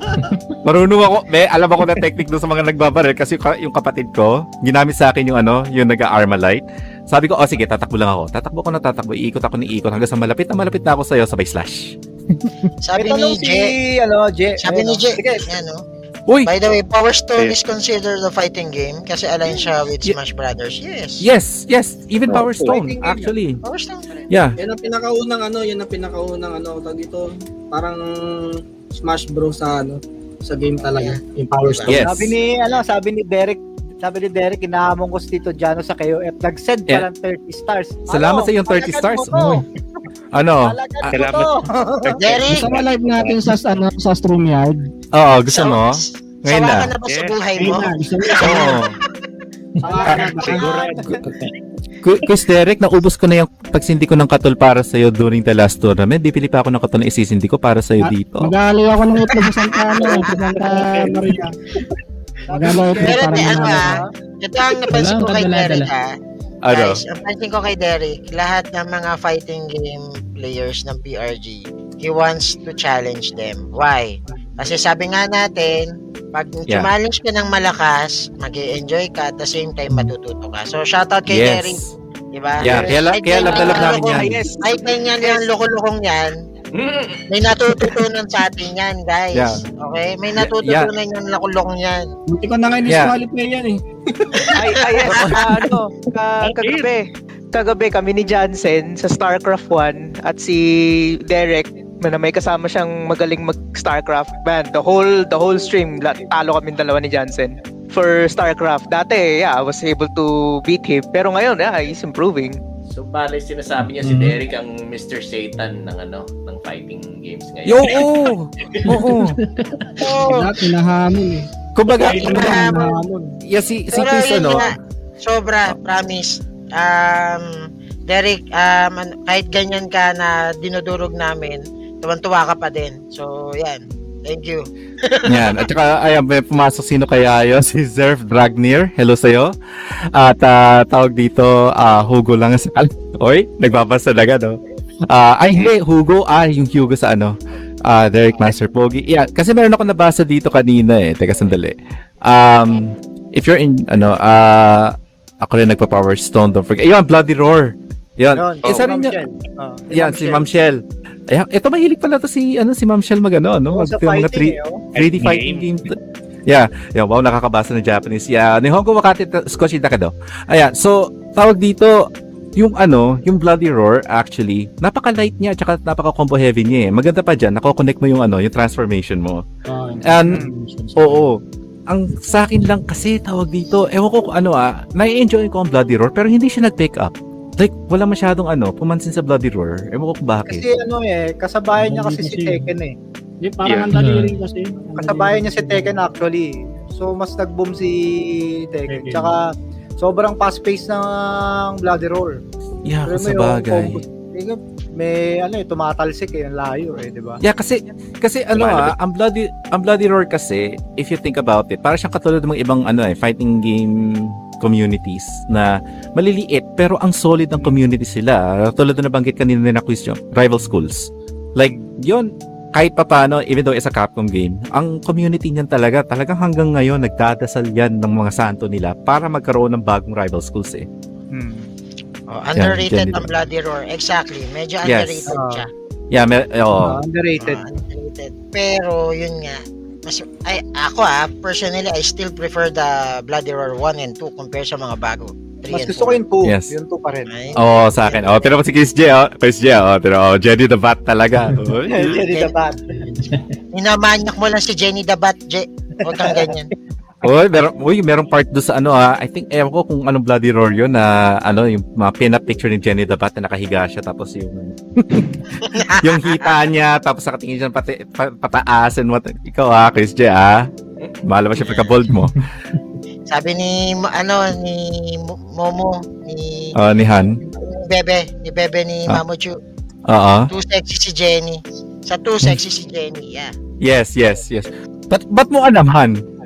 Marunong ako, may alam ako na technique doon sa mga nagbabaril kasi yung, ka- yung kapatid ko, ginamit sa akin yung ano, yung nag-armalite. Sabi ko, oh sige, tatakbo lang ako. Tatakbo ko na tatakbo, iikot ako ni ikot hanggang sa malapit na malapit na ako sa'yo, sabay slash. Sabi ni tanong si, Jay. ano, Jay. Sabi ni oh. Jay. Uy! By the way, Power Stone Yeah. is considered a fighting game kasi align siya with. Smash Brothers. Yes. Yes, yes, even Power Stone, Fighting game actually. Power Stone pa rin. Yeah. Yan ang pinakaunang ano, yan ang pinakaunang ano, tag dito, parang Smash Bros sa ano, sa game talaga, yung Power Stone. Yes. Sabi ni, ano, sabi ni Derek, sabi ni Derek, inahamon ko si Tito Jano sa KOF. Nag-send pa Yeah. ng 30 stars. Salamat Ano, sa iyong 30 palagan stars. mo to. Uy. Ano? Salamat. Derek, Gusto mo live natin sa ano sa StreamYard? Oo, gusto mo? Ngayon sawa na. ka na ba sa Yeah. buhay Ayun mo? Oo. sawa Kuis Derek, naubos ko na yung pagsindi ko ng katol para sa'yo during the last tournament. Bibili pa ako ng katol na isisindi ko para sa'yo Ah, dito. Mag-aali ako ng itlog sa Santa ano, sa Maria. Mag-aali ako Pero para di, ano ah, ito ang napansin ko kay. Derek ah. Ano? Guys, ang pansin ko kay Derek, lahat ng mga fighting game players ng PRG, he wants to challenge them. Why? Kasi sabi nga natin, pag Yeah. challenge ka ng malakas, mag enjoy ka at the same time matututo ka. So shoutout kay Derek, Yes. di ba? Yeah, kaya, Kahit kaya love na love namin yan. Yes. Kahit ganyan yung loko-lokong yan, may natututunan sa atin yan, guys. Yeah. Okay? May natututunan yung loko-lokong yan. Buti ko na ngayon Yeah. disqualify yan eh. Ay, ay, yes, ah, ano, ka- kagabi. Kagabi kami ni Jansen sa StarCraft 1 at si Derek na may kasama siyang magaling mag StarCraft. Man, the whole the whole stream talo kami dalawa ni Jansen for StarCraft. Dati, yeah, I was able to beat him. Pero ngayon, yeah, he's improving. So bale sinasabi niya si Mhm. Derek ang Mr. Satan ng ano, ng fighting games ngayon. Yo, oo. Oo. Oh, Lahat hinahamon eh. Kumbaga, hinahamon. yeah, si, si Pero Chris, ano, sobra, promise. Um, Derek, um, kahit ganyan ka na dinudurog namin, tuwan-tuwa ka pa din. So, yan. Thank you. Yan. At saka, ayan, may pumasok sino kaya yun? Si Zerf Dragnir. Hello sa'yo. At ah, tawag dito, ah, Hugo lang sa Oy, nagbabasa na agad, oh. Ah, ay, hindi. Hugo. Ah, yung Hugo sa ano. Ah, Derek Master Pogi. Yeah, kasi meron ako nabasa dito kanina eh. Teka, sandali. Um, if you're in, ano, ah, ako rin nagpa-Power Stone. Don't forget. Ayun, Bloody Roar. Yan. Yun, Isa si rin. Ah, Yan, si Ma'am Shell. Ayan, ito mahilig pala to si, ano, si Ma'am Shell magano, no? Mag- mga fighting three- eh, oh. 3D fighting game. Yeah, yeah, wow, nakakabasa ng Japanese. Yeah, Nihongo wakate ta- skoshi dakedo. Ayan, so, tawag dito, yung ano, yung Bloody Roar, actually, napaka-light niya, tsaka napaka-combo heavy niya eh. Maganda pa dyan, nako-connect mo yung ano, yung transformation mo. Ah, And, oo, ang sa akin lang kasi tawag dito, ewan ko kung ano ah, nai-enjoy ko ang Bloody Roar, pero hindi siya nag-pick up. Like, wala masyadong ano, pumansin sa Bloody Roar. Ewan ko kung bakit. Kasi ano eh, kasabayan niya kasi si Tekken eh. Hindi, parang Yeah. ang dali rin kasi. Kasabayan niya si Tekken actually. So mas nag-boom si Tekken. Tekken. Tsaka sobrang fast-paced ng Bloody Roar. Yeah, Pero sa may yung eh, May ano eh, tumatalsik eh, ang layo eh, di ba? Yeah, kasi kasi ano ah, ang Bloody ang Bloody Roar kasi if you think about it, para siyang katulad ng mga ibang ano eh, fighting game communities na maliliit pero ang solid ng community sila. Tulad na nabanggit kanina ni na question, rival schools. Like, yon kahit pa paano, even though it's a Capcom game, ang community niyan talaga, talagang hanggang ngayon, nagdadasal yan ng mga santo nila para magkaroon ng bagong rival schools eh. Hmm. Oh, Yan, underrated dyan ang Bloody Roar. Exactly. Medyo Yes. underrated Ah. siya. Yeah, may, oh, Ah, underrated. Ah, underrated. Pero, yun nga. Mas, ay, ako ah, personally, I still prefer the Bloody Roar 1 and 2 compare sa mga bago. 3 Mas gusto ko 4. yung 2. Yes. Yung 2 pa rin. Ay, oh, sa akin. Oh, mo si Chris J, oh. Chris J, oh. Tira, oh, Jenny the Bat talaga. Oh, Jenny the Bat. Minamanyak mo lang si Jenny the Bat, Je. Huwag kang ganyan. Uy, meron, uy, merong part doon sa ano ah, I think, ewan ko kung anong Bloody Roar yun na, ano, yung mga pin-up picture ni Jenny the Bat na nakahiga siya, tapos yung, yung hita niya, tapos nakatingin siya pati, pa, pataas and what, ikaw ah, Chris J ah. Mahala ba siya pagka-bold mo? Sabi ni, ano, ni Mo- Momo, ni Oh, ni Han. ni Bebe, ni Bebe ni Ah. Mamochu. Oo. Too sexy si Jenny. Sa too sexy si Jenny, yeah. Yes, yes, yes. But, ba't mo alam, Han?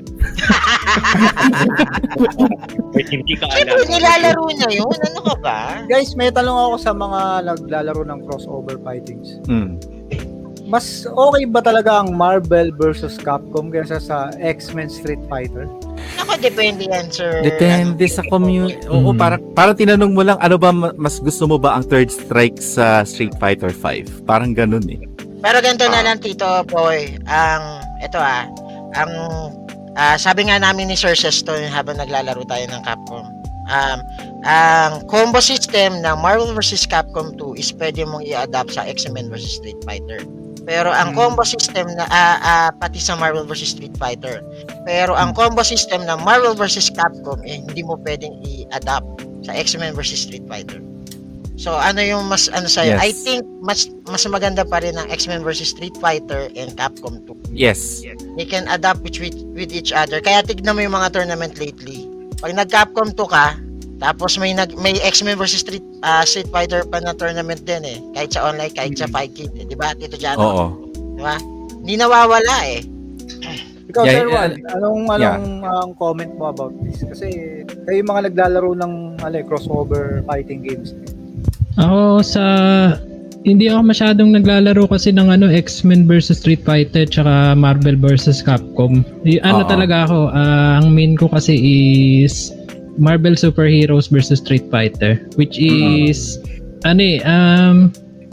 Wait, hindi ka Siyempre, alam. nilalaro niya yun. Ano ka ba? Guys, may tanong ako sa mga naglalaro ng crossover fightings. Hmm. Mas okay ba talaga ang Marvel versus Capcom kaysa sa X-Men Street Fighter? Ako, depende yan, sir. Depende sa community. Oo, Mm. parang, parang tinanong mo lang, ano ba, ma- mas gusto mo ba ang third strike sa Street Fighter 5? Parang ganun eh. Pero ganito na lang, Tito Boy. Ang, ito ah, ang, ah, sabi nga namin ni Sir Sesto habang naglalaro tayo ng Capcom, um, ang combo system ng Marvel vs. Capcom 2 is pwede mong i-adapt sa X-Men vs. Street Fighter. Pero ang Hmm. combo system na ah, ah, pati sa Marvel vs. Street Fighter. Pero ang combo system ng Marvel vs. Capcom eh hindi mo pwedeng i-adapt sa X-Men vs. Street Fighter. So ano yung mas ano sa'yo? Yes. I think mas mas maganda pa rin ang X-Men vs. Street Fighter and Capcom 2. Yes. They can adapt with, with, with each other. Kaya tignan mo yung mga tournament lately. Pag nag-Capcom 2 ka, tapos may nag may X-Men vs. Street ah, Street Fighter pa na tournament din eh. Kahit sa online, kahit sa fight kit, eh. 'di ba? Tito Jano, Oo. 'di ba? Hindi nawawala eh. Ikaw, Yeah, Sir yeah, Juan, anong, anong ang comment mo about this? Kasi kayo yung mga naglalaro ng ano, eh, crossover fighting games. Ako sa hindi ako masyadong naglalaro kasi ng ano X-Men versus Street Fighter tsaka Marvel versus Capcom. Y- ano Oo. talaga ako, ah, ang main ko kasi is Marvel Superheroes versus Street Fighter which is ano eh um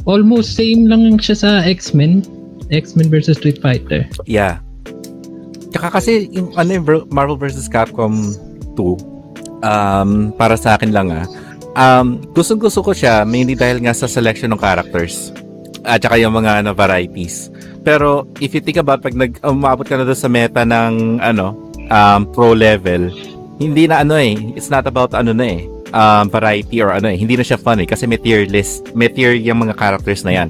almost same lang siya sa X-Men. X-Men versus Street Fighter. Yeah. Tsaka kasi yung ano yung Marvel vs. Capcom 2, um, para sa akin lang ah, um, gustong gusto ko siya mainly dahil nga sa selection ng characters at saka yung mga ano, varieties. Pero if you think about pag nag umabot ka na doon sa meta ng ano um, pro level, hindi na ano eh, it's not about ano na eh. um, variety or ano eh, hindi na siya fun eh kasi may tier list, may tier yung mga characters na yan.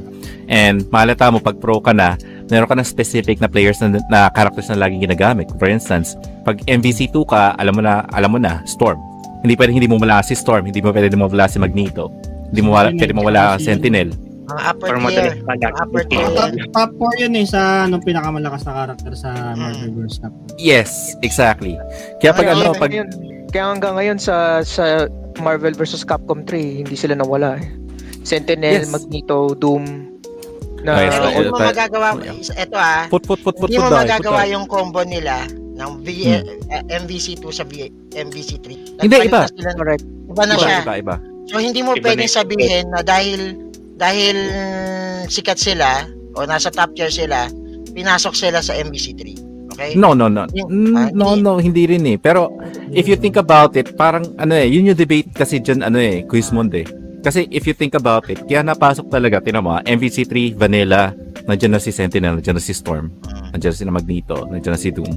And malata mo pag pro ka na, meron ka ng specific na players na, na characters na laging ginagamit. For instance, pag MVC2 ka, alam mo na, alam mo na, Storm. Hindi pwedeng hindi mo wala si Storm, hindi mo pwedeng mo wala si Magneto. Hindi mo wala, pwede mo wala ang Sentinel. Mga upper Para tier. Mga upper tier. Top, top 4 yun eh sa anong pinakamalakas na karakter sa Marvel vs. Capcom. Yes, exactly. Kaya pag ano, pag ngayon, kaya hanggang ngayon sa sa Marvel vs. Capcom 3, hindi sila nawala eh. Sentinel, Yes. Magneto, Doom, na Okay, so, hindi mo magagawa, ito ah, put put put put hindi put mo magagawa yung combo nila ng v, Hmm. eh, MVC2 sa v, MVC3. Hindi, Nagpalit iba. na sila- correct. Iba na Iba, siya. iba, iba. So hindi mo Iba pwedeng na sabihin na dahil dahil mm, sikat sila o nasa top tier sila, pinasok sila sa MVC3. Okay? No, no, no. Mm, ah, no, hindi. no, hindi rin eh. Pero if you think about it, parang ano eh, yun yung debate kasi dyan ano eh, Quizmond eh. Kasi if you think about it, kaya napasok talaga, tinan mo, ah, MVC3, Vanilla, nandiyan na si Sentinel, nandiyan na si Storm, nandiyan na si Magneto, nandiyan na si Doom.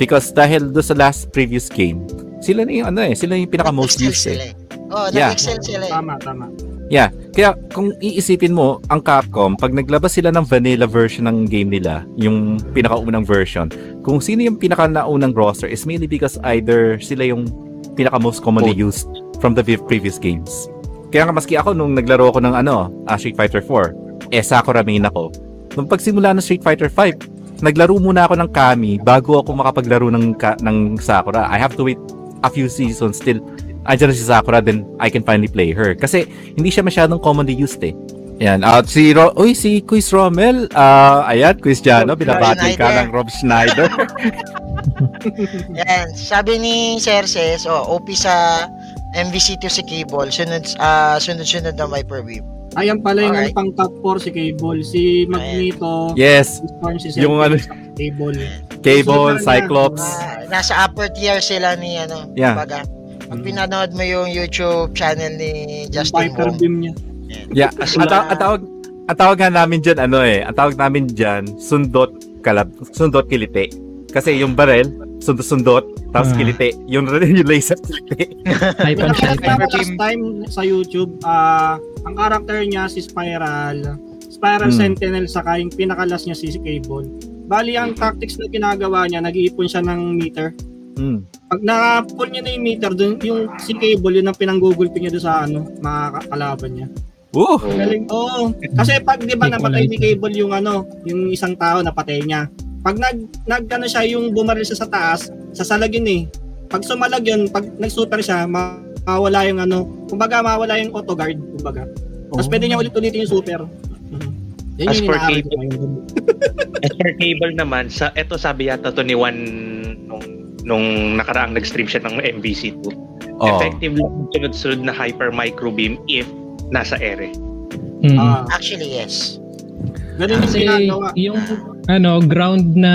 Because dahil do sa last previous game, sila na yung ano eh, sila yung pinaka most used sila eh. eh. Oh, Yeah. nag-excel sila eh. Tama, tama. Yeah. Kaya kung iisipin mo, ang Capcom, pag naglabas sila ng vanilla version ng game nila, yung pinakaunang version, kung sino yung pinakanaunang roster is mainly because either sila yung pinaka most commonly used from the vi- previous games. Kaya nga maski ako nung naglaro ako ng ano, ah, Street Fighter 4, eh Sakura main ako. Nung pagsimula ng Street Fighter 5, naglaro muna ako ng Kami bago ako makapaglaro ng ka- ng Sakura. I have to wait a few seasons till andyan na si Sakura then I can finally play her. Kasi hindi siya masyadong commonly used eh. Yan. At si Ro- Uy, si Quiz Rommel. ah ayan, Quiz Jano. Binabati ka ng Rob Schneider. Yan, sabi ni Cerces, oh, OP sa MVC2 si Cable, sunod ah sunod-sunod na Viper Wave. Ayan pala yung Alright. pang top 4 si Cable, si Magneto, yes. si Storm, si Yung ano- Sentinel, Cable. Cable, Susunod na. Cyclops. Ah, nasa upper tier sila ni ano, Yeah. kumbaga. Pag pinanood mo yung YouTube channel ni Justin Viper Wong, beam niya. Yeah. Ang, ta- ang tawag ang tawag nga namin diyan ano eh, ang tawag namin diyan sundot kalab, sundot kilite. Kasi yung barrel, sundot-sundot, tapos Ah. kilite. Yung, yung laser kilite. Ko last time sa YouTube, ah ang character niya si Spiral, Spiral Hmm. Sentinel, saka yung pinakalas niya si Cable. Bali, ang tactics na ginagawa niya, nag-iipon siya ng meter. Mm. Pag na-pull niya na yung meter, dun, yung si Cable, yun ang pinanggugulpi niya doon sa ano, mga kalaban niya. Woo! Galing. Oo. Kasi pag 'di ba napatay ni Cable yung ano, yung isang tao napatay niya. Pag nag nag ano siya yung bumaril siya sa taas, sasalagin eh. Pag sumalag yun, pag nag-super siya, ma- mawala yung ano, kumbaga mawala yung auto guard, kumbaga. Tapos Oh. pwede niya ulit-ulitin yung super. Mhm. Yan As yung for Cable-. As for cable naman, sa eto sabi yata to ni Juan nung, nung nakaraang nag-stream siya ng MVC2. Oh. Effective lang yung sunod-sunod na hyper micro beam if nasa ere. Mm. Ah, actually yes. ganun yung Kasi ginagawa. yung ano, ground na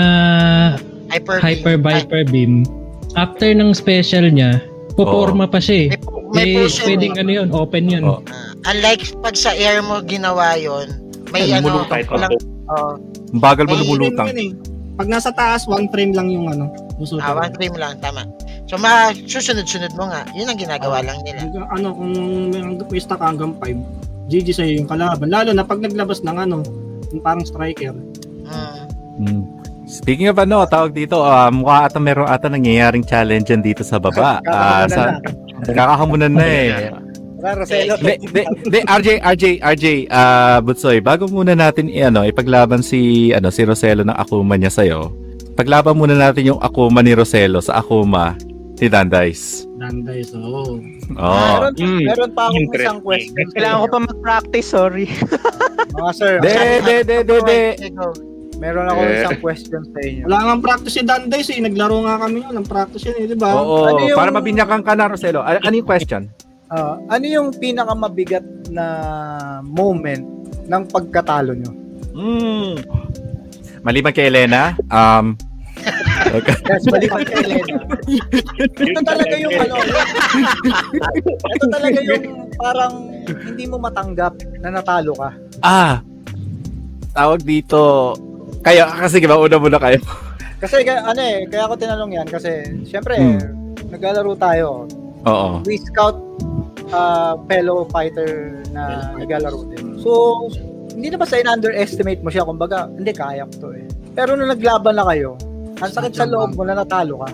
Hyper, Hyper beam. Viper Beam, after ng special niya, puporma pa siya eh. May, may yun pwedeng eh. ano yun, open yun. Oh. Ah, unlike pag sa air mo ginawa yon, may Ay, ano, walang, oh, Ang bagal mo lumulutang. Yun eh. Pag nasa taas, one frame lang yung ano, super. ah, one frame lang, tama. So, ma, susunod-sunod mo nga. Yun ang ginagawa lang nila. Ano, kung may, may stock hanggang 5, GG sa'yo yung kalaban. Lalo na pag naglabas ng ano, yung parang striker. Mm. Mm. Speaking of ano, tawag dito, ah, mukha ata meron ata nangyayaring challenge dyan dito sa baba. Ah, sa, kakahamunan na eh. Roselo. De, de, de, RJ, RJ, RJ, ah, Butsoy, bago muna natin i- ano, ipaglaban si, ano, si Roselo ng Akuma niya sa'yo, paglaban muna natin yung Akuma ni Roselo sa Akuma ni Dandice. Danday, so. Oh. Meron, Mm. meron pa akong isang question. Kailangan ko pa mag-practice, sorry. Mga sir, De, de, de, de, de. Ikaw. Meron ako Eh. isang question sa inyo. Wala nga practice si Danday, eh. Naglaro nga kami yun. Ang practice yun, eh, di ba? Oo, Ano yung- para mabinyakan ka na, Roselo. A- ano yung question? Ah, ano yung pinakamabigat na moment ng pagkatalo nyo? Mm. Maliban kay Elena, um, okay. Yes, maliban kay Elena. Ito talaga yung ano, ito talaga yung parang hindi mo matanggap na natalo ka. ah, tawag dito, kayo, kasi ba, una muna kayo. Kasi kaya- ano eh, kaya ako tinanong yan kasi syempre Hmm. naglalaro tayo. Oo. We scout ah, fellow fighter na naglalaro din. So, hindi naman sa in-underestimate mo siya. Kumbaga, hindi, kaya ko to eh. Pero nung naglaban na kayo, ang sakit sa loob mo na natalo ka.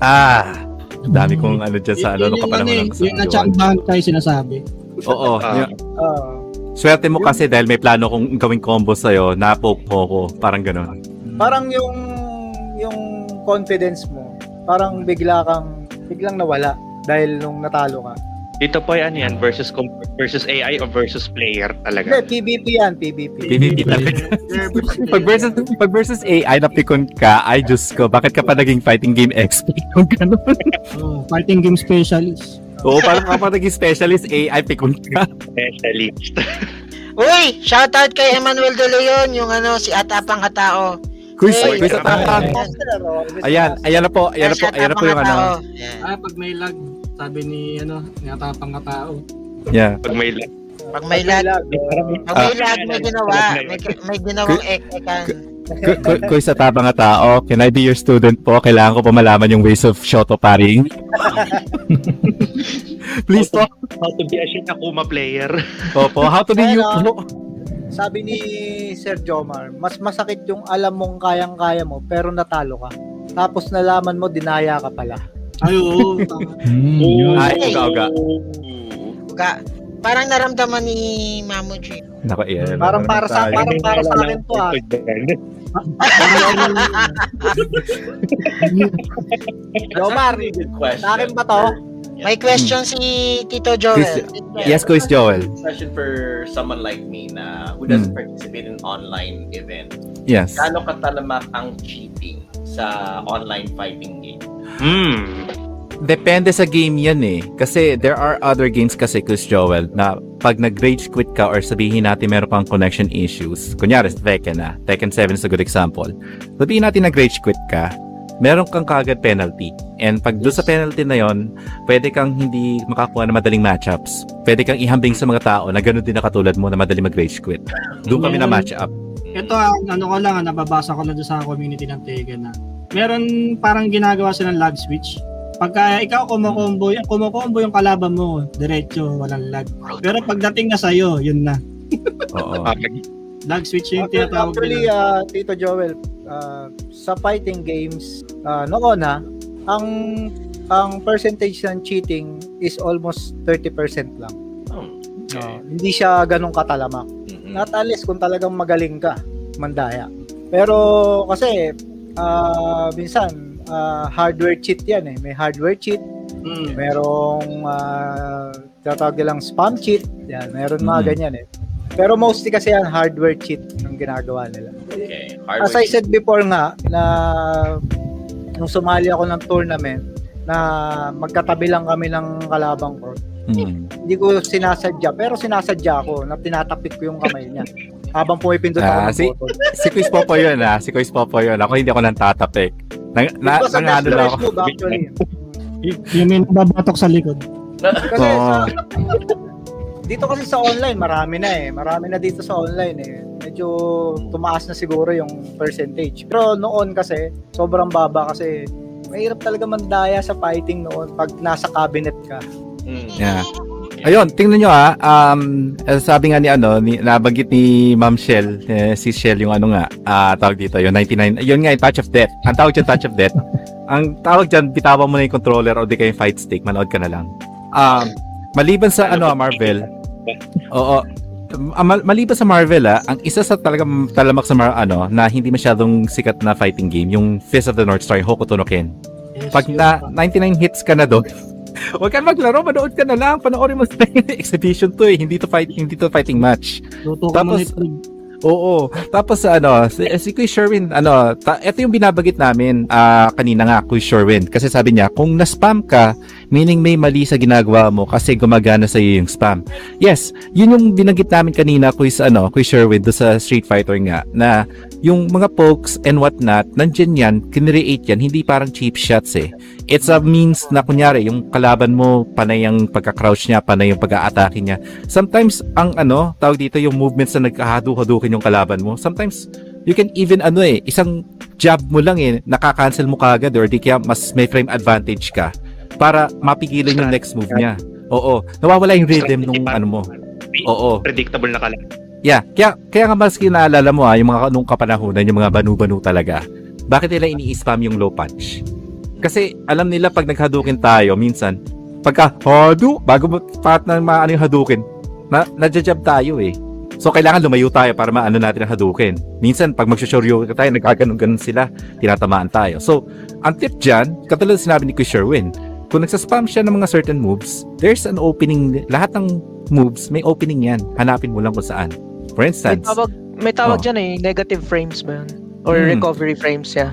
Ah, ang dami kong ano dyan sa ano, yung kapanahon ng yung natsambahan tayo sinasabi. Oo. Yung- Ah, swerte mo kasi dahil may plano kong gawing combo sa'yo, na-poke mo ko. Parang gano'n. parang yung yung confidence mo, parang bigla kang biglang nawala dahil nung natalo ka. Dito po ano yan, versus com- versus AI o versus player Hindi, talaga. PvP yan, PvP. PvP talaga. pag versus, pag versus AI na pikon ka, ay Diyos ko, bakit ka pa naging fighting game expert kung gano'n? Oh, fighting game specialist. Oo, parang ka pa naging specialist AI pikon ka. Specialist. Uy, shoutout kay Emmanuel De Leon, yung ano, si Atapang Katao. Quiz, Hey, quiz at Atapang. Ayan, ayan na po, ayan na po, ayan na po yung ano. Ah, pag may lag, sabi ni ano, ni Atapang Katao. Yeah. Pag may lag. Pag may lag, pag may lag, may ginawa, may, may ginawang ek-ekan. Ku- Quiz at tabang nga tao, can I be your student po? Kailangan ko pa malaman yung ways of shoto paring. Please po. How to be a Shin Akuma player. Opo, how to be you po? Sabi ni Sir Jomar, mas masakit yung alam mong kayang-kaya mo pero natalo ka. Tapos nalaman mo dinaya ka pala. Ay, oo. tama. Yun. Ay, uga-uga. Uga. Parang naramdaman ni Mamuji. Nako, yan. Parang para sa parang para sa akin to ah. Jomar, Good question. sa akin ba to? May question si Tito Joel. Yes, Quiz Joel. Question for someone like me na who doesn't Hmm. participate in online event. Yes. Gaano katalamak ang cheating sa online fighting game? Hmm. Depende sa game yan eh. Kasi there are other games kasi, Chris Joel, na pag nag-rage quit ka or sabihin natin meron kang connection issues, kunyari Tekken na, Tekken 7 is a good example. Sabihin natin nag-rage quit ka, meron kang kagad penalty. And pag doon sa penalty na yon, pwede kang hindi makakuha ng madaling matchups. Pwede kang ihambing sa mga tao na gano'n din na katulad mo na madaling mag-rage quit. Doon kami na match up. Ito, ah, ano ko lang, ah, nababasa ko na doon sa community ng Tekken na meron parang ginagawa silang lag switch. Pagka ikaw kumukombo, kumukombo yung kalaban mo, diretso, walang lag. Pero pagdating na sa'yo, yun na. Oo. Lag switch yung Actually, tinatawag actually ah, Tito Joel, ah, sa fighting games, uh, noon na, ang ang percentage ng cheating is almost 30% lang. Hmm. No, hindi siya ganun katalamak. Mm-mm. Not unless kung talagang magaling ka, mandaya. Pero kasi ah minsan ah, hardware cheat 'yan eh. May hardware cheat, Mm. merong uh, tatawag nilang spam cheat, yan, meron mga Mm. ganyan eh. Pero mostly kasi yan hardware cheat ang ginagawa nila. Okay. As I said before nga na nung sumali ako ng tournament na magkatabi lang kami ng kalabang ko. Hmm. Hindi ko sinasadya, pero sinasadya ko na tinatapik ko yung kamay niya. Habang pumipindot ako Ah, ng si- button. Si Quiz Popo yun ah. Si Quiz Popo yun. Ako hindi ako nang tatapik. Na, na, It was a nang ano lang ako. move actually. Yung may nababatok sa likod. Kasi Oo. sa, dito kasi sa online, marami na eh. Marami na dito sa online eh. Medyo tumaas na siguro yung percentage. Pero noon kasi, sobrang baba kasi mahirap talaga mandaya sa fighting noon pag nasa cabinet ka. Mm. Yeah. Ayun, tingnan nyo ah. Um, sabi nga ni ano, ni, nabanggit ni Ma'am Shell, eh, si Shell yung ano nga, ah, tawag dito, yung 99, yun nga yung touch of death. Ang tawag dyan, touch of death. Ang tawag dyan, bitawan mo na yung controller o di kayo yung fight stick, manood ka na lang. Um, maliban sa ano, Marvel, oo, mal- maliban sa Marvel ah, ang isa sa talagang talamak sa Mar- ano, na hindi masyadong sikat na fighting game, yung Fist of the North Star, Hokuto no Ken. Pag na 99 hits ka na doon, Huwag ka maglaro, manood ka na lang. Panoorin mo sa exhibition to eh. Hindi to fight, hindi to fighting match. Luto Tapos- Oo. Tapos ano, si, si Kuya Sherwin, ano, ta, ito yung binabagit namin ah, kanina nga, Kuya Sherwin. Kasi sabi niya, kung na-spam ka, meaning may mali sa ginagawa mo kasi gumagana sa iyo yung spam. Yes, yun yung binagit namin kanina, Kuya, sa, ano, Kuya Sherwin, do sa Street Fighter nga, na yung mga pokes and whatnot, nandyan yan, kinreate yan, hindi parang cheap shots eh. It's a means na kunyari, yung kalaban mo, panay ang pagka-crouch niya, panay yung pag-a-atake niya. Sometimes, ang ano, tawag dito, yung movements na nagkahadu-hadukin yung kalaban mo, sometimes, you can even, ano eh, isang jab mo lang eh, nakakancel mo kagad or di kaya mas may frame advantage ka para mapigilan yung next move niya. Oo, nawawala yung rhythm nung ano mo. Oo. Predictable na kala. Yeah, kaya kaya nga maski naalala mo ah, yung mga nung kapanahunan, yung mga banu-banu talaga. Bakit nila ini-spam yung low punch? Kasi alam nila pag naghadukin tayo, minsan, pagka hadu, bago pat na maano yung hadukin, na, nadjajab tayo eh. So, kailangan lumayo tayo para maano natin ang hadukin. Minsan, pag magsushoryo tayo, nagkaganon-ganon sila, tinatamaan tayo. So, ang tip dyan, katulad sinabi ni Chris Sherwin, kung nagsaspam siya ng mga certain moves, there's an opening, lahat ng moves, may opening yan. Hanapin mo lang kung saan. For May instance, tawag, may tawag Oh. dyan eh, negative frames ba yun? Or Hmm. recovery frames, yeah.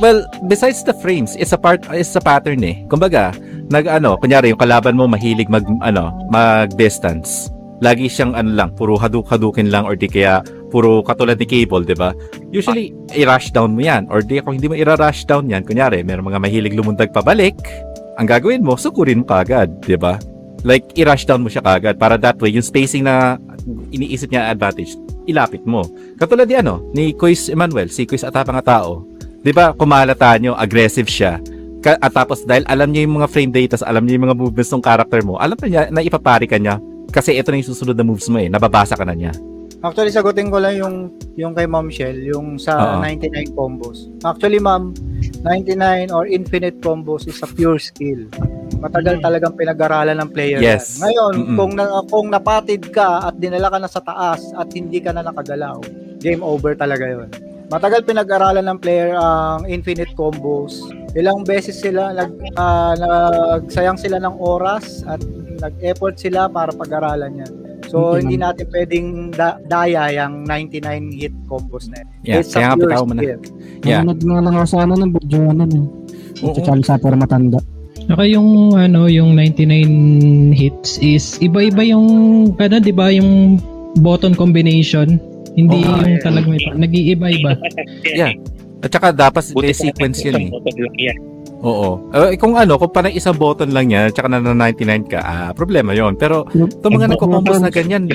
Well, besides the frames, it's a part it's a pattern eh. Kumbaga, nag ano, kunyari yung kalaban mo mahilig mag ano, mag distance. Lagi siyang ano lang, puro haduk-hadukin lang or di kaya puro katulad ni Cable, 'di ba? Usually, i-rush down mo 'yan or di kung hindi mo i-rush down 'yan, kunyari, meron mga mahilig lumundag pabalik, ang gagawin mo, sukurin mo kagad, 'di ba? Like i-rush down mo siya kagad para that way yung spacing na iniisip niya advantage, ilapit mo. Katulad ni ano, ni Kuis Emmanuel, si Kuis Atapang Tao. 'Di ba, kumalata nyo, aggressive siya. Ka- at tapos dahil alam niya yung mga frame data, alam niya yung mga movements ng character mo, alam na niya na ipapari ka niya kasi ito na yung susunod na moves mo eh, nababasa ka na niya. Actually, sagutin ko lang yung yung kay Ma'am Shell, yung sa Oo. 99 combos. Actually, Ma'am, 99 or infinite combos is a pure skill. Matagal talagang pinag-aralan ng player Yes. yan. Ngayon, Mm-mm. kung na, kung napatid ka at dinala ka na sa taas at hindi ka na nakagalaw, game over talaga yon. Matagal pinag-aralan ng player ang infinite combos. Ilang beses sila nag ah, nagsayang sila ng oras at nag-effort sila para pag-aralan yan. So, hindi natin pwedeng da- daya yung 99 hit combos na yan. Yeah, It's kaya nga mo na. Yeah. Nanonood nga lang ako sa ano ng video ano eh. Oo. Sa sa para matanda. Saka yung ano, yung 99 hits is iba-iba yung ano, 'di ba, yung button combination. Hindi Oo, yung yeah. talagang may nag-iiba-iba. Yeah. At saka dapat may sequence yun eh. Oo. Eh, kung ano, kung parang isang button lang yan, tsaka na 99 ka, ah, problema yon Pero, itong mga nagko-combos na ganyan,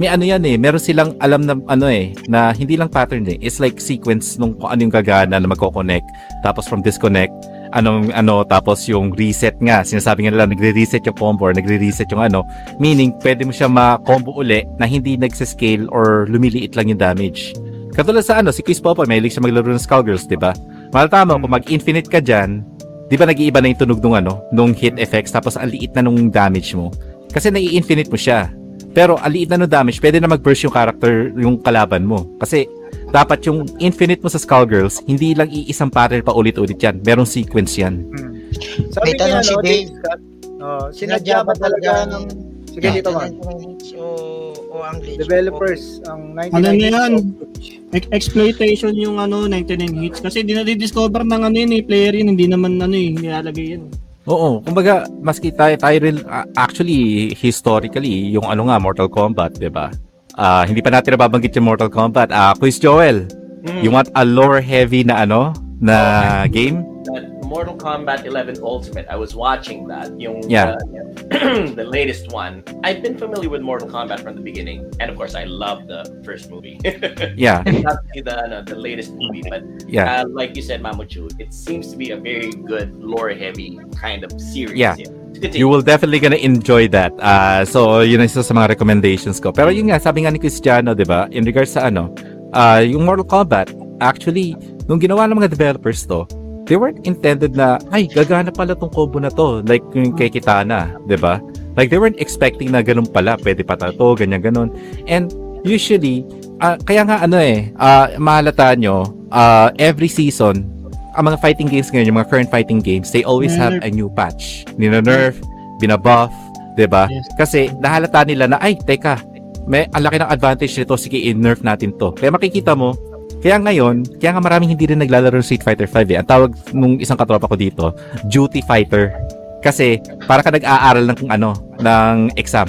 may ano yan eh, meron silang alam na ano eh, na hindi lang pattern eh. It's like sequence nung kung ano yung gagana na magko-connect. Tapos from disconnect, anong ano, tapos yung reset nga. Sinasabi nga nila, nagre-reset yung combo or nagre-reset yung ano. Meaning, pwede mo siya ma-combo uli na hindi nagsa-scale or lumiliit lang yung damage. Katulad sa ano, si Chris Popo, mahilig siya maglaro ng Skullgirls, di ba? Malatama, kung mag-infinite ka dyan, di ba nag-iiba na yung tunog nung ano, nung hit effects, tapos ang liit na nung damage mo. Kasi nai-infinite mo siya. Pero ang liit na nung damage, pwede na mag-burst yung character, yung kalaban mo. Kasi dapat yung infinite mo sa Skullgirls, hindi lang iisang pattern pa ulit-ulit yan. Merong sequence yan. Sabi May niya, tanong si no, Dave. Dave Scott, oh, sinadya ba talaga ng... Sige, dito man. O, o ang glitch. Developers, ang 99 Ano na hits yan? Ex- exploitation yung ano 99 hits kasi di na discover ng ano yun eh player yun hindi naman ano eh nilalagay yan. Oo, kumbaga, maski tayo, tayo rin, actually, historically, yung ano nga, Mortal Kombat, di ba? Ah, hindi pa natin nababanggit yung Mortal Kombat. Ah, Quiz Joel, Mm. you want a lore-heavy na ano, na game? That Mortal Kombat 11 Ultimate. I was watching that. Yung Yeah. uh, the latest one. I've been familiar with Mortal Kombat from the beginning, and of course, I love the first movie. Yeah. Not the ano, the latest movie, but Yeah. uh, like you said, Mamuchu, it seems to be a very good lore-heavy kind of series. Yeah. Continue. You will definitely gonna enjoy that. Ah, so, yun ang isa sa mga recommendations ko. Pero yun nga, sabi nga ni Cristiano, di ba? In regards sa ano, ah, yung Mortal Kombat, actually, nung ginawa ng mga developers to, they weren't intended na, ay, gagana pala tong combo na to. Like yung kay Kitana, ba? Like, they weren't expecting na ganun pala. Pwede pa to, ganyan, ganun. And, usually, ah, kaya nga ano eh, ah, mahalata nyo, ah, every season, ang mga fighting games ngayon, yung mga current fighting games, they always have a new patch. Nina-nerf, binabuff, ba? Kasi nahalata nila na ay, teka, may ang laki ng advantage nito, sige i-nerf natin 'to. Kaya makikita mo, kaya ngayon, kaya nga maraming hindi rin naglalaro ng Street Fighter 5 eh. Ang tawag nung isang katropa ko dito, duty fighter. Kasi para ka nag-aaral ng kung ano, ng exam.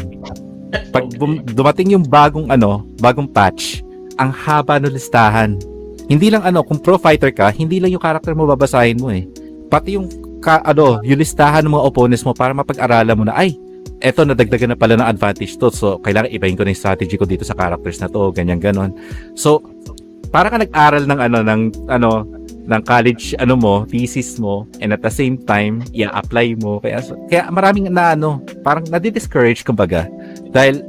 Pag bum- dumating yung bagong ano, bagong patch, ang haba ng listahan. Hindi lang ano, kung pro fighter ka, hindi lang yung character mo babasahin mo eh. Pati yung ka, ano, yung listahan ng mga opponents mo para mapag-aralan mo na ay eto nadagdagan na pala ng advantage to. So kailangan ibahin ko na yung strategy ko dito sa characters na to, ganyan ganon. So para ka nag-aral ng ano ng ano ng college ano mo, thesis mo, and at the same time, i-apply mo. Kaya, kaya maraming na ano, parang nadi-discourage kumbaga. Dahil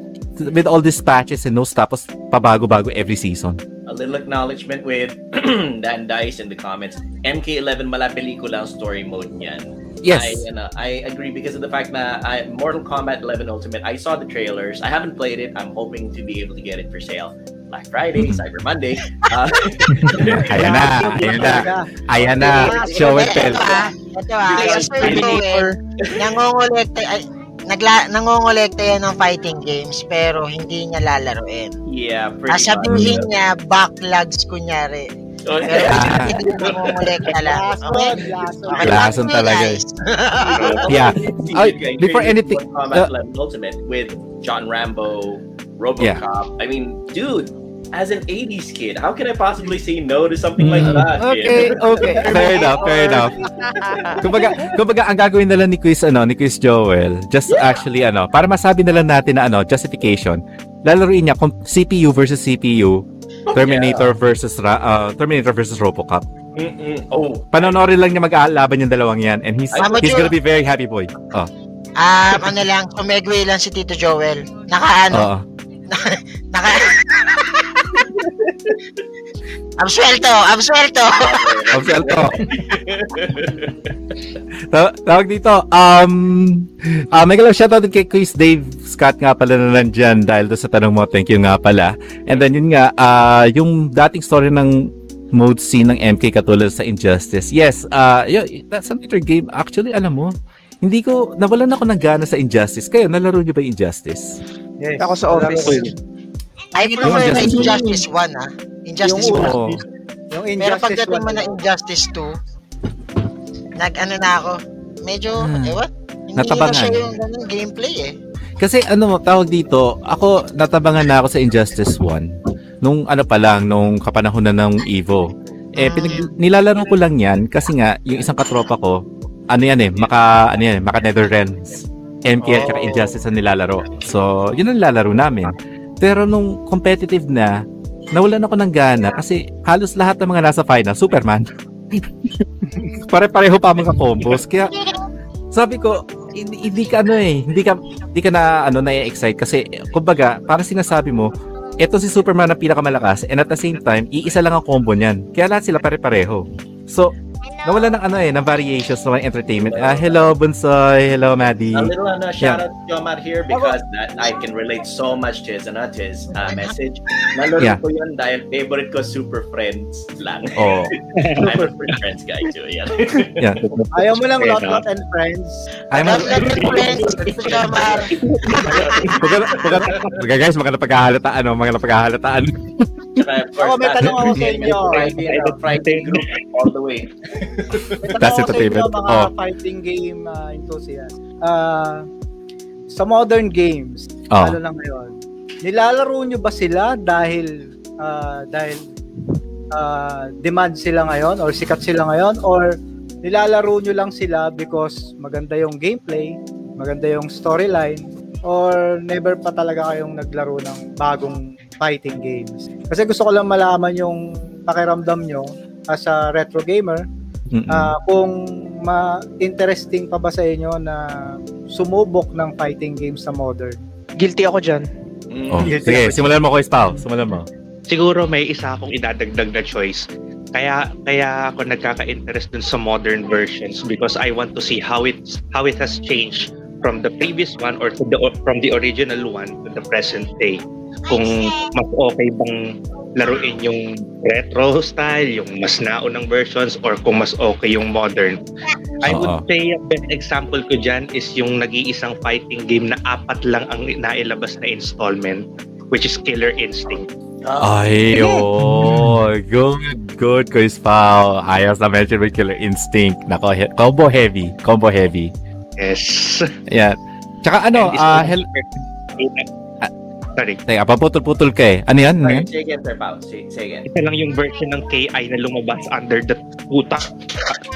with all these patches and notes, tapos pabago-bago every season. A little acknowledgement with Dan Dice in the comments. MK11 mala pelikula ang story mode niyan. Yes. I, ano, I agree because of the fact na I, Mortal Kombat 11 Ultimate, I saw the trailers. I haven't played it. I'm hoping to be able to get it for sale. Black Friday, Cyber Monday. Uh, Ayan na, ayan na. Ayan na, show and tell. Ito ah, ito ah, si Sir Joel, nangongolekta, ay, nagla, nangongolekta yan ng fighting games pero hindi niya lalaruin. yeah, pretty Sasabihin much. niya, backlogs kunyari. Oh, Pero Ah. hindi niya nangongolekta lang. Okay? Lason talaga guys. Yeah. Before anything, uh, 11 Ultimate with John Rambo, RoboCop. I mean, dude, as an 80s kid, how can I possibly say no to something like Mm. that? Okay, okay. Fair enough, fair enough. Kumbaga, kumbaga ang gagawin nila ni Quiz ano, ni Quiz Joel, just actually ano, para masabi nila natin na ano, justification. Lalaruin niya kung CPU versus CPU, Terminator versus Ra- uh, Terminator versus RoboCop. Mm-mm. Oh, Panonorin lang niya mag-aalaban yung dalawang yan and he's Tama, he's Joel. gonna be very happy boy. Oh. Ah, ano lang, tumegway lang si Tito Joel. Naka ano, Oo. naka... absuelto, absuelto. Absuelto. Ta- tawag dito, um, uh, may galap shoutout din kay Quiz Dave Scott nga pala na nandyan dahil doon sa tanong mo, thank you nga pala. And then yun nga, uh, yung dating story ng mode C ng MK katulad sa Injustice. Yes, uh, yun, that's another game. Actually, alam mo, hindi ko, nawalan ako ng gana sa Injustice. Kayo, nalaro niyo ba yung Injustice? Yes. Ako sa office. I prefer Yung na Injustice. Injustice 1 ah. Injustice Yung 1. Oo. Yung Pero Injustice pagdating mo 1, na Injustice 2, nag ano na ako, medyo, Hmm. eh what? Hindi Natabangan. na siya yung ganun gameplay eh. Kasi ano, tawag dito, ako natabangan na ako sa Injustice 1 nung ano pa lang, nung kapanahon na ng Evo. Eh, pinag- nilalaro ko lang yan kasi nga, yung isang katropa ko, ano yan eh, maka, ano yan, eh, maka Netherlands. Saka Oh. Injustice ang nilalaro. So, yun ang nilalaro namin. Pero nung competitive na, nawalan ako ng gana kasi halos lahat ng mga nasa final, Superman. Pare-pareho pa mga combos. Kaya, sabi ko, hindi, hindi ka ano eh, hindi ka, hindi ka na, ano, na-excite kasi, kumbaga, parang sinasabi mo, eto si Superman ang pinakamalakas and at the same time, iisa lang ang combo niyan. Kaya lahat sila pare-pareho. So, nawala ng ano eh, ng variations ng mga entertainment. Ah, hello, Bunsoy. Hello, Maddie. A little uh, shout Yeah. out to Jomar here because that I can relate so much to his, ano, to his uh, message. Nalaro Yeah. ko yun dahil favorite ko Super Friends lang. Oh. I'm a Super Friends guy too. Yeah. Yeah. Ayaw mo lang Lot Lot and Friends. I'm and Friends, maganda, maganda, guys, maganda pagkahalataan, no? Maganda pagkahalataan. Tsaka, of course, Ako, may tanong ako sa inyo. Friday, uh, Friday group all the way. That's ako sa inyo, mga Oh. fighting game uh, enthusiast. Ah, sa modern games, Oh. lalo na ngayon, nilalaro nyo ba sila dahil ah, dahil ah, demand sila ngayon or sikat sila ngayon or nilalaro nyo lang sila because maganda yung gameplay, maganda yung storyline or never pa talaga kayong naglaro ng bagong fighting games. Kasi gusto ko lang malaman yung pakiramdam nyo as a retro gamer. Ah, kung ma-interesting pa ba sa inyo na sumubok ng fighting games sa modern. Guilty ako dyan. oh. Sige, simulan mo ko, Pao. Simulan mo. Siguro may isa akong idadagdag na choice. Kaya kaya ako nagkaka-interest dun sa modern versions because I want to see how it how it has changed from the previous one or to the from the original one to the present day. Kung mas okay bang laruin yung retro style, yung mas naunang versions or kung mas okay yung modern. I would say best example ko dyan is yung nag-iisang fighting game na apat lang ang nailabas na installment which is Killer Instinct. Ay, oh, good, good, Quiz Pao. Ayos na mention with Killer Instinct. Nako, he- combo heavy, combo heavy. Yes. Yan. Tsaka ano, ah, it's hel- Sorry. Teka, paputol-putol ka eh. Ano yan? Ano Sorry, yan? say again, Sir Pao. Say, say again. Ito lang yung version ng KI na lumabas under the puta,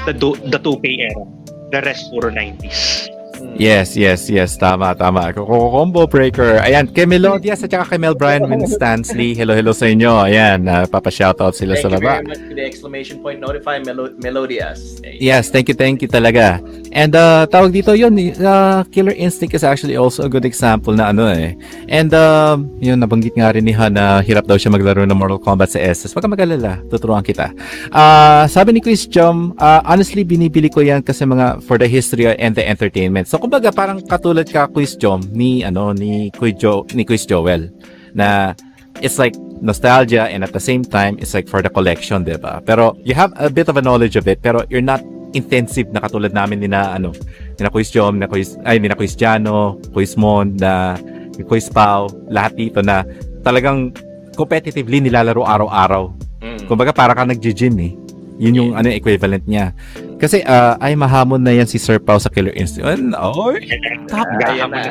the, do- the 2K era. The rest puro 90s. Yes, yes, yes. Tama, tama. Combo Breaker. Ayan, kay Melodias at saka kay Mel Brian Winstansley. Hello, hello sa inyo. Ayan, uh, papa-shoutout sila Thank sa you laba. very much to the exclamation point notify Melo- Melodious. Yes, thank you, thank you talaga. And uh, tawag dito yun, uh, Killer Instinct is actually also a good example na ano eh. And um, yun, nabanggit nga rin ni Han na hirap daw siya maglaro ng Mortal Kombat sa SS. Huwag ka mag-alala, tuturuan kita. Uh, sabi ni Chris Jom, uh, honestly, binibili ko yan kasi mga for the history and the entertainment. So kumbaga parang katulad ka Quiz Jom ni ano ni Quiz Jo ni Quiz Joel na it's like nostalgia and at the same time it's like for the collection, 'di ba? Pero you have a bit of a knowledge of it pero you're not intensive na katulad namin ni na ano, ni na Quiz Jom, na Quiz ay ni na Quiz Jano, Quiz Mon, na Quiz Pau, lahat dito na talagang competitively nilalaro araw-araw. Mm. Kumbaga para ka nag-gym eh. Yun yung ano equivalent niya. Kasi ah, ay mahamon na yan si Sir Pau sa Killer Instinct. Oy, top Gaya na.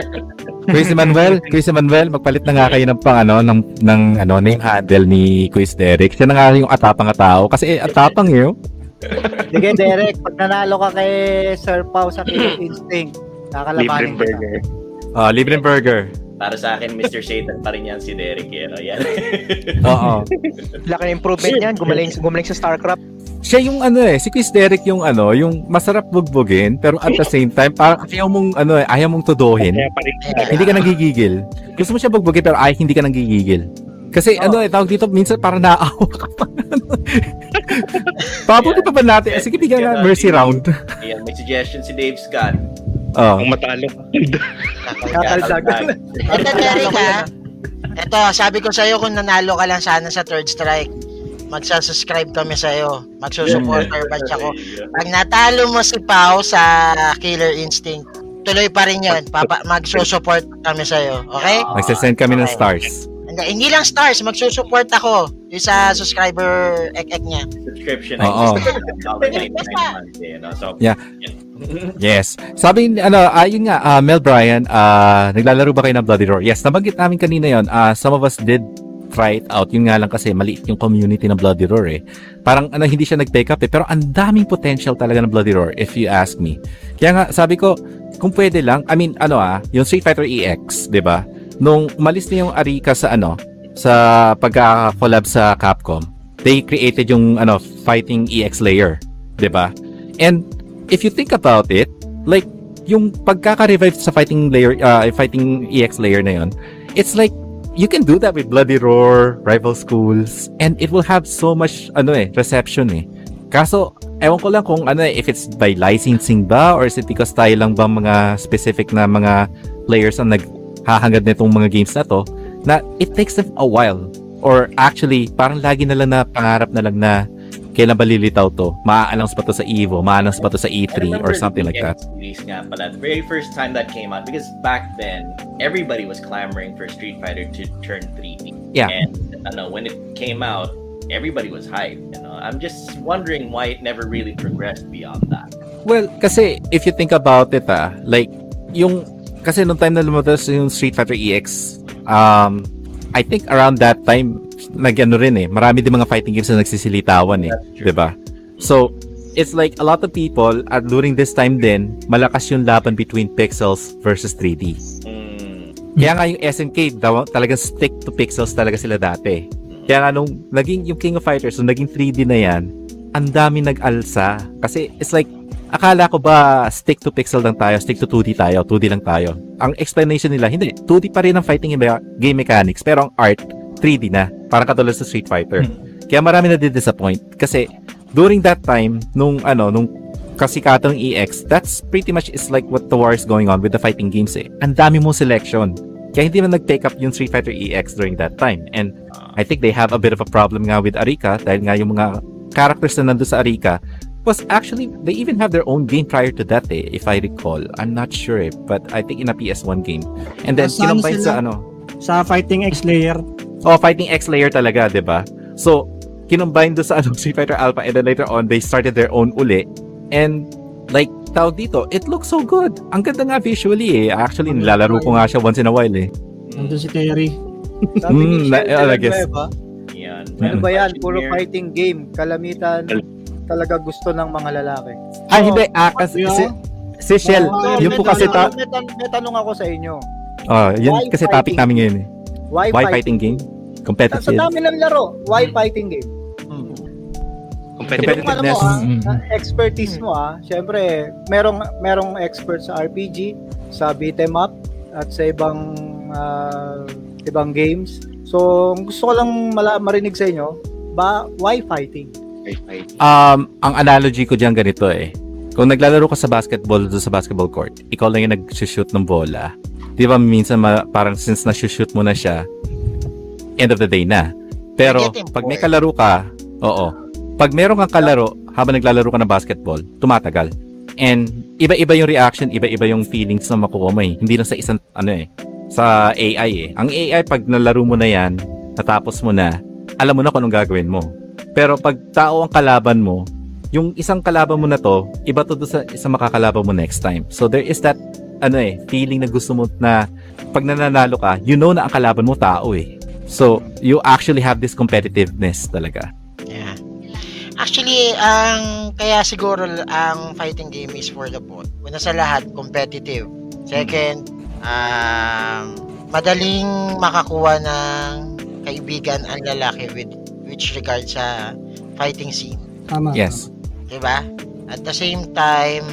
Quiz Manuel, Quiz Manuel, magpalit na nga kayo ng pang ano ng ng ano name handle ni Quiz Derek. Siya na nga yung atapang na tao kasi eh, atapang yun. Sige, Derek, pag nanalo ka kay Sir Pau sa Killer Instinct, kakalabanin kita. Ah, libreng burger. Para sa akin, Mr. Satan pa rin yan si Derek. Yan, oh, yan. Oo. Laki ng improvement yan. Gumaling, gumaling sa StarCraft. Siya yung ano eh, si Quiz Derek yung ano, yung masarap bugbugin pero at the same time parang ayaw mong ano eh, ayaw mong tuduhin. Hindi ka nagigigil. Gusto mo siya bugbugin pero ay hindi ka nagigigil. Kasi ano eh, tawag dito, minsan parang naawa ka pa. Pabuti pa ba natin? Sige, bigyan nga mercy round. Yan, may suggestion si Dave Scott. Oh. Ang matalo. Kakaldagan. Ito, Derek, ha? Ito, sabi ko sa'yo kung nanalo ka lang sana sa third strike, magsasubscribe kami sa'yo. Magsusupporter batch ako. Pag natalo mo si Pau sa Killer Instinct, tuloy pa rin yun. Papa, magsusupport kami sa'yo. Okay? Magsasend kami ng stars. Hindi, hindi lang stars, magsusupport ako yung sa subscriber ek-ek niya. Subscription. Oo. $1.99 a month, no? So, Yeah. Yes. Sabi ni- ano, ayun nga, ah, Mel Bryan, ah, naglalaro ba kayo ng Bloody Roar? Yes, nabanggit namin kanina 'yon. Ah, some of us did try it out. Yun nga lang kasi maliit yung community ng Bloody Roar eh. Parang ano, hindi siya nag-take up eh. Pero ang daming potential talaga ng Bloody Roar if you ask me. Kaya nga, sabi ko, kung pwede lang, I mean, ano ah, yung Street Fighter EX, 'di ba? Nung umalis na yung Arika sa ano, sa pagka-collab sa Capcom, they created yung ano, fighting EX layer, 'di ba? And if you think about it, like yung pagkaka-revive sa fighting layer, uh, fighting EX layer na yun, it's like you can do that with Bloody Roar, Rival Schools, and it will have so much ano eh, reception eh. Kaso, ewan ko lang kung ano eh, if it's by licensing ba or is it because tayo lang ba mga specific na mga players ang naghahangad nitong mga games na to na it takes them a while or actually parang lagi na lang na pangarap na lang na kailan ba lilitaw to? Maa-announce ba to sa EVO? Maa-announce ba to sa E3 or something like that? Release nga pala, the very first time that came out, because back then, everybody was clamoring for Street Fighter to turn 3D. Yeah. And I know when it came out, everybody was hyped. You know, I'm just wondering why it never really progressed beyond that. Well, kasi if you think about it ah, like yung kasi nung time na lumabas yung Street Fighter EX, um I think around that time nagano rin eh, marami din mga fighting games na nagsisilitawan eh, 'di ba? So, it's like a lot of people at during this time din, malakas yung laban between pixels versus 3D. Kaya nga yung SNK daw, talagang stick to pixels talaga sila dati. Kaya nga nung naging yung King of Fighters, nung naging 3D na yan, ang dami nag-alsa. Kasi it's like, akala ko ba stick to pixel lang tayo, stick to 2D tayo, 2D lang tayo. Ang explanation nila, hindi, 2D pa rin ang fighting me- game mechanics, pero ang art, 3D na. Parang katulad sa Street Fighter. Kaya marami na disappoint Kasi during that time, nung ano, nung kasikatang EX, that's pretty much is like what the war is going on with the fighting games eh. Ang dami mong selection. Kaya hindi man nag-take up yung Street Fighter EX during that time. And I think they have a bit of a problem nga with Arika dahil nga yung mga characters na nando sa Arika was actually, they even have their own game prior to that eh, if I recall. I'm not sure eh, but I think in a PS1 game. And then, Nasaan sila? sa ano, Sa Fighting X layer. Oh, fighting X layer talaga, 'di ba? So, kinumbine do sa ano, Street Fighter Alpha and then later on they started their own uli. And like tawag dito, it looks so good. Ang ganda nga visually eh. Actually, nilalaro ko nga siya once in a while eh. Nandun si Terry. Sabi Mm, ni na- Sheldon I guess. Villanueva, Yan. Ano ba yan? Puro fighting game. Kalamitan talaga gusto ng mga lalaki. Ah, hindi. Ah, kasi, Yeah. kasi, Si Shell, So, yun po kasi ta... may, tan- may tanong ako sa inyo. Oh, yun Why kasi topic namin ngayon eh. Why, Why fighting? fighting game? Sa Competitive. dami ng laro, why fighting game? Competitive. Yung ano mo, Competitiveness. ah, Mm, mm. ah, expertise mo ah, syempre, merong merong expert sa RPG, sa beat 'em up at sa ibang ah, ibang games. So, gusto ko lang mala- marinig sa inyo, ba why fighting? Um, ang analogy ko diyan ganito eh. Kung naglalaro ka sa basketball doon sa basketball court, ikaw lang yung nag-shoot ng bola. Di ba minsan ma- parang since na-shoot mo na siya, end of the day na. Pero pag may bored. kalaro ka, oo. Pag meron kang kalaro habang naglalaro ka ng basketball, tumatagal. And iba-iba yung reaction, iba-iba yung feelings na makuha mo eh. Hindi lang sa isang ano eh, sa AI eh. Ang AI pag nalaro mo na yan, natapos mo na, alam mo na kung anong gagawin mo. Pero pag tao ang kalaban mo, yung isang kalaban mo na to, iba to sa isang makakalaban mo next time. So there is that ano eh, feeling na gusto mo na pag nananalo ka, you know na ang kalaban mo tao eh. So you actually have this competitiveness talaga. Yeah. Actually, ang kaya siguro ang fighting game is for the both. Una sa lahat, competitive. Second, um, madaling makakuha ng kaibigan ang lalaki with which regard sa fighting scene. Tama. Yes. 'di ba? At the same time,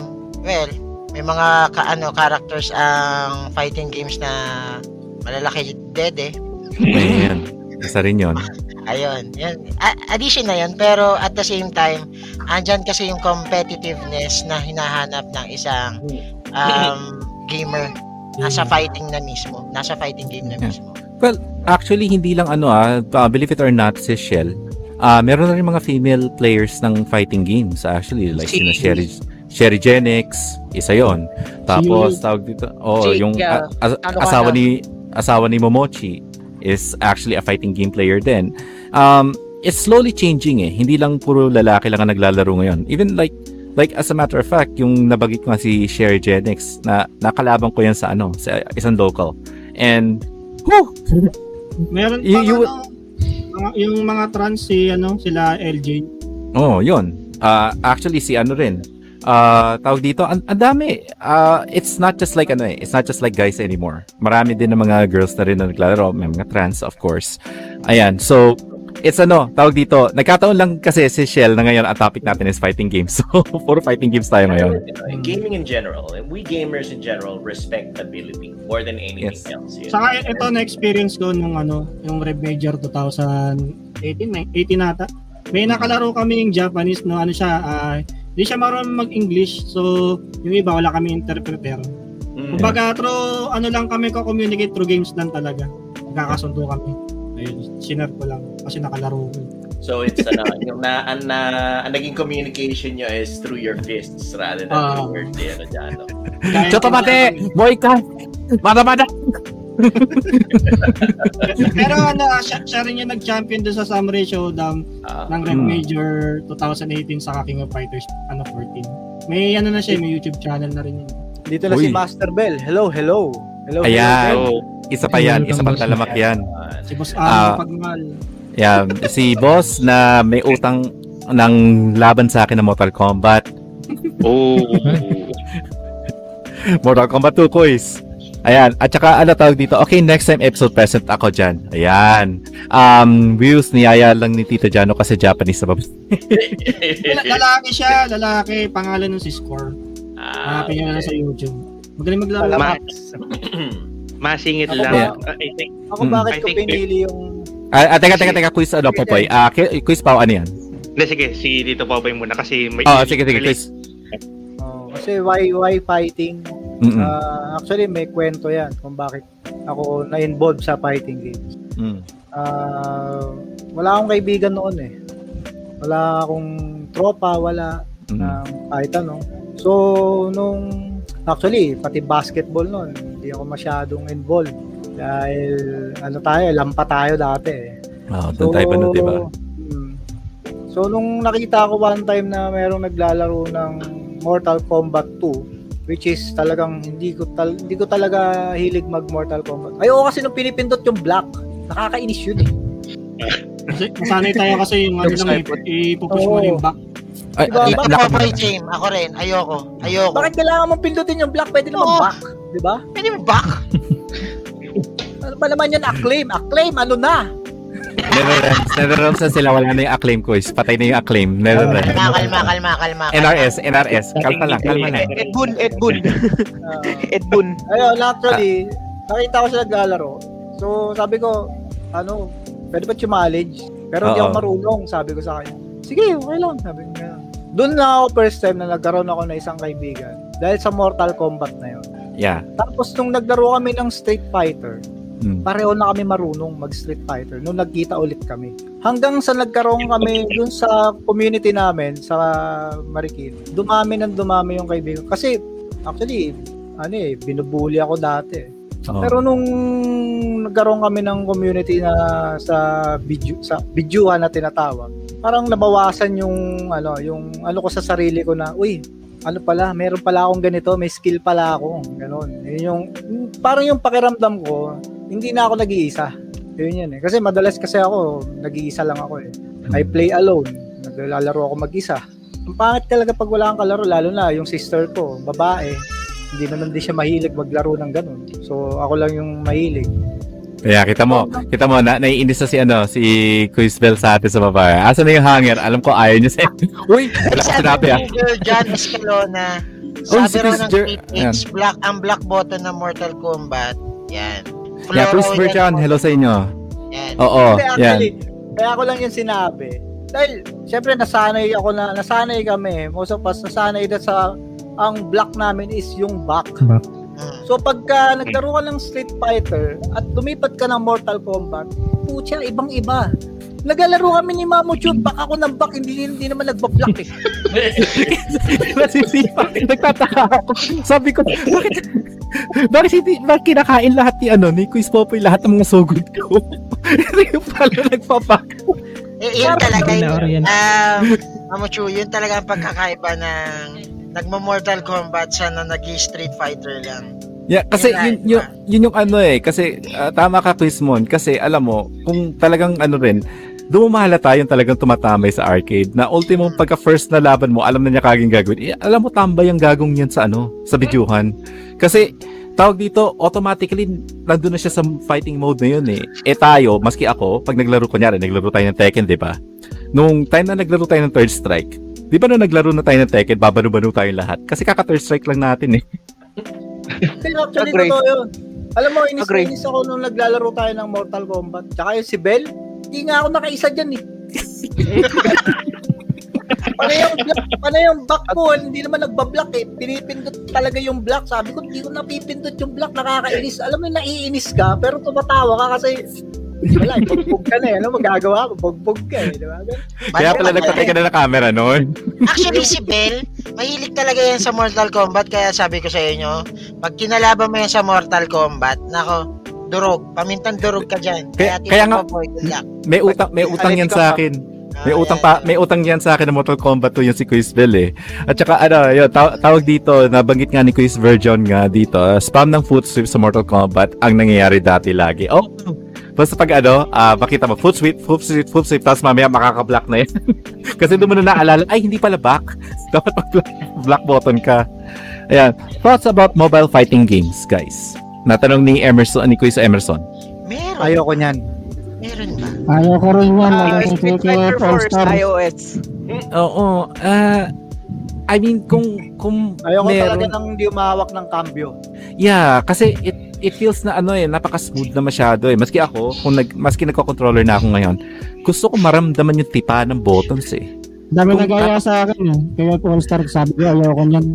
well, may mga kaano characters ang fighting games na malalaki dede. Ayan. Isa rin yun. Ayun, yan. A- addition na yan, pero at the same time, andyan kasi yung competitiveness na hinahanap ng isang um, gamer. Nasa fighting na mismo. Nasa fighting game na Yeah. mismo. Well, actually, hindi lang ano ah, uh, believe it or not, si Shell, ah meron na rin mga female players ng fighting games actually. Like, Si- sina Sherry, Sherry Genix, isa yon Tapos, tawag dito, oh, Si, yung yeah, a- ano asawa ni asawa ni Momochi is actually a fighting game player din. Um, it's slowly changing eh. Hindi lang puro lalaki lang ang naglalaro ngayon. Even like like as a matter of fact, yung nabagit ko nga si Sherry Genix na nakalaban ko yan sa ano, sa isang local. And whew, Meron pa You- you- ano, mga- yung mga trans si ano, sila LJ. Oh, yun. Ah, actually, si ano rin. Ah, tawag dito, ang dami. Ah, it's not just like ano eh, it's not just like guys anymore. Marami din ng mga girls na rin na naglalaro, may mga trans of course. Ayan, so it's ano, tawag dito, nagkataon lang kasi si Shell na ngayon ang topic natin is fighting games. So, puro fighting games tayo ngayon. Gaming in general, and we gamers in general respect ability more than anything Yes. else. know? Saka ito na experience ko nung ano, yung Red Major 2018, na- 18 nata. May nakalaro kami yung Japanese no ano siya, ah, hindi siya marunong mag-English. So, yung iba wala kami interpreter. Mm. Kumbaga, through ano lang kami ko-communicate through games lang talaga. Magkakasundo kami. Ayun, sinare ko lang kasi nakalaro ko. So it's ano, yung na, ang, na, ang naging communication nyo is through your fists rather than Ah. through your ano dyan. Choto mate! Boy ka! Mada mada! Pero ano, siya, siya rin yung nag-champion doon sa Samurai Showdown Ah. ng Red Hmm. Major 2018 sa King of Fighters ano 14. May ano na siya, may YouTube channel na rin yun. Dito na si Uy. Master Bell. Hello, hello. Hello. Ayan. hello. Isa pa yan, isa pang talamak yan. Ah, Si Boss Ah. Amo Pagmahal. Yeah, si boss na may utang ng laban sa akin ng Mortal Kombat. Oh. Mortal Kombat 2 quiz. Ayan. At saka ano tawag dito? Okay, next time episode present ako dyan. Ayan. Um, views niyaya lang ni Tito Jano kasi Japanese na lalaki siya, lalaki. Pangalan nun si Score. Ah, Hanapin niyo na sa YouTube. Magaling maglaro. Alam Ma- mo, Masingit Ako lang. ba? Uh, I think, ako Mm. bakit I ko think- pinili yung Ah, ah, teka, teka, teka, quiz ano, Popoy. Ah, ki- quiz pa, ano yan? hindi, sige, si Dito Baboy muna kasi may... Oh, sige, sige, quiz. oh, kasi why why fighting? Mm-mm. Ah, actually may kwento 'yan kung bakit ako na-involve sa fighting games. Mm. Ah, wala akong kaibigan noon eh. Wala akong tropa, wala Mm. ng kahit ano. So, nung actually, pati basketball noon, hindi ako masyadong involved. Dahil, ano tayo, lampa tayo dati eh. Oh, doon tayo pa nun, diba? mm. So, nung nakita ko one time na merong naglalaro ng Mortal Kombat 2, which is talagang hindi ko tal hindi ko talaga hilig mag Mortal Kombat. Ay, oo kasi nung pinipindot yung black, nakakainis yun eh. Kasi nasanay tayo kasi yung ano lang, i- ipupush mo yung back. Ay, Diba? ay, Dito naka- mobile game. Ako rin. Ayoko. Ayoko. Bakit kailangan mong pindutin yung block? Pwede naman back. Di ba? Pwede mo back? Ano ba naman yan? Acclaim. Acclaim, ano na? Netherlands. Netherlands na sila. Wala na yung acclaim quiz. Patay na yung acclaim. Netherlands. Kalma, kalma, kalma, kalma. NRS, NRS. Kalma lang, kalma lang. Edbun, Edbun. Ah. Edbun. Ayun, actually, nakita ko siya naglalaro. So, sabi ko, ano, pwede ba challenge? Pero hindi ako marunong, sabi ko sa kanya. Sige, okay lang, sabi ko. Doon na ako first time na nagkaroon ako ng isang kaibigan. Dahil sa Mortal Kombat na yun. Yeah. Tapos nung naglaro kami ng Street Fighter, Hmm. pareho na kami marunong mag Street Fighter nung nagkita ulit kami. Hanggang sa nagkaroon kami dun sa community namin sa Marikina. Dumami ng dumami yung kaibigan. Kasi actually, ano eh, binubuli ako dati. Oo. Pero nung nagkaroon kami ng community na sa video sa videohan na tinatawag, parang nabawasan yung ano, yung ano ko sa sarili ko na, uy, ano pala, meron pala akong ganito, may skill pala ako, ganun. Yun yung parang yung pakiramdam ko, hindi na ako nag-iisa. Yun yun eh. Kasi madalas kasi ako, nag-iisa lang ako eh. I play alone. Naglalaro ako mag-isa. Ang pangit talaga pag wala kang kalaro, lalo na yung sister ko, babae. Hindi naman din siya mahilig maglaro ng ganun. So, ako lang yung mahilig. Kaya kita mo, kita mo, na, naiinis na si ano, si Quiz Bell sa atin sa babae. Asa na yung hanger? Alam ko ayaw niya sa Uy, wala ko sinabi ah. John Escalona, Oh, sabi si raw ng black, ang black button ng Mortal Kombat, yan. Yeah, Floro Berchan, yan. hello sa inyo. Yan. Oo, Hindi, yan. actually, kaya ako lang yung sinabi. Dahil, syempre, nasanay ako na, nasanay kami. Most of us, nasanay na sa, ang block namin is yung back. Back. Mm. So, pagka naglaro ka ng Street Fighter at lumipat ka ng Mortal Kombat, putya, ibang-iba. Naglalaro kami ni Mamo Chun, back ako ng back, hindi, hindi naman nagbablock eh. Nasisipa. Nagtataka ako. Sabi ko, bakit, bakit, hindi, bakit kinakain lahat ni, ano, ni Quiz Popoy lahat ng mga sugod ko? Hindi pala nagpapak. Eh, yun talaga yun. Na-orient. Um, Mamuchu, yun talaga ang pagkakaiba ng nagmo-Mortal Kombat sa na nag-Street Fighter lang. Yeah, kasi Yun yun, yun, yun yung ano eh. Kasi ah, tama ka, Quizmon. Kasi alam mo, kung talagang ano rin, doon mo mahalata yung talagang tumatamay sa arcade. Na ultimo, pagka first na laban mo, alam na niya kaging gagawin. Eh, alam mo, tambay ang gagong yan sa ano, sa videohan. Kasi, tawag dito, automatically, nandun na siya sa fighting mode na yun eh. Eh tayo, maski ako, pag naglaro, kunyari, naglaro tayo ng Tekken, di ba? Nung time na naglaro tayo ng Third Strike, di ba nung naglaro na tayo ng Tekken, babano-bano tayo lahat? Kasi kaka Third Strike lang natin eh. Pero actually, Agree. totoo yun. Alam mo, inis Agree. na inis ako nung naglalaro tayo ng Mortal Kombat. Tsaka yung si Bell, hindi nga ako nakaisa dyan eh. Paano yung, paano yung back mo? Hindi naman nagbablock eh. Pinipindot talaga yung block. Sabi ko, hindi ko napipindot yung block. Nakakainis. Alam mo, naiinis ka, pero tumatawa ka kasi wala, eh, bugbog ka na eh. Ano magagawa ko? Bugbog ka eh. Di ba? Kaya pala nagpatay ka na ng camera noon. Actually, si Bell, mahilig talaga yan sa Mortal Kombat. Kaya sabi ko sa inyo, pag kinalaban mo yan sa Mortal Kombat, nako, durog. Pamintang durog ka dyan. Kaya- Kaya, kaya nga- boy, good luck. May utang may utang yan sa akin. May Ah, utang pa may utang yan sa akin ng Mortal Kombat 2 yung si Quiz Bell eh. At saka ano, yun, taw- tawag dito, nabanggit nga ni Quiz Virgin nga dito, uh, spam ng foot sweep sa Mortal Kombat ang nangyayari dati lagi. Oh, basta pag ano, ah makita mo, foot sweep, foot sweep, foot sweep, tapos mamaya makaka-block na yan. Kasi doon mo na naalala, ay hindi pala back. Dapat mag-block block button ka. Ayan, thoughts about mobile fighting games, guys. Natanong ni Emerson, ni Quiz Emerson. Meron. Ayoko niyan. Meron ba? Ayaw ko rin yan. Ah, Uh, Street Fighter first, iOS. Oo, ah I mean kung kung Ayoko meron- talaga nang hindi umahawak ng cambio. Yeah, kasi it it feels na ano eh, napaka-smooth na masyado eh. Maski ako, kung nag maski nagko-controller na ako ngayon, gusto ko maramdaman yung tipa ng buttons eh. Dami Kung- nagaya sa akin eh. Kaya All Star sabi ko, ayaw ko niyan.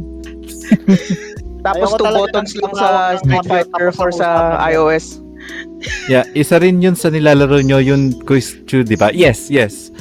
Tapos Ayoko two buttons ng lang sa Street Fighter tapos 4 ako sa iOS. Yeah, isa rin yun sa nilalaro nyo yung Quiz 2, di ba? Yes, yes.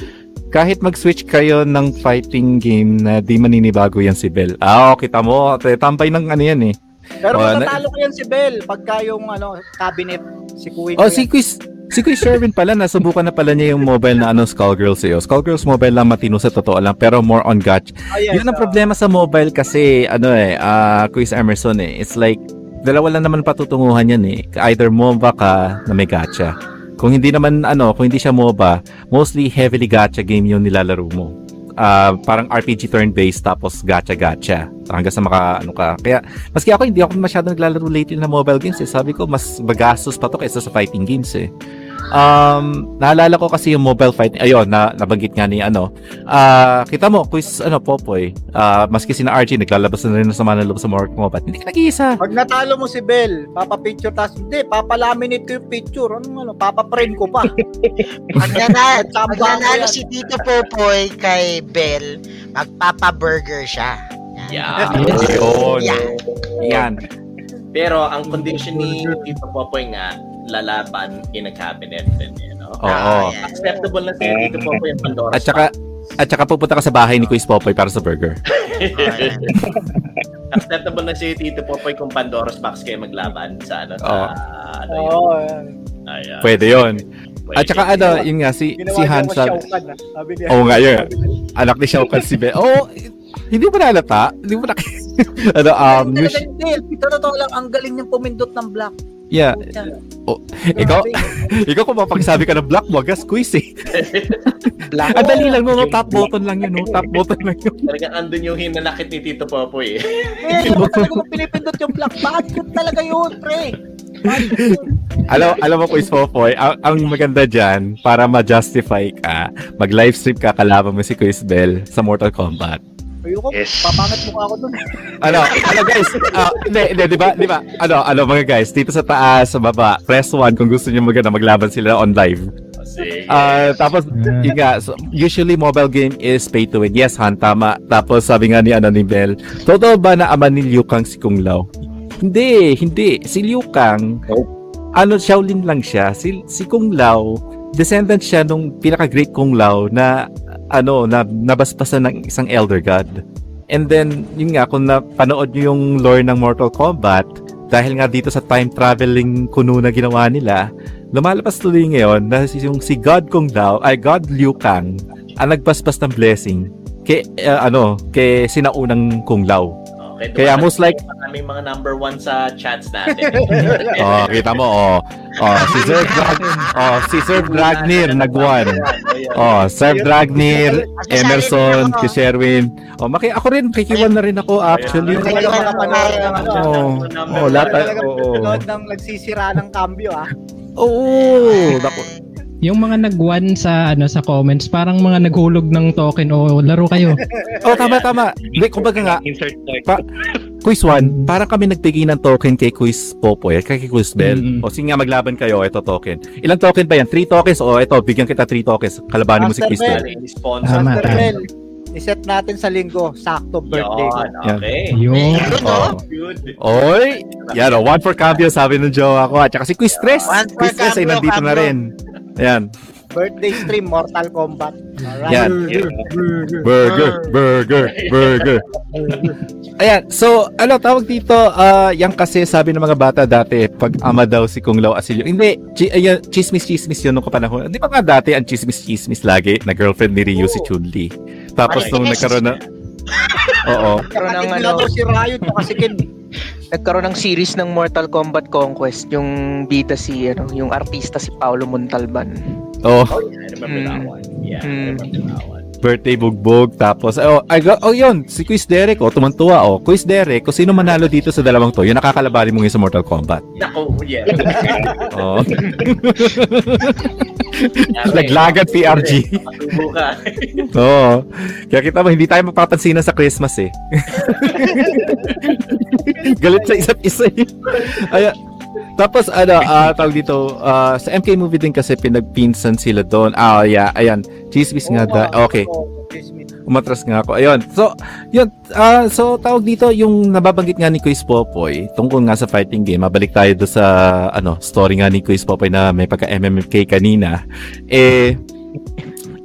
Kahit mag-switch kayo ng fighting game na di maninibago yan si Bell. Ah, oh, kita mo, te- tambay ng ano yan eh. Pero Oh, na- matatalo ko yan si Bell pagka yung ano, cabinet, si Queen. Oh, si Quiz, si Quiz Sherwin pala, nasubukan na pala niya yung mobile na ano, Skullgirls. Oh, Skullgirls mobile lang matino sa totoo lang, pero more on gacha. Ah, yes, Yun ang ah. problema sa mobile kasi ano eh, ah Quiz Emerson eh. It's like dalawa lang naman patutunguhan yan eh. Either MOBA ka na may gacha. Kung hindi naman ano, kung hindi siya MOBA, mostly heavily gacha game yung nilalaro mo. Ah, parang RPG turn-based tapos gacha-gacha. Hanggang sa maka, ano ka. Kaya, maski ako, hindi ako masyado naglalaro lately na mobile games eh. Sabi ko, mas magastos pa to kaysa sa fighting games eh. Um, naalala ko kasi yung mobile fight, ayun, na, nabanggit nga ni ano, ah, kita mo, quiz, ano, Popoy, ah, maski si na RG, naglalabas na rin ng sama ng loob sa Mortal Kombat. Hindi ka nag-iisa. Pag natalo mo si Bell, papa-picture, tas hindi, papalaminate ko yung picture. Ano, ano, papa-frame ko pa. Pag, nana, pag nanalo si Tito Popoy kay Bell, magpapa-burger siya. Yeah. Yun. Yan. Yan. Pero ang condition ni Tito Popoy nga, lalaban in a cabinet din, you know? Oo. Ah, yan. Acceptable na sa'yo, Tito Popoy, ang Pandora At saka, at saka pupunta ka sa bahay ni Quiz Popoy para sa burger. Acceptable na sa'yo, Tito Popoy, kung Pandora's Box kayo maglaban sa ano, sa, Oo. ano yun. Yan. Ayan. Pwede yon. Pwede. At saka ano, yun nga, si, Ginawa si Han ah. Niya. Oo nga, yun. anak ni Shao Kahn si Bell. Oo, hindi mo nalata? Hindi mo na... ano, um, hindi. Sa totoo lang, ang galing niyang pumindot ng black. Yeah. Oh, ikaw, ikaw kung mapagsabi ka ng black, wagas quiz eh. Black. Ang dali lang, no, no, top button lang yun, no, top button lang yun. Talagang andun yung hinanakit ni Tito Popoy. eh. Eh, talaga mo pinipindot yung black. Bakit yun talaga yun, pre? Alam, alam mo, Quiz Popoy, ang, ang maganda dyan, para ma-justify ka, mag-livestream ka, kalaban mo si Quiz Bell sa Mortal Kombat. Ayoko, Yes. papangat mukha ako dun. ano, ano guys, ah, hindi, hindi, di ba, di ba, ano, ano mga guys, dito sa taas, sa baba, press 1 kung gusto niyo magana maglaban sila on live. Ah, tapos, yun nga, so, usually mobile game is pay to win. Yes, Han, tama. Tapos sabi nga ni, ano, ni Bell, totoo ba na ama ni Liu Kang si Kung Lao? Hindi, hindi. Si Liu Kang, ano, Shaolin lang siya. Si, si Kung Lao, descendant siya nung pinaka-great Kung Lao na, ano, na nabasbasan ng isang elder god. And then, yun nga, kung napanood nyo yung lore ng Mortal Kombat, dahil nga dito sa time traveling kuno na ginawa nila, lumalabas tuloy ngayon na yung si God Kung Lao, ay God Liu Kang, ang nagbasbas ng blessing kay, eh, ano, kay sinaunang Kung Lao. Kaya dumating most like, Maraming mga number one sa chats natin. oh, kita mo, oh, oh si Sir Drag, oh, si Sir Dragnir nag-one. Oh, Sir Dragnir, Emerson, si Sherwin. Oh, maki ako rin, kikiwan na rin ako actually. Ano. Oh, oh, lahat. Oh, ng nagsisira ng cambio, ah. Oo, naku. Yung mga nag-one sa ano sa comments, parang mga naghulog ng token o laro kayo. Oh, tama, tama. Hindi, kumbaga nga, Insert like. Pa- Quiz 1, parang kami nagbigay ng token kay Quiz Popoy at kay Quiz Bell. Mm. O sige nga, maglaban kayo, ito token. Ilang token ba yan? 3 tokens? O ito, bigyan kita 3 tokens. Kalabanin mo si Quiz Bell. Sponsor. Tama, Master tama. Bell, iset natin sa linggo. Sakto birthday ko. Yun, okay. Yung Good, Oh. Oy! Yan o, one for cambio, sabi ng jowa ko. At saka si Quiz for Quiz Tres ay cambio, nandito na cambio. rin. Ayan. Birthday stream, Mortal Kombat. Alright. Yan. Burger, burger, burger. Ayan, so ano tawag dito? Ah, yan kasi sabi ng mga bata dati, pag ama daw si Kung Lao Asilio. Hindi, chi ayan, chismis chismis yun nung kapanahon. Di ba nga dati ang chismis chismis lagi na girlfriend ni Ryu si Chun-Li. Tapos Ay, nung nagkaroon na Oo. Nagkaroon ng, ano, si Riot yung kasi Ken. Nagkaroon ng series ng Mortal Kombat Conquest, yung bida si, ano, yung artista si Paolo Montalban. Oh, Oh, yeah, I remember that Mm. one. Yeah, I Mm. remember that one. Birthday bugbog tapos oh, ay, go- oh yun, si Quiz Derek oh, tumantuwa oh. Quiz Derek, kung sino manalo dito sa dalawang to, yun nakakalabanin mo ngayon sa Mortal Kombat. Nako, yeah. Oh. Naglagat PRG. Oo. Kaya kita mo, hindi tayo mapapansinan sa Christmas eh. Galit sa isa't isa eh. Ay, tapos ano, ah tawag dito, ah, sa MK movie din kasi pinagpinsan sila doon. Ah, yeah, ayan. Chismis nga da. Okay. Umatras nga ako. Ayun. So, yun. ah so, tawag dito, yung nababanggit nga ni Quiz Popoy, tungkol nga sa fighting game, mabalik tayo do sa, ano, story nga ni Quiz Popoy na may pagka-MMK kanina. Eh,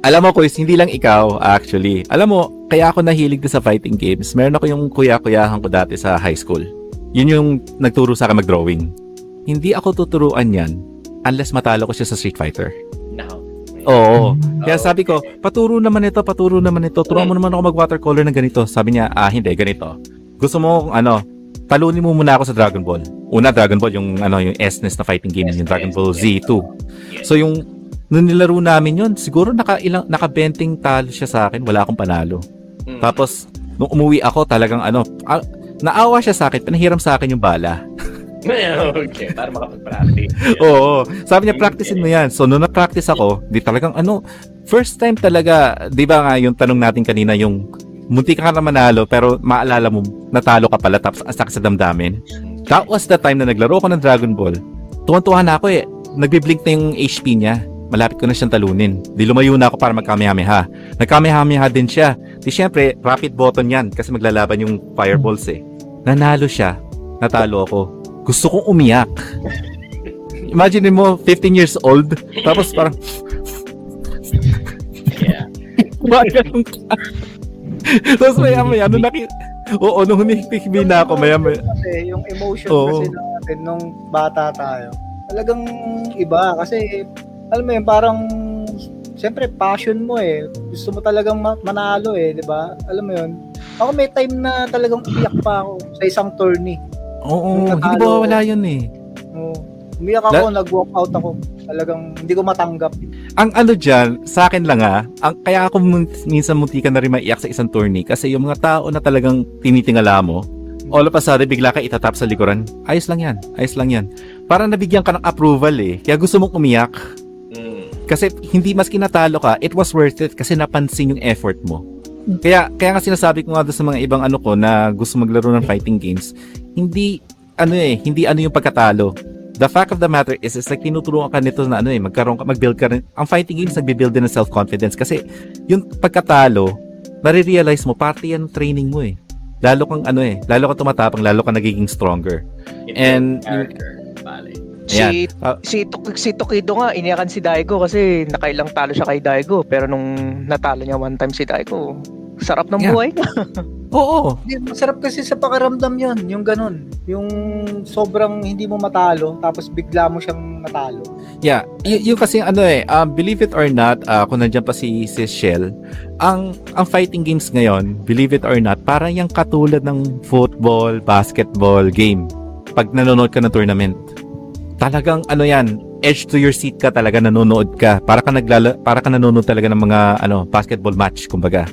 alam mo, Quiz, hindi lang ikaw, actually. Alam mo, kaya ako nahilig sa fighting games. Meron ako yung kuya-kuyahan ko dati sa high school. Yun yung nagturo sa akin mag-drawing. Hindi ako tuturuan yan unless matalo ko siya sa Street Fighter. Nako. Oo. Kaya sabi ko, paturo naman ito, paturo naman ito. Turuan mo naman ako mag-watercolor ng ganito. Sabi niya, ah, hindi, ganito. Gusto mo, ano, talunin mo muna ako sa Dragon Ball. Una, Dragon Ball, yung, ano, yung SNES na fighting game, yung Dragon Ball Z2. So, yung nung nilaro namin yun, siguro naka ilang naka-benting talo siya sa akin, wala akong panalo. Mm. Tapos nung umuwi ako, talagang ano, ah, naawa siya sa akin, pinahiram sa akin yung bala. okay, para makapag-practice. Oo. Sabi niya, practicein mo yan. So, nung na-practice ako, di talagang ano, first time talaga, di ba nga yung tanong natin kanina, yung munti ka na manalo, pero maalala mo, natalo ka pala, tapos ang sakit sa damdamin. That was the time na naglaro ko ng Dragon Ball. Tuwan-tuwa na ako eh. Nagbiblink na yung HP niya. Malapit ko na siyang talunin. Di lumayo na ako para magkamehameha. Nagkamehameha din siya. Di syempre, rapid button yan kasi maglalaban yung fireballs eh. Nanalo siya. Natalo ako. Gusto kong umiyak. Imagine mo, 15 years old, tapos parang, Yeah. Ganun ka? Tapos maya maya, nung naki... Oo, nung humihikbi na ako, maya maya. Kasi yung emotion Oo. kasi natin nung bata tayo, talagang iba. Kasi, alam mo yun, parang, siyempre, passion mo eh. Gusto mo talagang ma- manalo eh, di ba? Alam mo yun. Ako may time na talagang umiyak pa ako sa isang tourney. Oo, Nung hindi natalo ba wala yun eh. Oo. Umiyak ako, nag-walk out ako. Talagang hindi ko matanggap. Ang ano dyan, sa akin lang ah, ang, kaya ako mun- minsan munti ka na rin maiyak sa isang tourney kasi yung mga tao na talagang tinitingala mo, all of a sudden bigla ka itatap sa likuran, ayos lang yan, ayos lang yan. Parang nabigyan ka ng approval eh, kaya gusto mong umiyak. Mm. Kasi hindi mas kinatalo ka, it was worth it kasi napansin yung effort mo. Kaya kaya nga sinasabi ko nga doon sa mga ibang ano ko na gusto maglaro ng fighting games, hindi ano eh, hindi ano yung pagkatalo. The fact of the matter is, it's like tinuturuan ka nito na ano eh, magkaroon ka, mag-build ka rin. Ang fighting games nagbe-build din ng self-confidence kasi yung pagkatalo, nare-realize mo, parte yan ng training mo eh. Lalo kang ano eh, lalo kang tumatapang, lalo kang nagiging stronger. And, character, bale. Si, Ayan. Ah, si, Tok- si Tokido nga, iniyakan si Daigo kasi nakailang talo siya kay Daigo. Pero nung natalo niya one time si Daigo, sarap ng Yeah. buhay. Oo. Masarap kasi sa pakiramdam yon yung ganun. Yung sobrang hindi mo matalo, tapos bigla mo siyang matalo. Yeah, y- yung kasi ano eh, um, believe it or not, uh, kung nandiyan pa si, si Shell, ang ang fighting games ngayon, believe it or not, parang yung katulad ng football, basketball game. Pag nanonood ka ng tournament, talagang ano yan, edge to your seat ka talaga nanonood ka. Para ka naglala, para ka nanonood talaga ng mga ano, basketball match kumbaga.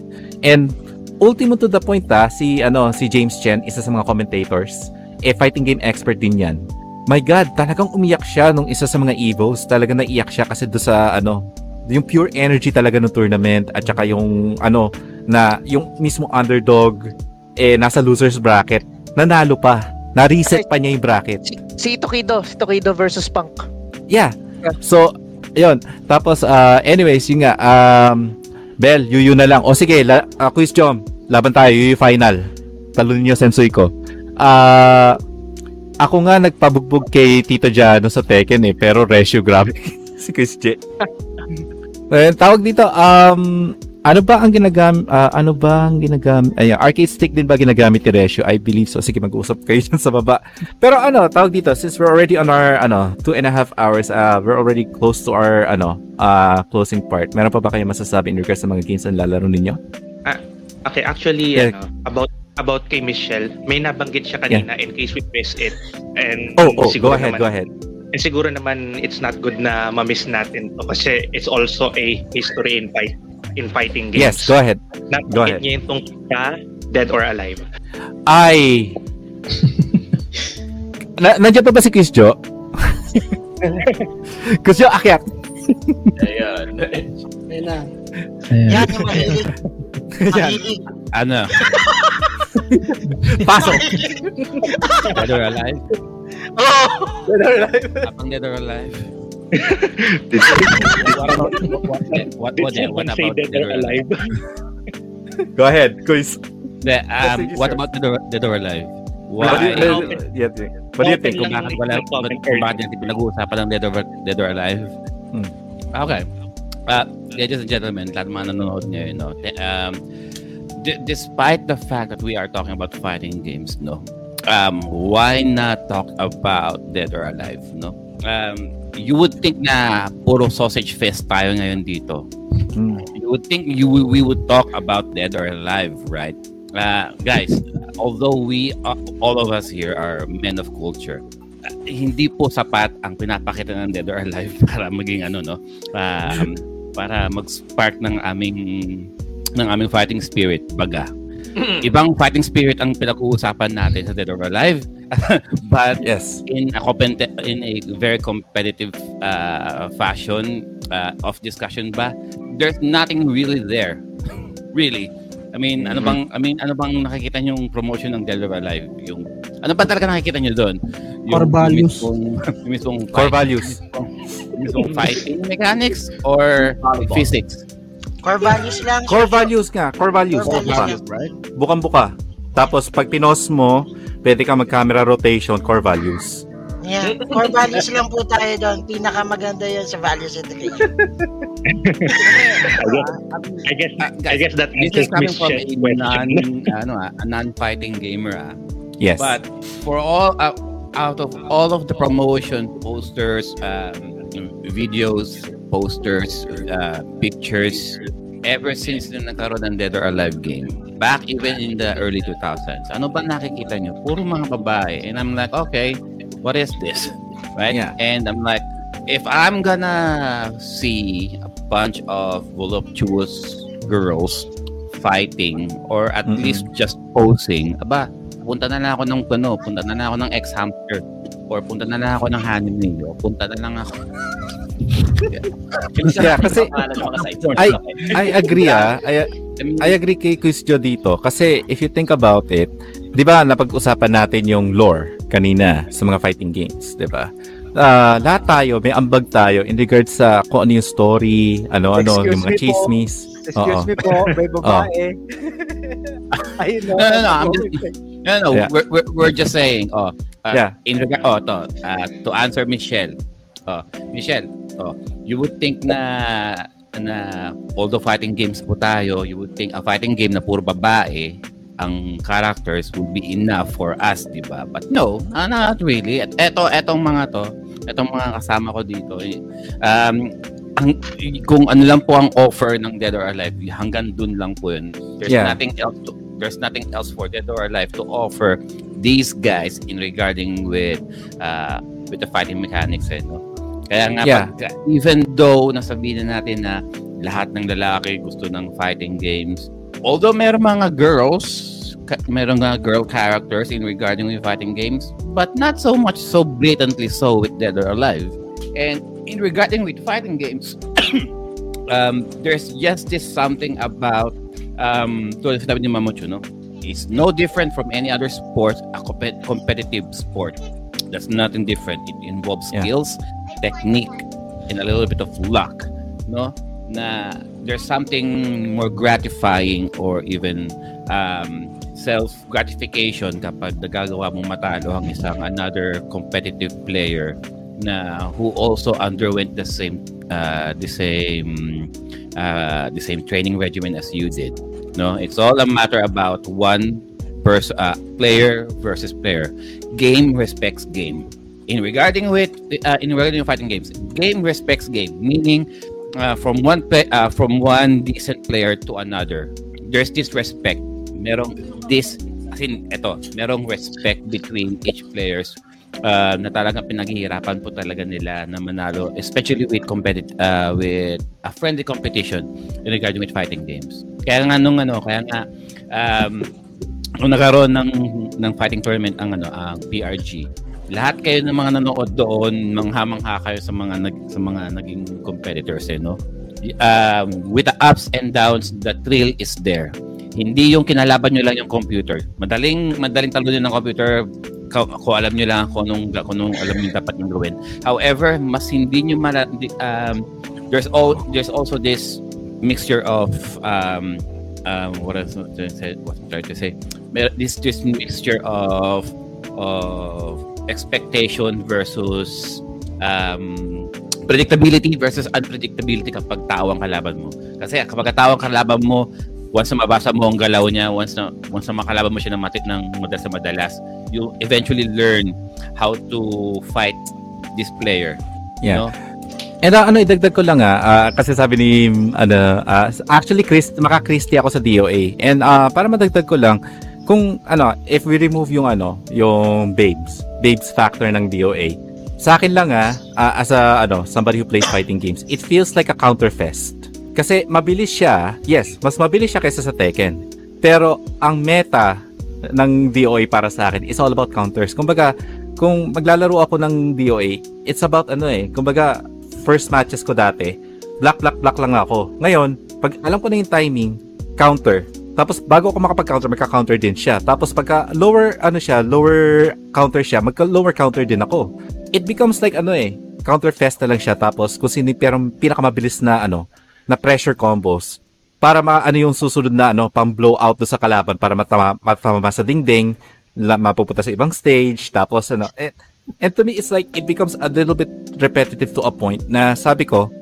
And ultimo to the point ah, si ano si James Chen, isa sa mga commentators, eh fighting game expert din 'yan. My God, talagang umiyak siya nung isa sa mga Evos. Talagang naiyak siya kasi do sa ano, yung pure energy talaga ng tournament at saka yung ano na yung mismo underdog eh nasa losers bracket, nanalo pa. Na-reset pa niya yung bracket. Si Tokido, si Tokido versus Punk. Yeah. So, ayun. Tapos, uh, anyways, yun nga. Um, Bel, yuyu na lang. O sige, la, uh, quiz jom. Laban tayo, yuyu final. Talunin niyo sensei ko. Ah, ako nga nagpabugbog kay Tito Jano sa Tekken eh, pero ratio grabe si Chris J. Ayun, tawag dito, um, ano ba ang ginagamit, ano ba ang ginagamit, ay, arcade stick din ba ginagamit ni Ratio? I believe so. Sige, mag-usap kayo dyan sa baba. Pero ano, tawag dito, since we're already on our, ano, two and a half hours, uh, we're already close to our, ano, uh, closing part. Meron pa ba kayo masasabi in regards sa mga games na lalaro ninyo? Ah, okay, actually, Yeah. ano, about about kay Michelle, may nabanggit siya kanina in case we miss it. And Oh, oh, go ahead, naman, go ahead. And siguro naman it's not good na ma-miss natin to kasi it's also a history in fight in fighting games. Yes, go ahead. Nabanggit Go ahead. niya yung tungkol sa Dead or Alive. Ay! na, nandiyan pa ba si Chris Jo? Chris Jo, akyat! Ayun. Ayun na. Yan yung mahilig. Yan. Mahilig. Ano? Pasok! Dead or alive? Oh! Apang dead or alive? what about what, what, what, Did what, someone say about Dead or Alive? Go ahead, quiz. The, um, Sige, what sir. about dead or, dead or alive? What do you, Why? yeah, yeah. What do you think? Kung bakit wala, kung kung bakit natin pinag-uusapan ng dead or, dead or alive? Hmm. Okay. Uh, ladies and gentlemen, lahat ng mga nanonood ngayon, no? Te- Um, d- despite the fact that we are talking about fighting games, no? Um, why not talk about dead or alive, no? Um, you would think na puro sausage fest tayo ngayon dito. Hmm. You would think you we would talk about dead or alive, right? Uh, guys, although we uh, all of us here are men of culture, hindi po sapat ang pinapakita ng Dead or Alive para maging ano no um, para mag-spark ng aming ng aming fighting spirit baga ibang fighting spirit ang pinag-uusapan natin sa Dead or Alive but yes in a compet- in a very competitive uh, fashion uh, of discussion ba there's nothing really there really I mean, ano bang I mean, ano bang nakikita niyo yung promotion ng Dead or Alive? Yung ano ba talaga nakikita niyo doon? Core values. Yung mismong, yung mismong Core values. yung mismong fighting mechanics or physics? Core values lang. Core values nga, core values. Core Buka. values, right? Bukang buka. Tapos pag pinos mo, pwede ka mag-camera rotation, core values. Yeah. Core values lang po tayo doon. Pinakamaganda yun sa values education. I guess, I guess, I guess that This is coming from a non, ano, ah, a non-fighting gamer. ah. Yes. But for all uh, out of all of the promotion posters, um, videos, posters, uh, pictures, ever since na nagkaroon ng Dead or Alive game, back even in the early 2000s, ano ba nakikita nyo? Puro mga babae. And I'm like, okay, what is this? Right? Yeah. And I'm like, if I'm gonna see a bunch of voluptuous girls fighting or at Mm-mm. least just posing, aba, punta na lang ako ng ano, punta na lang ako ng ex-hamster or punta na lang ako ng anime o punta na lang ako Yeah, kasi I I agree ah. I, I agree kay Quiz Joe dito kasi if you think about it, 'di ba napag-usapan natin yung lore kanina sa mga fighting games, 'di ba? Ah, lahat tayo may ambag tayo in regards sa kung ano yung story, ano ano Excuse yung mga po. chismis. Excuse Oo. me po, may babae. Ayun No, no, no. I'm just, no, no. Yeah. We're, we're, we're just saying, oh, uh, Yeah. in regard, oh, to, uh, to answer Michelle, oh, Michelle, oh, you would think na, na although fighting games po tayo, you would think a fighting game na puro babae, ang characters would be enough for us, di ba? But no, not really. At eto, etong mga to, etong mga kasama ko dito, eh, um, ang, kung ano lang po ang offer ng Dead or Alive, hanggang dun lang po yun. There's Yeah. nothing else to, there's nothing else for Dead or Alive to offer these guys in regarding with uh, with the fighting mechanics eh, no? Kaya nga Yeah. pag, even though nasabihin na natin na lahat ng lalaki gusto ng fighting games, although meron mga girls meron mga girl characters in regarding with fighting games, but not so much so blatantly so with Dead or Alive. And in regarding with fighting games, um, there's just this something about um, tulad sinabi ni Mamucho, no? It's no different from any other sport, a compet- competitive sport. That's nothing different. It involves Yeah. skills, technique, and a little bit of luck, no? Na there's something more gratifying or even um, self-gratification kapag nagagawa mong matalo ang isang another competitive player na who also underwent the same uh, the same uh, the same training regimen as you did. No, it's all a matter about one person, uh, player versus player. Game respects game. In regarding with uh, in regarding fighting games, game respects game, meaning uh, from one play, uh, from one decent player to another, there's this respect. Merong this as in eto, merong respect between each players uh, na talagang pinaghihirapan po talaga nila na manalo especially with competitive uh, with a friendly competition in regarding with fighting games. Kaya nga nung ano, kaya nga um, nung nagkaroon ng ng fighting tournament ang ano, ang PRG. Lahat kayo ng mga nanood doon, manghamangha kayo sa mga nag, sa mga naging competitors eh, no? Um, with the ups and downs, the thrill is there. Hindi yung kinalaban nyo lang yung computer. Madaling madaling talunin ng computer kung alam nyo lang kung anong, kung anong alam nyo dapat nyo gawin. However, mas hindi nyo mala, um, there's all there's also this mixture of um, um, what trying to say, what I'm trying to say. This this mixture of of expectation versus um, predictability versus unpredictability kapag tao ang kalaban mo. Kasi kapag tao ang kalaban mo, once na mabasa mo ang galaw niya, once na once na makalaban mo siya ng matit ng madalas sa madalas, you eventually learn how to fight this player. Yeah. You know? And uh, ano idagdag ko lang ah, ah, kasi sabi ni ano ah, actually Chris maka-Christy ako sa DOA. And ah, para madagdag ko lang kung ano if we remove yung ano yung babes babes factor ng DOA. Sa akin lang ah, ah, as a ano, somebody who plays fighting games, it feels like a counterfest. Kasi mabilis siya, yes, mas mabilis siya kaysa sa Tekken. Pero ang meta ng DOA para sa akin is all about counters. Kumbaga, kung maglalaro ako ng DOA, it's about ano eh, kumbaga, first matches ko dati, black, black, black lang ako. Ngayon, pag alam ko na yung timing, counter. Tapos bago ako makapag-counter, magka-counter din siya. Tapos pagka lower, ano siya, lower counter siya, magka-lower counter din ako. It becomes like ano eh, counter fest na lang siya. Tapos kung sino yung pirang- pinakamabilis na ano, na pressure combos para maano yung susunod na ano, pang blow out do sa kalaban para matama, matama sa dingding, la, mapupunta sa ibang stage, tapos ano, eh, and to me it's like it becomes a little bit repetitive to a point na sabi ko,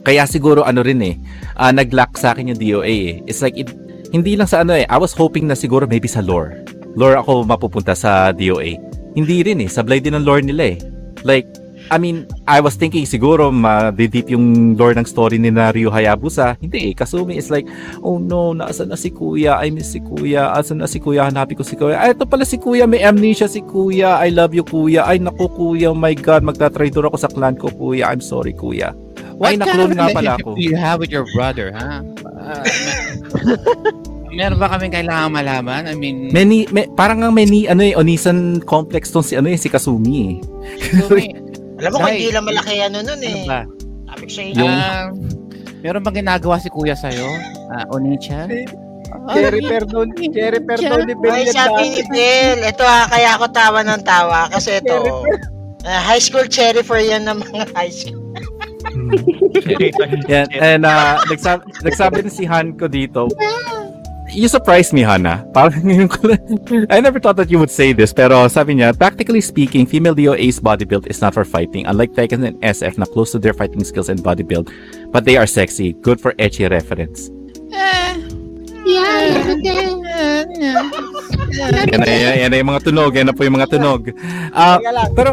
kaya siguro ano rin eh, ah, nag-lack sa akin yung DOA eh. It's like, it, hindi lang sa ano eh, I was hoping na siguro maybe sa lore. Lore ako mapupunta sa DOA. Hindi rin eh, sablay din ang lore nila eh. Like, I mean, I was thinking siguro ma-deep yung lore ng story ni na Ryu Hayabusa. Hindi eh, Kasumi is like, oh no, nasa na si Kuya? I miss si Kuya. Asan na si Kuya? Hanapin ko si Kuya. Ay, ito pala si Kuya. May amnesia si Kuya. I love you, Kuya. Ay, naku, Kuya. Oh my God, magtatraitor ako sa clan ko, Kuya. I'm sorry, Kuya. What Ay, of nga pala ako. you have with your brother, ha? Ah, may- meron ba kaming kailangan malaman? I mean, Many, may, parang nga may ni, ano eh, Onisan complex tong si, ano eh, si Kasumi eh. Alam mo, hindi lang malaki ano nun eh. ano ba? Sabi ko sa inyo. Ah, meron bang ginagawa si kuya sa'yo? Ah, Onicha? Cherry Perdon, Cherry Perdon ni Ay, Bel. sabi ni Bel, ito ha, kaya ako tawa ng tawa. Kasi ito, ah, high school cherry for yan ng mga high school. Yan, and uh, nagsabi, nagsabi din si Han ko dito, you surprised me, Hana. Parang ngayon ko lang- I never thought that you would say this, pero sabi niya, practically speaking, female DOA's body build is not for fighting. Unlike Tekken and SF na close to their fighting skills and body build, but they are sexy. Good for etchy reference. Yan na, yan, yan na yung mga tunog. Yan na po yung mga tunog. Ah, Teka lang. pero,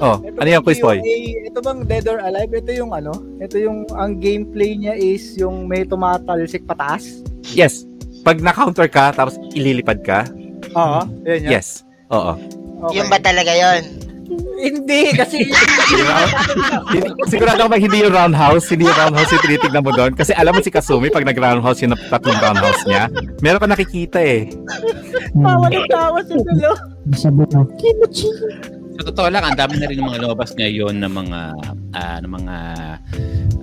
oh, ano yung quiz boy? DOA, ito bang Dead or Alive? Ito yung ano? Ito yung, ang gameplay niya is yung may tumatalsik pataas? Yes. Pag na-counter ka, tapos ililipad ka, Oo, yan yan. yes. Oo. Okay. Yung ba talaga yon? Hindi, kasi Sigurado ako ba hindi yung roundhouse, hindi yung roundhouse yung tinitignan mo doon. Kasi alam mo si Kasumi, pag nag-roundhouse yung tatlong roundhouse niya, meron ka nakikita eh. tawa na tawa si na. Sa totoo lang, ang dami na rin ng mga lumabas ngayon ng mga ah, ng mga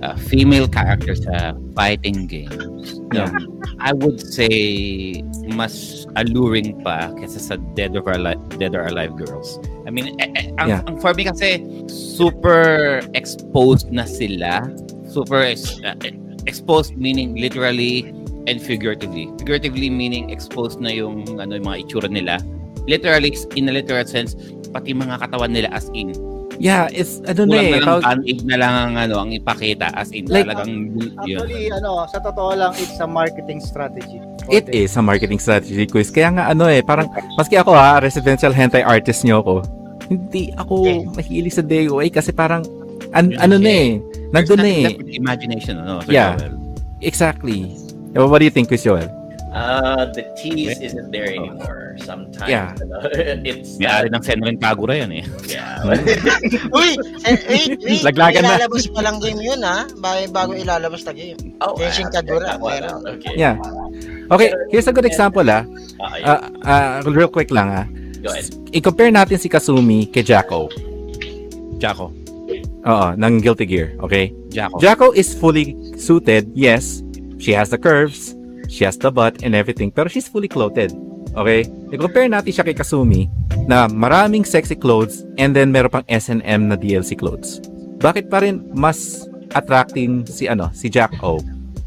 ah, female characters sa fighting games. Yeah. I would say mas alluring pa kaysa sa Dead or Alive, Dead or Alive girls. I mean, eh, eh, ang, Yeah. ang for me kasi super exposed na sila. Super ex- eh, exposed meaning literally and figuratively. Figuratively meaning exposed na yung ano yung mga itsura nila. Literally in a literal sense pati mga katawan nila as in. Yeah, it's, ano na Kulang eh. na lang tawag- band-aid na lang ang, ano, ang ipakita as in Like- talagang yun. Actually, ano, sa totoo lang, it's a marketing strategy. It is a marketing strategy quiz. Kaya nga ano eh, parang, maski ako ha, residential hentai artist niyo ako, hindi ako mahilig sa DOA kasi parang, an- ano na eh, nandun na eh. Left with imagination, ano? Sir Yeah. Joel? Exactly. Eh, What do you think, Quiz Joel? Uh, the tease isn't there anymore. Sometimes Yeah. you know, it's ng Senrin Kagura yan eh. yeah. Uy, eh, wait, wait. Laglagan na. ilalabas pa lang game yun ha. Bago, bago ilalabas na game. oh, Genshin Kagura, meron. Okay. Yeah. Okay, here's a good example ah. Uh. Ah, ah, real quick lang ah. Go ahead. I-compare natin si Kasumi kay Jacko. Jacko. Oo, ng Guilty Gear, okay? Jacko. Jacko is fully suited, yes. She has the curves, she has the butt and everything, pero she's fully clothed. Okay? I-compare natin siya kay Kasumi na maraming sexy clothes and then meron pang S&M na DLC clothes. Bakit pa rin mas attracting si ano, si Jack O?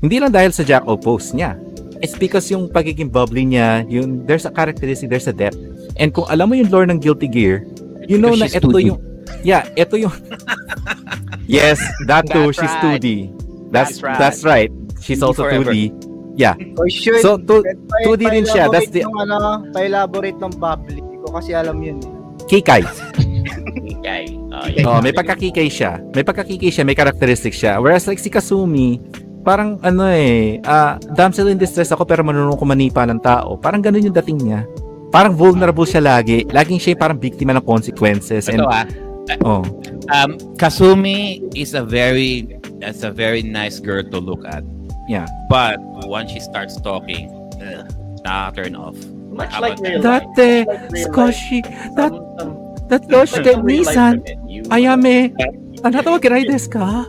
Hindi lang dahil sa Jack O post niya. It's because yung pagiging bubbly niya, yung there's a characteristic, there's a depth. And kung alam mo yung lore ng Guilty Gear, you know na ito 2D. yung Yeah, ito yung Yes, that too. That's she's right. 2D. That's That's that's right. right. She's 2D also forever. 2D. Yeah. Oh, should. So, to- Pa- 2D din siya. That's the- Yung, ano, pa-elaborate ng bubbly. Hindi ko kasi alam yun. eh. Kikay. Uh, yeah. Oh, may pagkakikay siya. May pagkakikay siya, may characteristic siya. Whereas like si Kasumi, parang ano eh, ah, damsel in distress ako pero marunong ko manipa ng tao. Parang ganun yung dating niya. parang vulnerable siya lagi. Laging siya parang biktima ng consequences. And, Ito ah, oh, um, Kasumi is a very, that's a very nice girl to look at. Yeah. But once she starts talking, ugh, nakaka-turn off. Much How like real that? life. Date, Like real life. skoshi, that, that some goshi de real life nisan, women, you- ayame, anata wa kirai desu ka?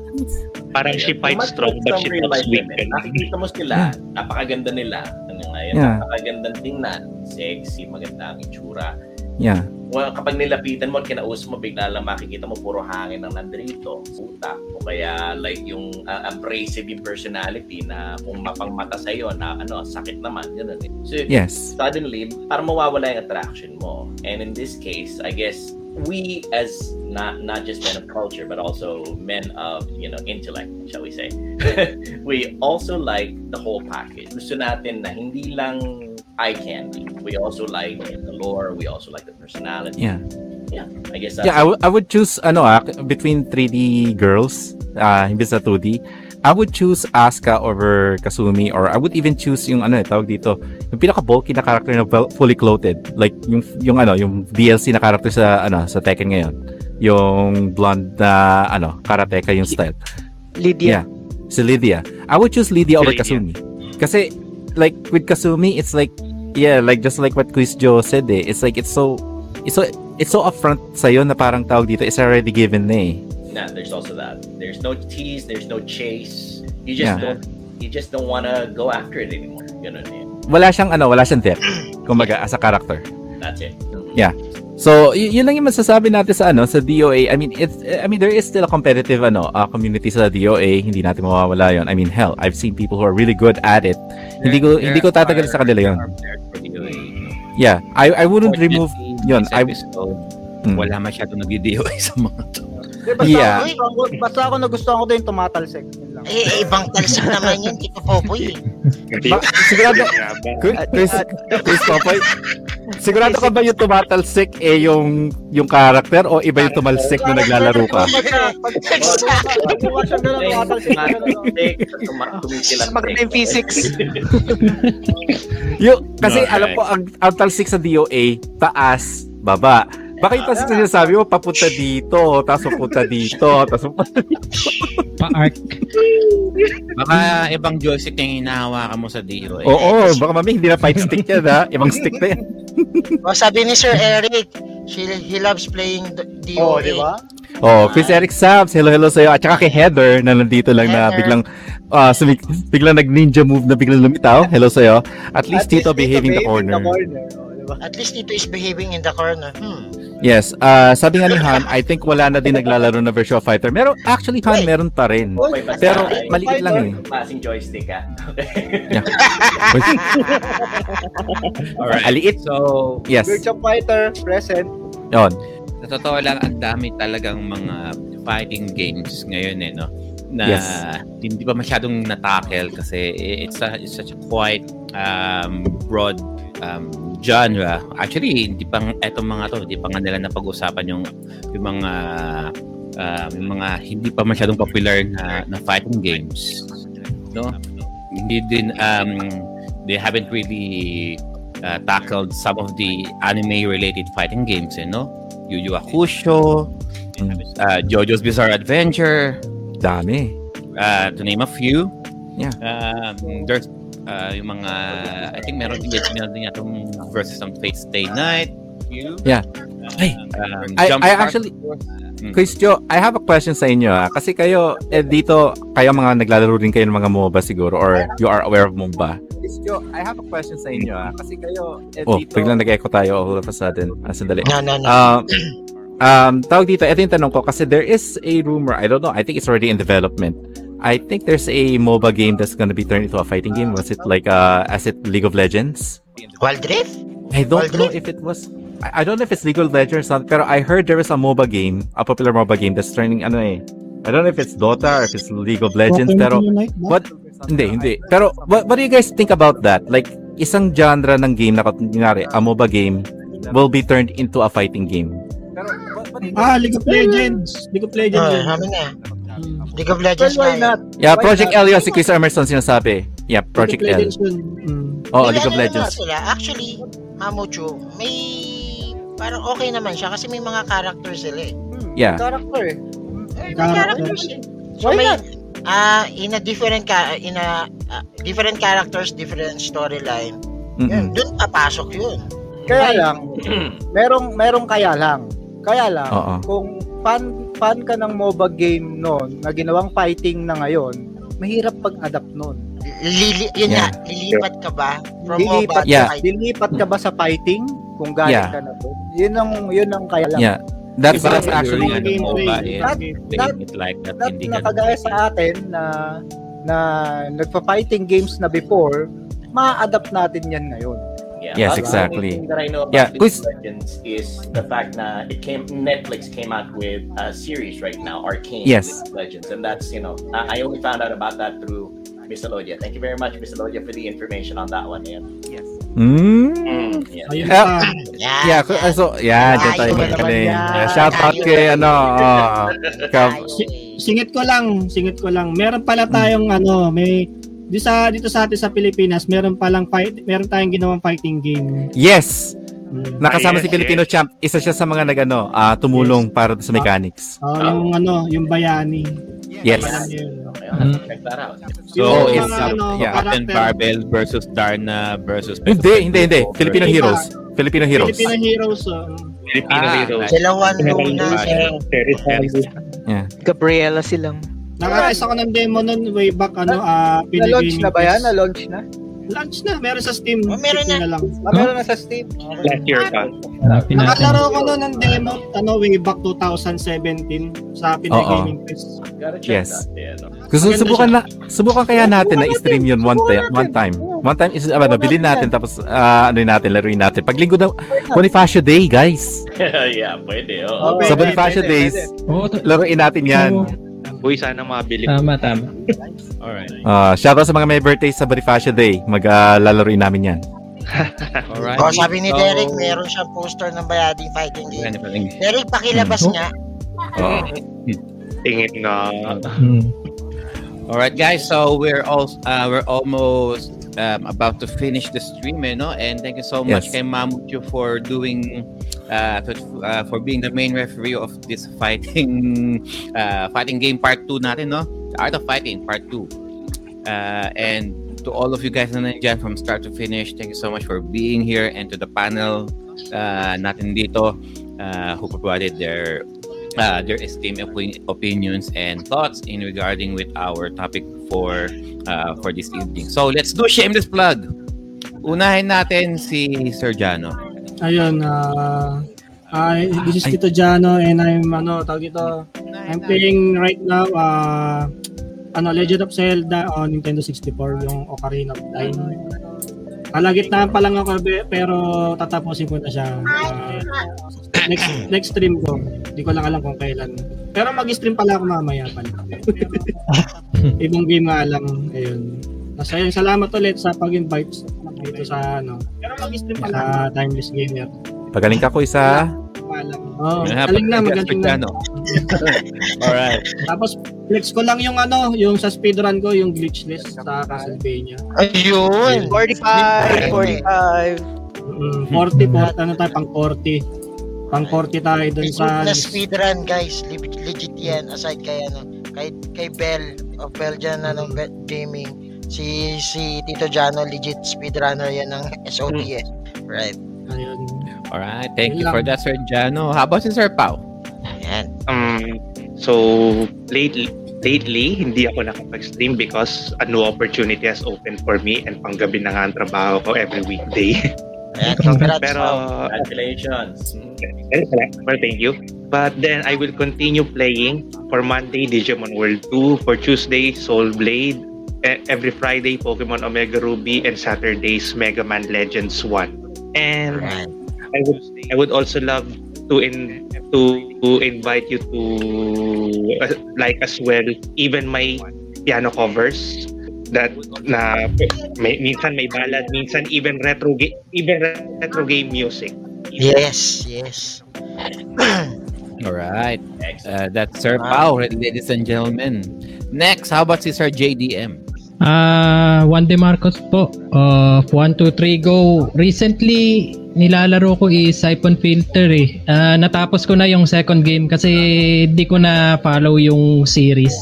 Parang she fights strong but she talks weak. Nakikita mo sila, napakaganda nila. Ano nga yan, Yeah. napakagandang tingnan. Sexy, maganda ang itsura. Yeah. Well, kapag nilapitan mo at kinausap mo, bigla lang makikita mo puro hangin ang nandito, puta. O kaya like yung uh, abrasive yung personality na kung mapangmata sa'yo na ano, sakit naman. Ganun eh. So, Yes. suddenly, parang mawawala yung attraction mo. And in this case, I guess, we as not not just men of culture, but also men of, you know, intellect, shall we say, we also like the whole package. Gusto natin na hindi lang eye candy. We also like the lore, we also like the personality. Yeah. Yeah, I guess that's Yeah, I, w- I would choose ano ah, between 3D girls, ah hindi sa 2D. I would choose Asuka over Kasumi or I would even choose yung ano eh, tawag dito, yung pinaka bulky na character na fully clothed, like yung yung ano, yung DLC na character sa ano, sa Tekken ngayon. Yung blonde na ano, karateka yung style. Lydia. Yeah. Si Lydia. I would choose Lydia over Lydia. Kasumi. Kasi like with Kasumi, it's like yeah, like just like what Quiz Joe said eh. It's like it's so it's so it's so upfront sa'yo na parang tawag dito it's already given na eh. Nah, there's also that. There's no tease, there's no chase. You just Yeah. don't you just don't want to go after it anymore. Ganun eh. Wala siyang ano, wala siyang depth. Kumbaga as a character. That's it. Yeah. So, y- yun lang yung masasabi natin sa ano sa DOA. I mean, it's I mean there is still a competitive ano uh, community sa DOA. Hindi natin mawawala 'yon. I mean, hell, I've seen people who are really good at it. Hindi ko hindi ko tatagal sa kanila 'yon. Yeah, I I wouldn't remove yun. I episode, Mm. wala masyado nag-DOA sa mga to. Di, basta, Yeah. ako, gusto ako- basta ako nagustuhan ko din yung tumatalsik. Eh, ibang talsik naman yun, Tito Popoy. eh. Ba- sigurado Chris, Chris, Popoy, sigurado ka ba yung tumatalsik eh yung yung character o iba yung tumalsik na naglalaro ka? Maganda yung physics. Yung, kasi alam ko ang, ang talsik sa DOA, taas, baba. Baka yung talsik na sinasabi mo, papunta dito, tapos papunta dito, tapos papunta Pa-arc. Baka ibang joystick yung hinahawakan mo sa DOA. Oo, baka mami, hindi na fight stick yan ha. Ibang stick na yan. O, sabi ni Sir Eric, she, he loves playing the DOA. Oo, di ba? Oh, Chris Eric Sabs, hello hello sa'yo. At saka kay Heather na nandito lang na Heather. biglang ah sumik, biglang nag-ninja move na biglang lumitaw. Hello sa'yo. At least At Tito least behaving the behaving corner. Oo, di ba? At least Tito is behaving in the corner. Hmm. Yes, ah sabi nga ni Han, I think wala na din naglalaro na Virtua Fighter. Meron actually Han meron pa rin. Okay, basta Pero ay- maliit lang eh. Passing joystick ah. Alright. Aliit. So, Yes. Virtua Fighter, present. Yon. sa totoo lang, ang dami talagang mga fighting games ngayon eh, no? Na Yes. hindi pa masyadong natakel kasi it's, a, it's such a quite um, broad um, genre. Actually, hindi pa etong mga to, hindi pa nga nila napag-usapan yung yung mga um, yung mga hindi pa masyadong popular na, na fighting games. No? Hindi din um, they haven't really uh, tackled some of the anime related fighting games, eh, no? Yu Yu Hakusho, uh, JoJo's Bizarre Adventure, Dami. uh, to name a few. Yeah. Um, there's uh, yung mga, I think meron din meron din itong versus ng Fate Stay Night. Yeah. Ay, Um, I- I actually-. Mm. Chris Jo, I have a question sa inyo ah. Kasi kayo, eh, dito, kayo mga naglalaro din kayo ng mga MOBA siguro or you are aware of MOBA. Chris Jo, I have a question sa inyo ah. Kasi kayo, eh, Oh, dito... biglang nag-echo tayo all of a sudden. Ah, sandali. No, no, no. Um, um, tawag dito, ito yung tanong ko. Kasi there is a rumor, I don't know, I think it's already in development. I think there's a MOBA game that's gonna be turned into a fighting game. Was it like, uh, as it League of Legends? Wild Rift? I don't Wild know Rift? if it was. I, I don't know if it's League of Legends or something. Pero I heard there was a MOBA game, a popular MOBA game that's turning ano eh. I don't know if it's Dota or if it's League of Legends. Pero what? Hindi, hindi. Pero what, what do you guys think about that? Like isang genre ng game na kunyari, a MOBA game will be turned into a fighting game. Ah, League of Legends. League of Legends. Ah, yun. League of Legends Well, why not? Yeah, Why Project not? L yun, si Chris Emerson sinasabi. Yeah, Project League of L. Legends. Mm. Oh, League of ano na nga Legends. Sila. Actually, Mamuchu, may parang okay naman siya kasi may mga characters sila eh. Yeah. Character eh. May Characters. characters. So Why may not? ah in a different ka in a ah, different characters, different storyline. Yun, doon papasok yun. Kaya lang, merong merong kaya lang. Kaya lang, Oo. kung fan fan ka ng MOBA game noon na ginawang fighting na ngayon, mahirap pag-adapt noon. Lili, yun Yeah. nga, lilipat ka ba from Dilipat, MOBA Yeah. fight? dilipat ka ba sa fighting kung galing Yeah. ka na doon? Yun ang yun ang kaya lang. Yeah. That's, that's actually, gameplay. MOBA is not- playing it like that. Not Hindi na ganun. kagaya sa atin na na nagpa-fighting games na before, ma-adapt natin yan ngayon. Yeah. Yes, exactly. The only thing that I know about Yeah, League Legends is the fact that it came Netflix came out with a series right now, Arcane Yes. League Legends, and that's you know I I only found out about that through Miss Alodia. Thank you very much, Miss Alodia, for the information on that one. Yeah. Yes. Mm. Yeah. Ayun Ah, pa. Yan, Yeah, yan. so, yeah, dyan tayo magaling. Yeah, shout out kay, ano, oh. Singit ko lang, singit ko lang. Meron pala tayong ano, may di sa dito sa atin sa Pilipinas, meron palang fight, meron tayong ginawang fighting game. yes, Hmm. nakasama Ah, yes, si Filipino Champ. Isa siya sa mga nagano, ah, tumulong para sa mechanics. Oh, yung ano, yung bayani. Yes. Mm. out. So, it's, ano, yeah. Captain. Barbell versus Darna versus Hindi, hindi, hindi. Filipino Iba. Heroes. Filipino Heroes. Filipino Heroes. oh. Filipino Ah, heroes. Sila Terry Sandy. Gabriela silang. Nakakais ako ng demo nun way back ano, ah Na-launch na ba yan? Na- Na-launch na? launch na, meron sa Steam. Oh, meron Check na. lang. Ah, meron na sa Steam. Last year pa. Hanapin natin. Nakalaro ko nun ng demo, ano, way back 2017 sa Pinay Oo. Gaming Fest. Yes. Gusto subukan na subukan kaya natin na i-stream yun one time, one time. One time is ano, bilhin natin tapos ah, ano natin, laruin natin. Pag linggo daw Bonifacio Day, guys. yeah, pwede. Oh, Oh. Sa Bonifacio pwede, Days, laruin natin 'yan. Uy, sana mabili. Tama, tama. Alright. Ah, shout out sa mga may birthday sa Bonifacio Day. Maglalaruin namin 'yan. Alright. Oh, sabi ni So, Derek, meron siyang poster ng Bayading Fighting Game. Pala. Derek, pakilabas Hmm. nga. Oo. Tingin na. Hmm. All right, guys. So we're all uh, we're almost um, about to finish the stream, eh, no? And thank you so much, Yes. kay Mamucho, for doing uh, to, uh, for being the main referee of this fighting uh, fighting game part 2 natin, no? The Art of Fighting part 2. Uh, and to all of you guys na nandyan from start to finish, thank you so much for being here and to the panel uh, natin dito uh, who provided their uh, their esteemed opi- opinions and thoughts in regarding with our topic for uh, for this evening. So let's do shameless plug. Unahin natin si Sir Jano. Ayun, ah I this is Tito Jano and I'm ano, tawag ito, I'm playing right now uh, ano, Legend of Zelda on Nintendo 64, yung Ocarina of Time. Kalagitnaan pa lang ako pero tatapusin ko na siya. Ah, next next stream ko. Hindi ko lang alam kung kailan. Pero mag-stream pala ako mamaya pala. Ibang game nga lang. Ayun. Nasa yun, salamat ulit sa pag-invite dito sa ano. Pero mag-stream pala sa Timeless Gamer. Pagaling ka ko isa. Alam. Oh, Yeah, galing na, magaling na. Jano. Alright. Tapos flex ko lang yung ano, yung sa speedrun ko, yung glitchless sa Castlevania. Ayun. 45, 45. Mm, 40, 40, ano tayo, pang 40. Pang 40 tayo dun sa... na speedrun guys, legit, legit yan aside kay ano, kay kay Bell of Belgian ano gaming. Si si Tito Jano legit speedrunner yan ng SOTS. Right. Ayun. Alright. Thank you for that, Sir Jano. How about si Sir Pao? Ayan. Um, so, lately, lately, hindi ako nakapag-stream because a new opportunity has opened for me and panggabi na nga ang trabaho ko every weekday. Ayan, congrats. Pero. Congratulations. Well, thank you. But then I will continue playing for Monday Digimon World 2, for Tuesday Soul Blade, e- every Friday Pokemon Omega Ruby, and Saturdays Mega Man Legends 1. And Right. I would I would also love to in to, to invite you to uh, like as well even my piano covers that na may, minsan may ballad minsan even retro ga- even retro game music Yes, yes. Alright. Uh, that's Sir Pao, ladies and gentlemen. Next, how about si Sir JDM? Ah, Juan De Marcos po of 1 2 3 go. Recently nilalaro ko is Siphon Filter eh. Ah, natapos ko na yung second game kasi di ko na follow yung series.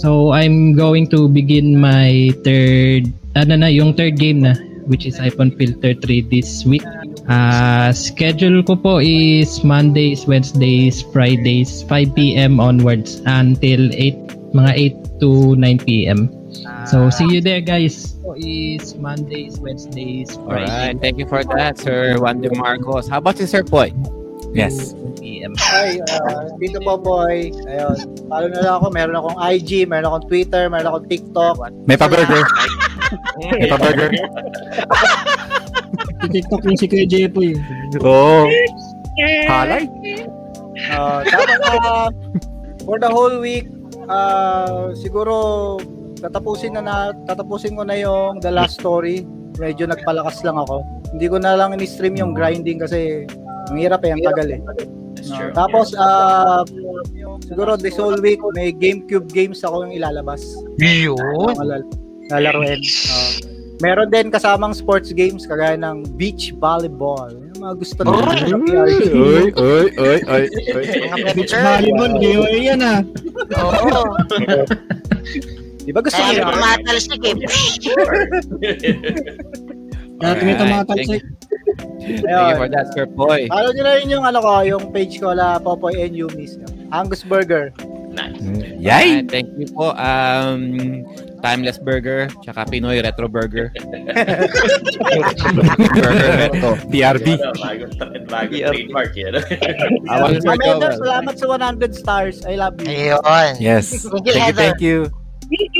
So I'm going to begin my third ano na yung third game na which is Siphon Filter 3 this week. Ah, schedule ko po is Mondays, Wednesdays, Fridays 5 PM onwards until 8 mga 8 to 9 PM. So see you there guys. So is Mondays, Wednesdays, Alright, Fridays. thank you for that, Sir Juan De Marcos. How about si Sir Poy? Yes. PM. Ay, uh, dito po boy. Ayun. Follow na lang ako. Meron akong IG, meron akong Twitter, meron akong TikTok. May pa-burger. May pa-burger. TikTok yung si Kuya Jepoy. Oo. Halay. Uh, tapos, uh, for the whole week, uh, siguro tatapusin na, na tatapusin ko na yung The Last Story. Medyo nagpalakas lang ako. Hindi ko na lang in-stream yung grinding kasi ang hirap eh, ang tagal eh. No, tapos, uh, siguro this whole week, may GameCube games ako yung ilalabas. Yun. Lalaruin. Uh, meron din kasamang sports games kagaya ng beach volleyball. Yung mga gusto nyo. Uy, uy, uy, uy, uy, uy. Mga Beach volleyball, giveaway yan ah. Oo. Di ba gusto Kaya nyo? tumatalsik eh. Kaya Alright, tumitumatansik. Thank you for that, Sir Poy. Follow nyo na rin yung ano ko, yung page ko la Popoy and Yumis. Angus Burger. Nice. Yay! Alright, thank you po. Um, Timeless Burger, tsaka Pinoy Retro Burger. burger Retro. PRB. Bagong trademark yan. Amanda, Joel? salamat sa 100 stars. I love you. Ayun. Yes. Thank you, Thank you, Heather. thank you.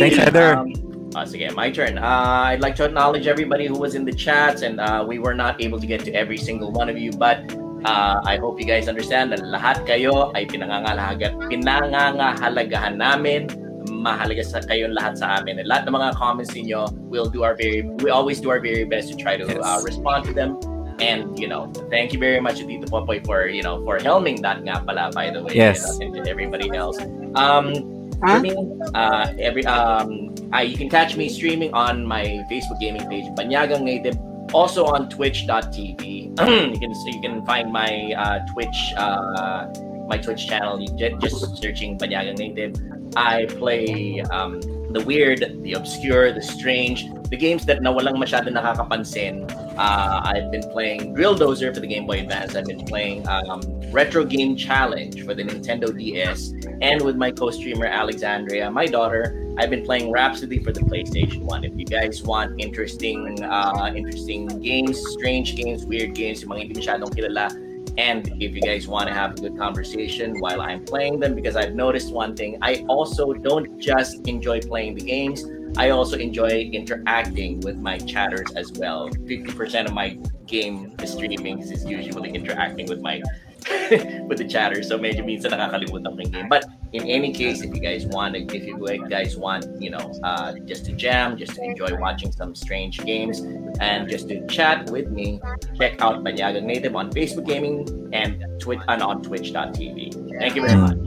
Thanks, Heather. Um, uh, sige, my turn. Uh, I'd like to acknowledge everybody who was in the chats, and uh, we were not able to get to every single one of you, but uh, I hope you guys understand na lahat kayo ay pinangangahalaga, pinangangahalagahan namin. Mahalaga sa kayong lahat sa amin. And lahat ng mga comments niyo, we'll do our very, we always do our very best to try to uh, respond to them. And you know, thank you very much, Tito Popoy, for you know for helming that nga pala, by the way. Yes. And, and everybody else. Um, Huh? for me, uh, every um, I, you can catch me streaming on my Facebook gaming page, Banyagang Native, also on Twitch.tv. you can so you can find my uh, Twitch uh, my Twitch channel. Just searching Banyagang Native. I play um, the weird, the obscure, the strange, the games that na walang masyado nakakapansin. Uh, I've been playing Drill Dozer for the Game Boy Advance. I've been playing um, Retro Game Challenge for the Nintendo DS. And with my co-streamer Alexandria, my daughter, I've been playing Rhapsody for the PlayStation 1. If you guys want interesting uh, interesting games, strange games, weird games, yung mga hindi masyadong kilala, and if you guys want to have a good conversation while I'm playing them, because I've noticed one thing, I also don't just enjoy playing the games, I also enjoy interacting with my chatters as well. 50% of my game streamings is usually interacting with my with the chatter. So medyo minsan nakakalimutan ko yung game. But in any case, if you guys want, if you guys want, you know, uh, just to jam, just to enjoy watching some strange games, and just to chat with me, check out Banyagang Native on Facebook Gaming and Twitch and on Twitch.tv. Thank you very much.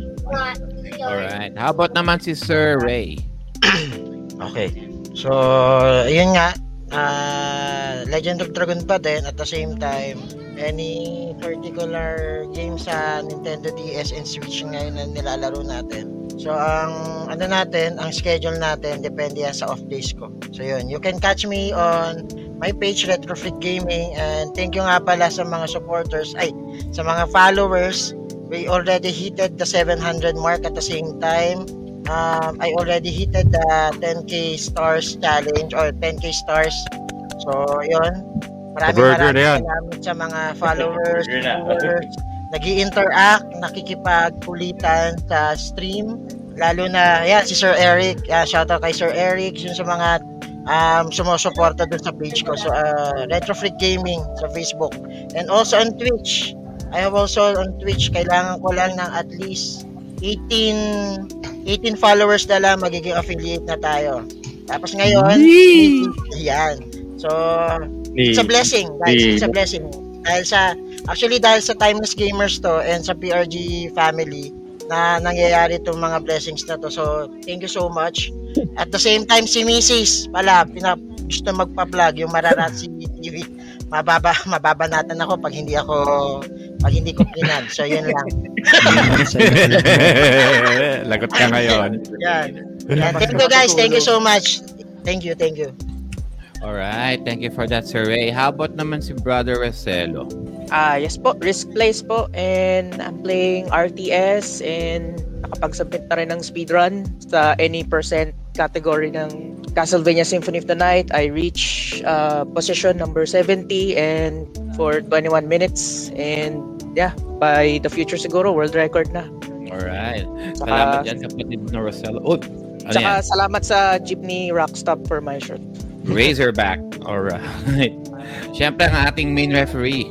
Alright. How about naman si Sir Ray? Okay. So, yun nga. ah, Legend of Dragon pa din. At the same time, any particular game sa Nintendo DS and Switch ngayon na nilalaro natin. So, ang ano natin, ang schedule natin, depende yan sa off days ko. So, yun. You can catch me on my page, Retrofreak Gaming. And thank you nga pala sa mga supporters, ay, sa mga followers. We already hitted the 700 mark at the same time um, I already hitted the 10k stars challenge or 10k stars. So, yun. Maraming Burger maraming na yan. salamat sa mga followers, viewers, nag interact nakikipagkulitan sa stream. Lalo na, yan, si Sir Eric. Uh, shoutout kay Sir Eric. Yun sa mga um, sumusuporta dun sa page ko. So, uh, Retro Freak Gaming sa Facebook. And also on Twitch. I have also on Twitch, kailangan ko lang ng at least 18 18 followers na lang magiging affiliate na tayo. Tapos ngayon, yan. So, it's a blessing, guys. It's a blessing. Dahil sa, actually dahil sa Timeless Gamers to and sa PRG family, na nangyayari itong mga blessings na to. So, thank you so much. At the same time, si Mrs. pala, pina, gusto magpa-vlog yung Mararatsi TV. mababa mababanatan ako pag hindi ako pag hindi ko pinag. So yun lang. Lagot ka ngayon. Yan. Yan. Thank you guys. Thank you so much. Thank you, thank you. Alright, thank you for that, Sir Ray. How about naman si Brother Roselo? Ah, yes po, Risk Plays po and I'm playing RTS and nakapag-submit na rin ng speedrun sa any percent category ng Castlevania Symphony of the Night. I reach uh, position number 70 and for 21 minutes and yeah, by the future siguro world record na. Alright. Saka- Salamat dyan, kapatid na Roselo. Oh, ano Tsaka yan? salamat sa Jeepney Rockstop for my shirt. Razorback. Alright. Siyempre, ang ating main referee.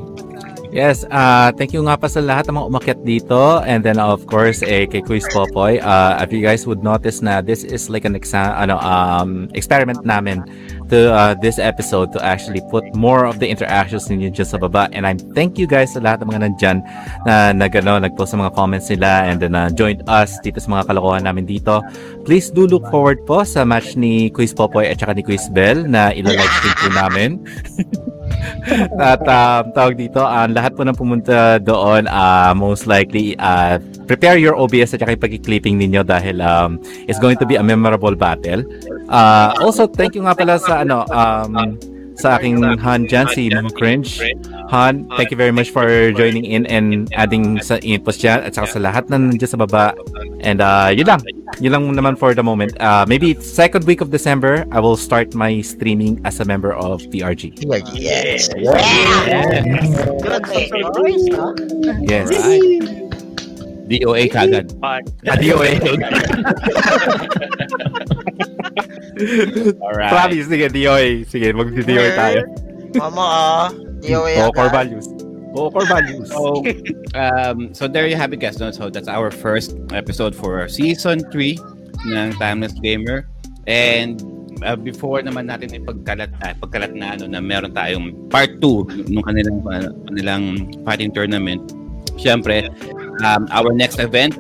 Yes, uh, thank you nga pa sa lahat ng mga umakyat dito. And then of course, eh, kay Quiz Popoy, uh, if you guys would notice na this is like an exa- ano, um, experiment namin to uh, this episode to actually put more of the interactions ninyo dyan sa baba. And I thank you guys sa lahat ng mga nandyan na nag, ano, nag-post sa mga comments nila and then uh, joined us dito sa mga kalokohan namin dito. Please do look forward po sa match ni Quiz Popoy at saka ni Quiz Bell na ila-live stream po namin. At um, tawag dito, ang lahat po ng pumunta doon, uh, most likely, uh, prepare your OBS at saka pag-clipping ninyo dahil um, it's going to be a memorable battle. Uh, also, thank you nga pala sa ano, um, sa aking Han dyan, si Mom Cringe. Han, thank you very much for joining in and adding sa inputs dyan at saka sa lahat na nandiyan sa baba. And uh, yun lang. Yun lang naman for the moment. Uh, maybe second week of December, I will start my streaming as a member of PRG. Yes. Good boys, no? Yes. DOA kagad. Ah, DOA. Alright. Promise, sige, DOA. Sige, mag-DOA tayo. Mama, ah. DOA Oo, core values. Oo, core values. So, um, so there you have it, guys. No? So that's our first episode for season 3 ng Timeless Gamer. And uh, before naman natin ipagkalat uh, pagkalat na ano na meron tayong part 2 nung kanilang uh, kanilang fighting tournament. Siyempre, um, our next event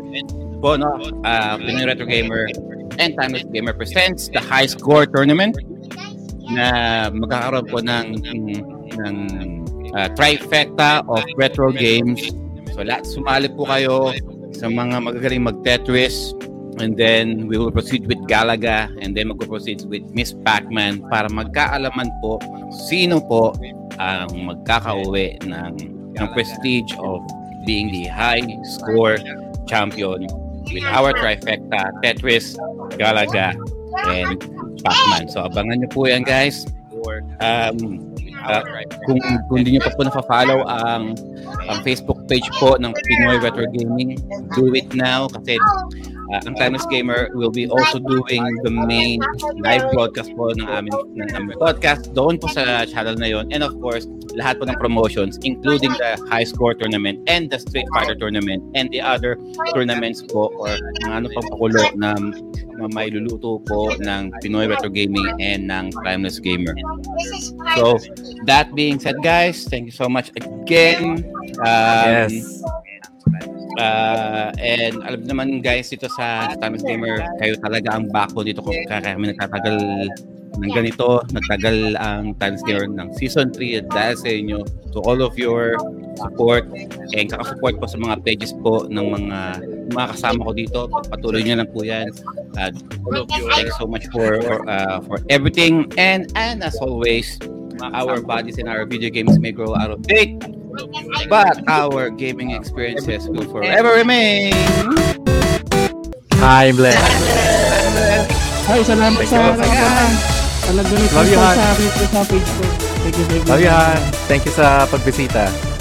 po no, uh, Pinoy Retro Gamer and Timeless Gamer presents the High Score Tournament na magkakaroon po ng ng uh, trifecta of retro games. So lahat sumali po kayo sa mga magagaling mag-Tetris. And then we will proceed with Galaga. And then mag-proceed with Miss Pac-Man para magkaalaman po sino po ang magkakauwi ng, ng prestige of being the high score champion with our trifecta Tetris, Galaga, and Pac-Man. So abangan nyo po yan guys. Um, uh, kung, kung hindi nyo pa po na-follow ang, ang Facebook page po ng Pinoy Retro Gaming, do it now kasi uh, ang Timeless Gamer will be also doing the main live broadcast po ng aming, ng aming podcast doon po sa channel na yon and of course lahat po ng promotions including the high score tournament and the Street Fighter tournament and the other tournaments po or mga ano pang pakulo na, na may luluto po ng Pinoy Retro Gaming and ng Timeless Gamer. So, that being said, guys, thank you so much again. Um, Yes. Uh, and alam naman guys dito sa Timeless Gamer, kayo talaga ang backbone dito kung kaya kami nagtatagal ng ganito, nagtagal ang Timeless Gamer ng Season 3 at dahil sa inyo to all of your support and kakasupport po sa mga pages po ng mga mga kasama ko dito. Patuloy niyo lang po yan. At all of you, thank you so much for for, uh, for everything and and as always, our bodies and our video games may grow out of date, but our gaming experiences will forever remain. Timeless. Ay, salamat Thank sa you, po Han. sa page ko. Thank you, thank you. Love you, Han. Thank you sa pagbisita.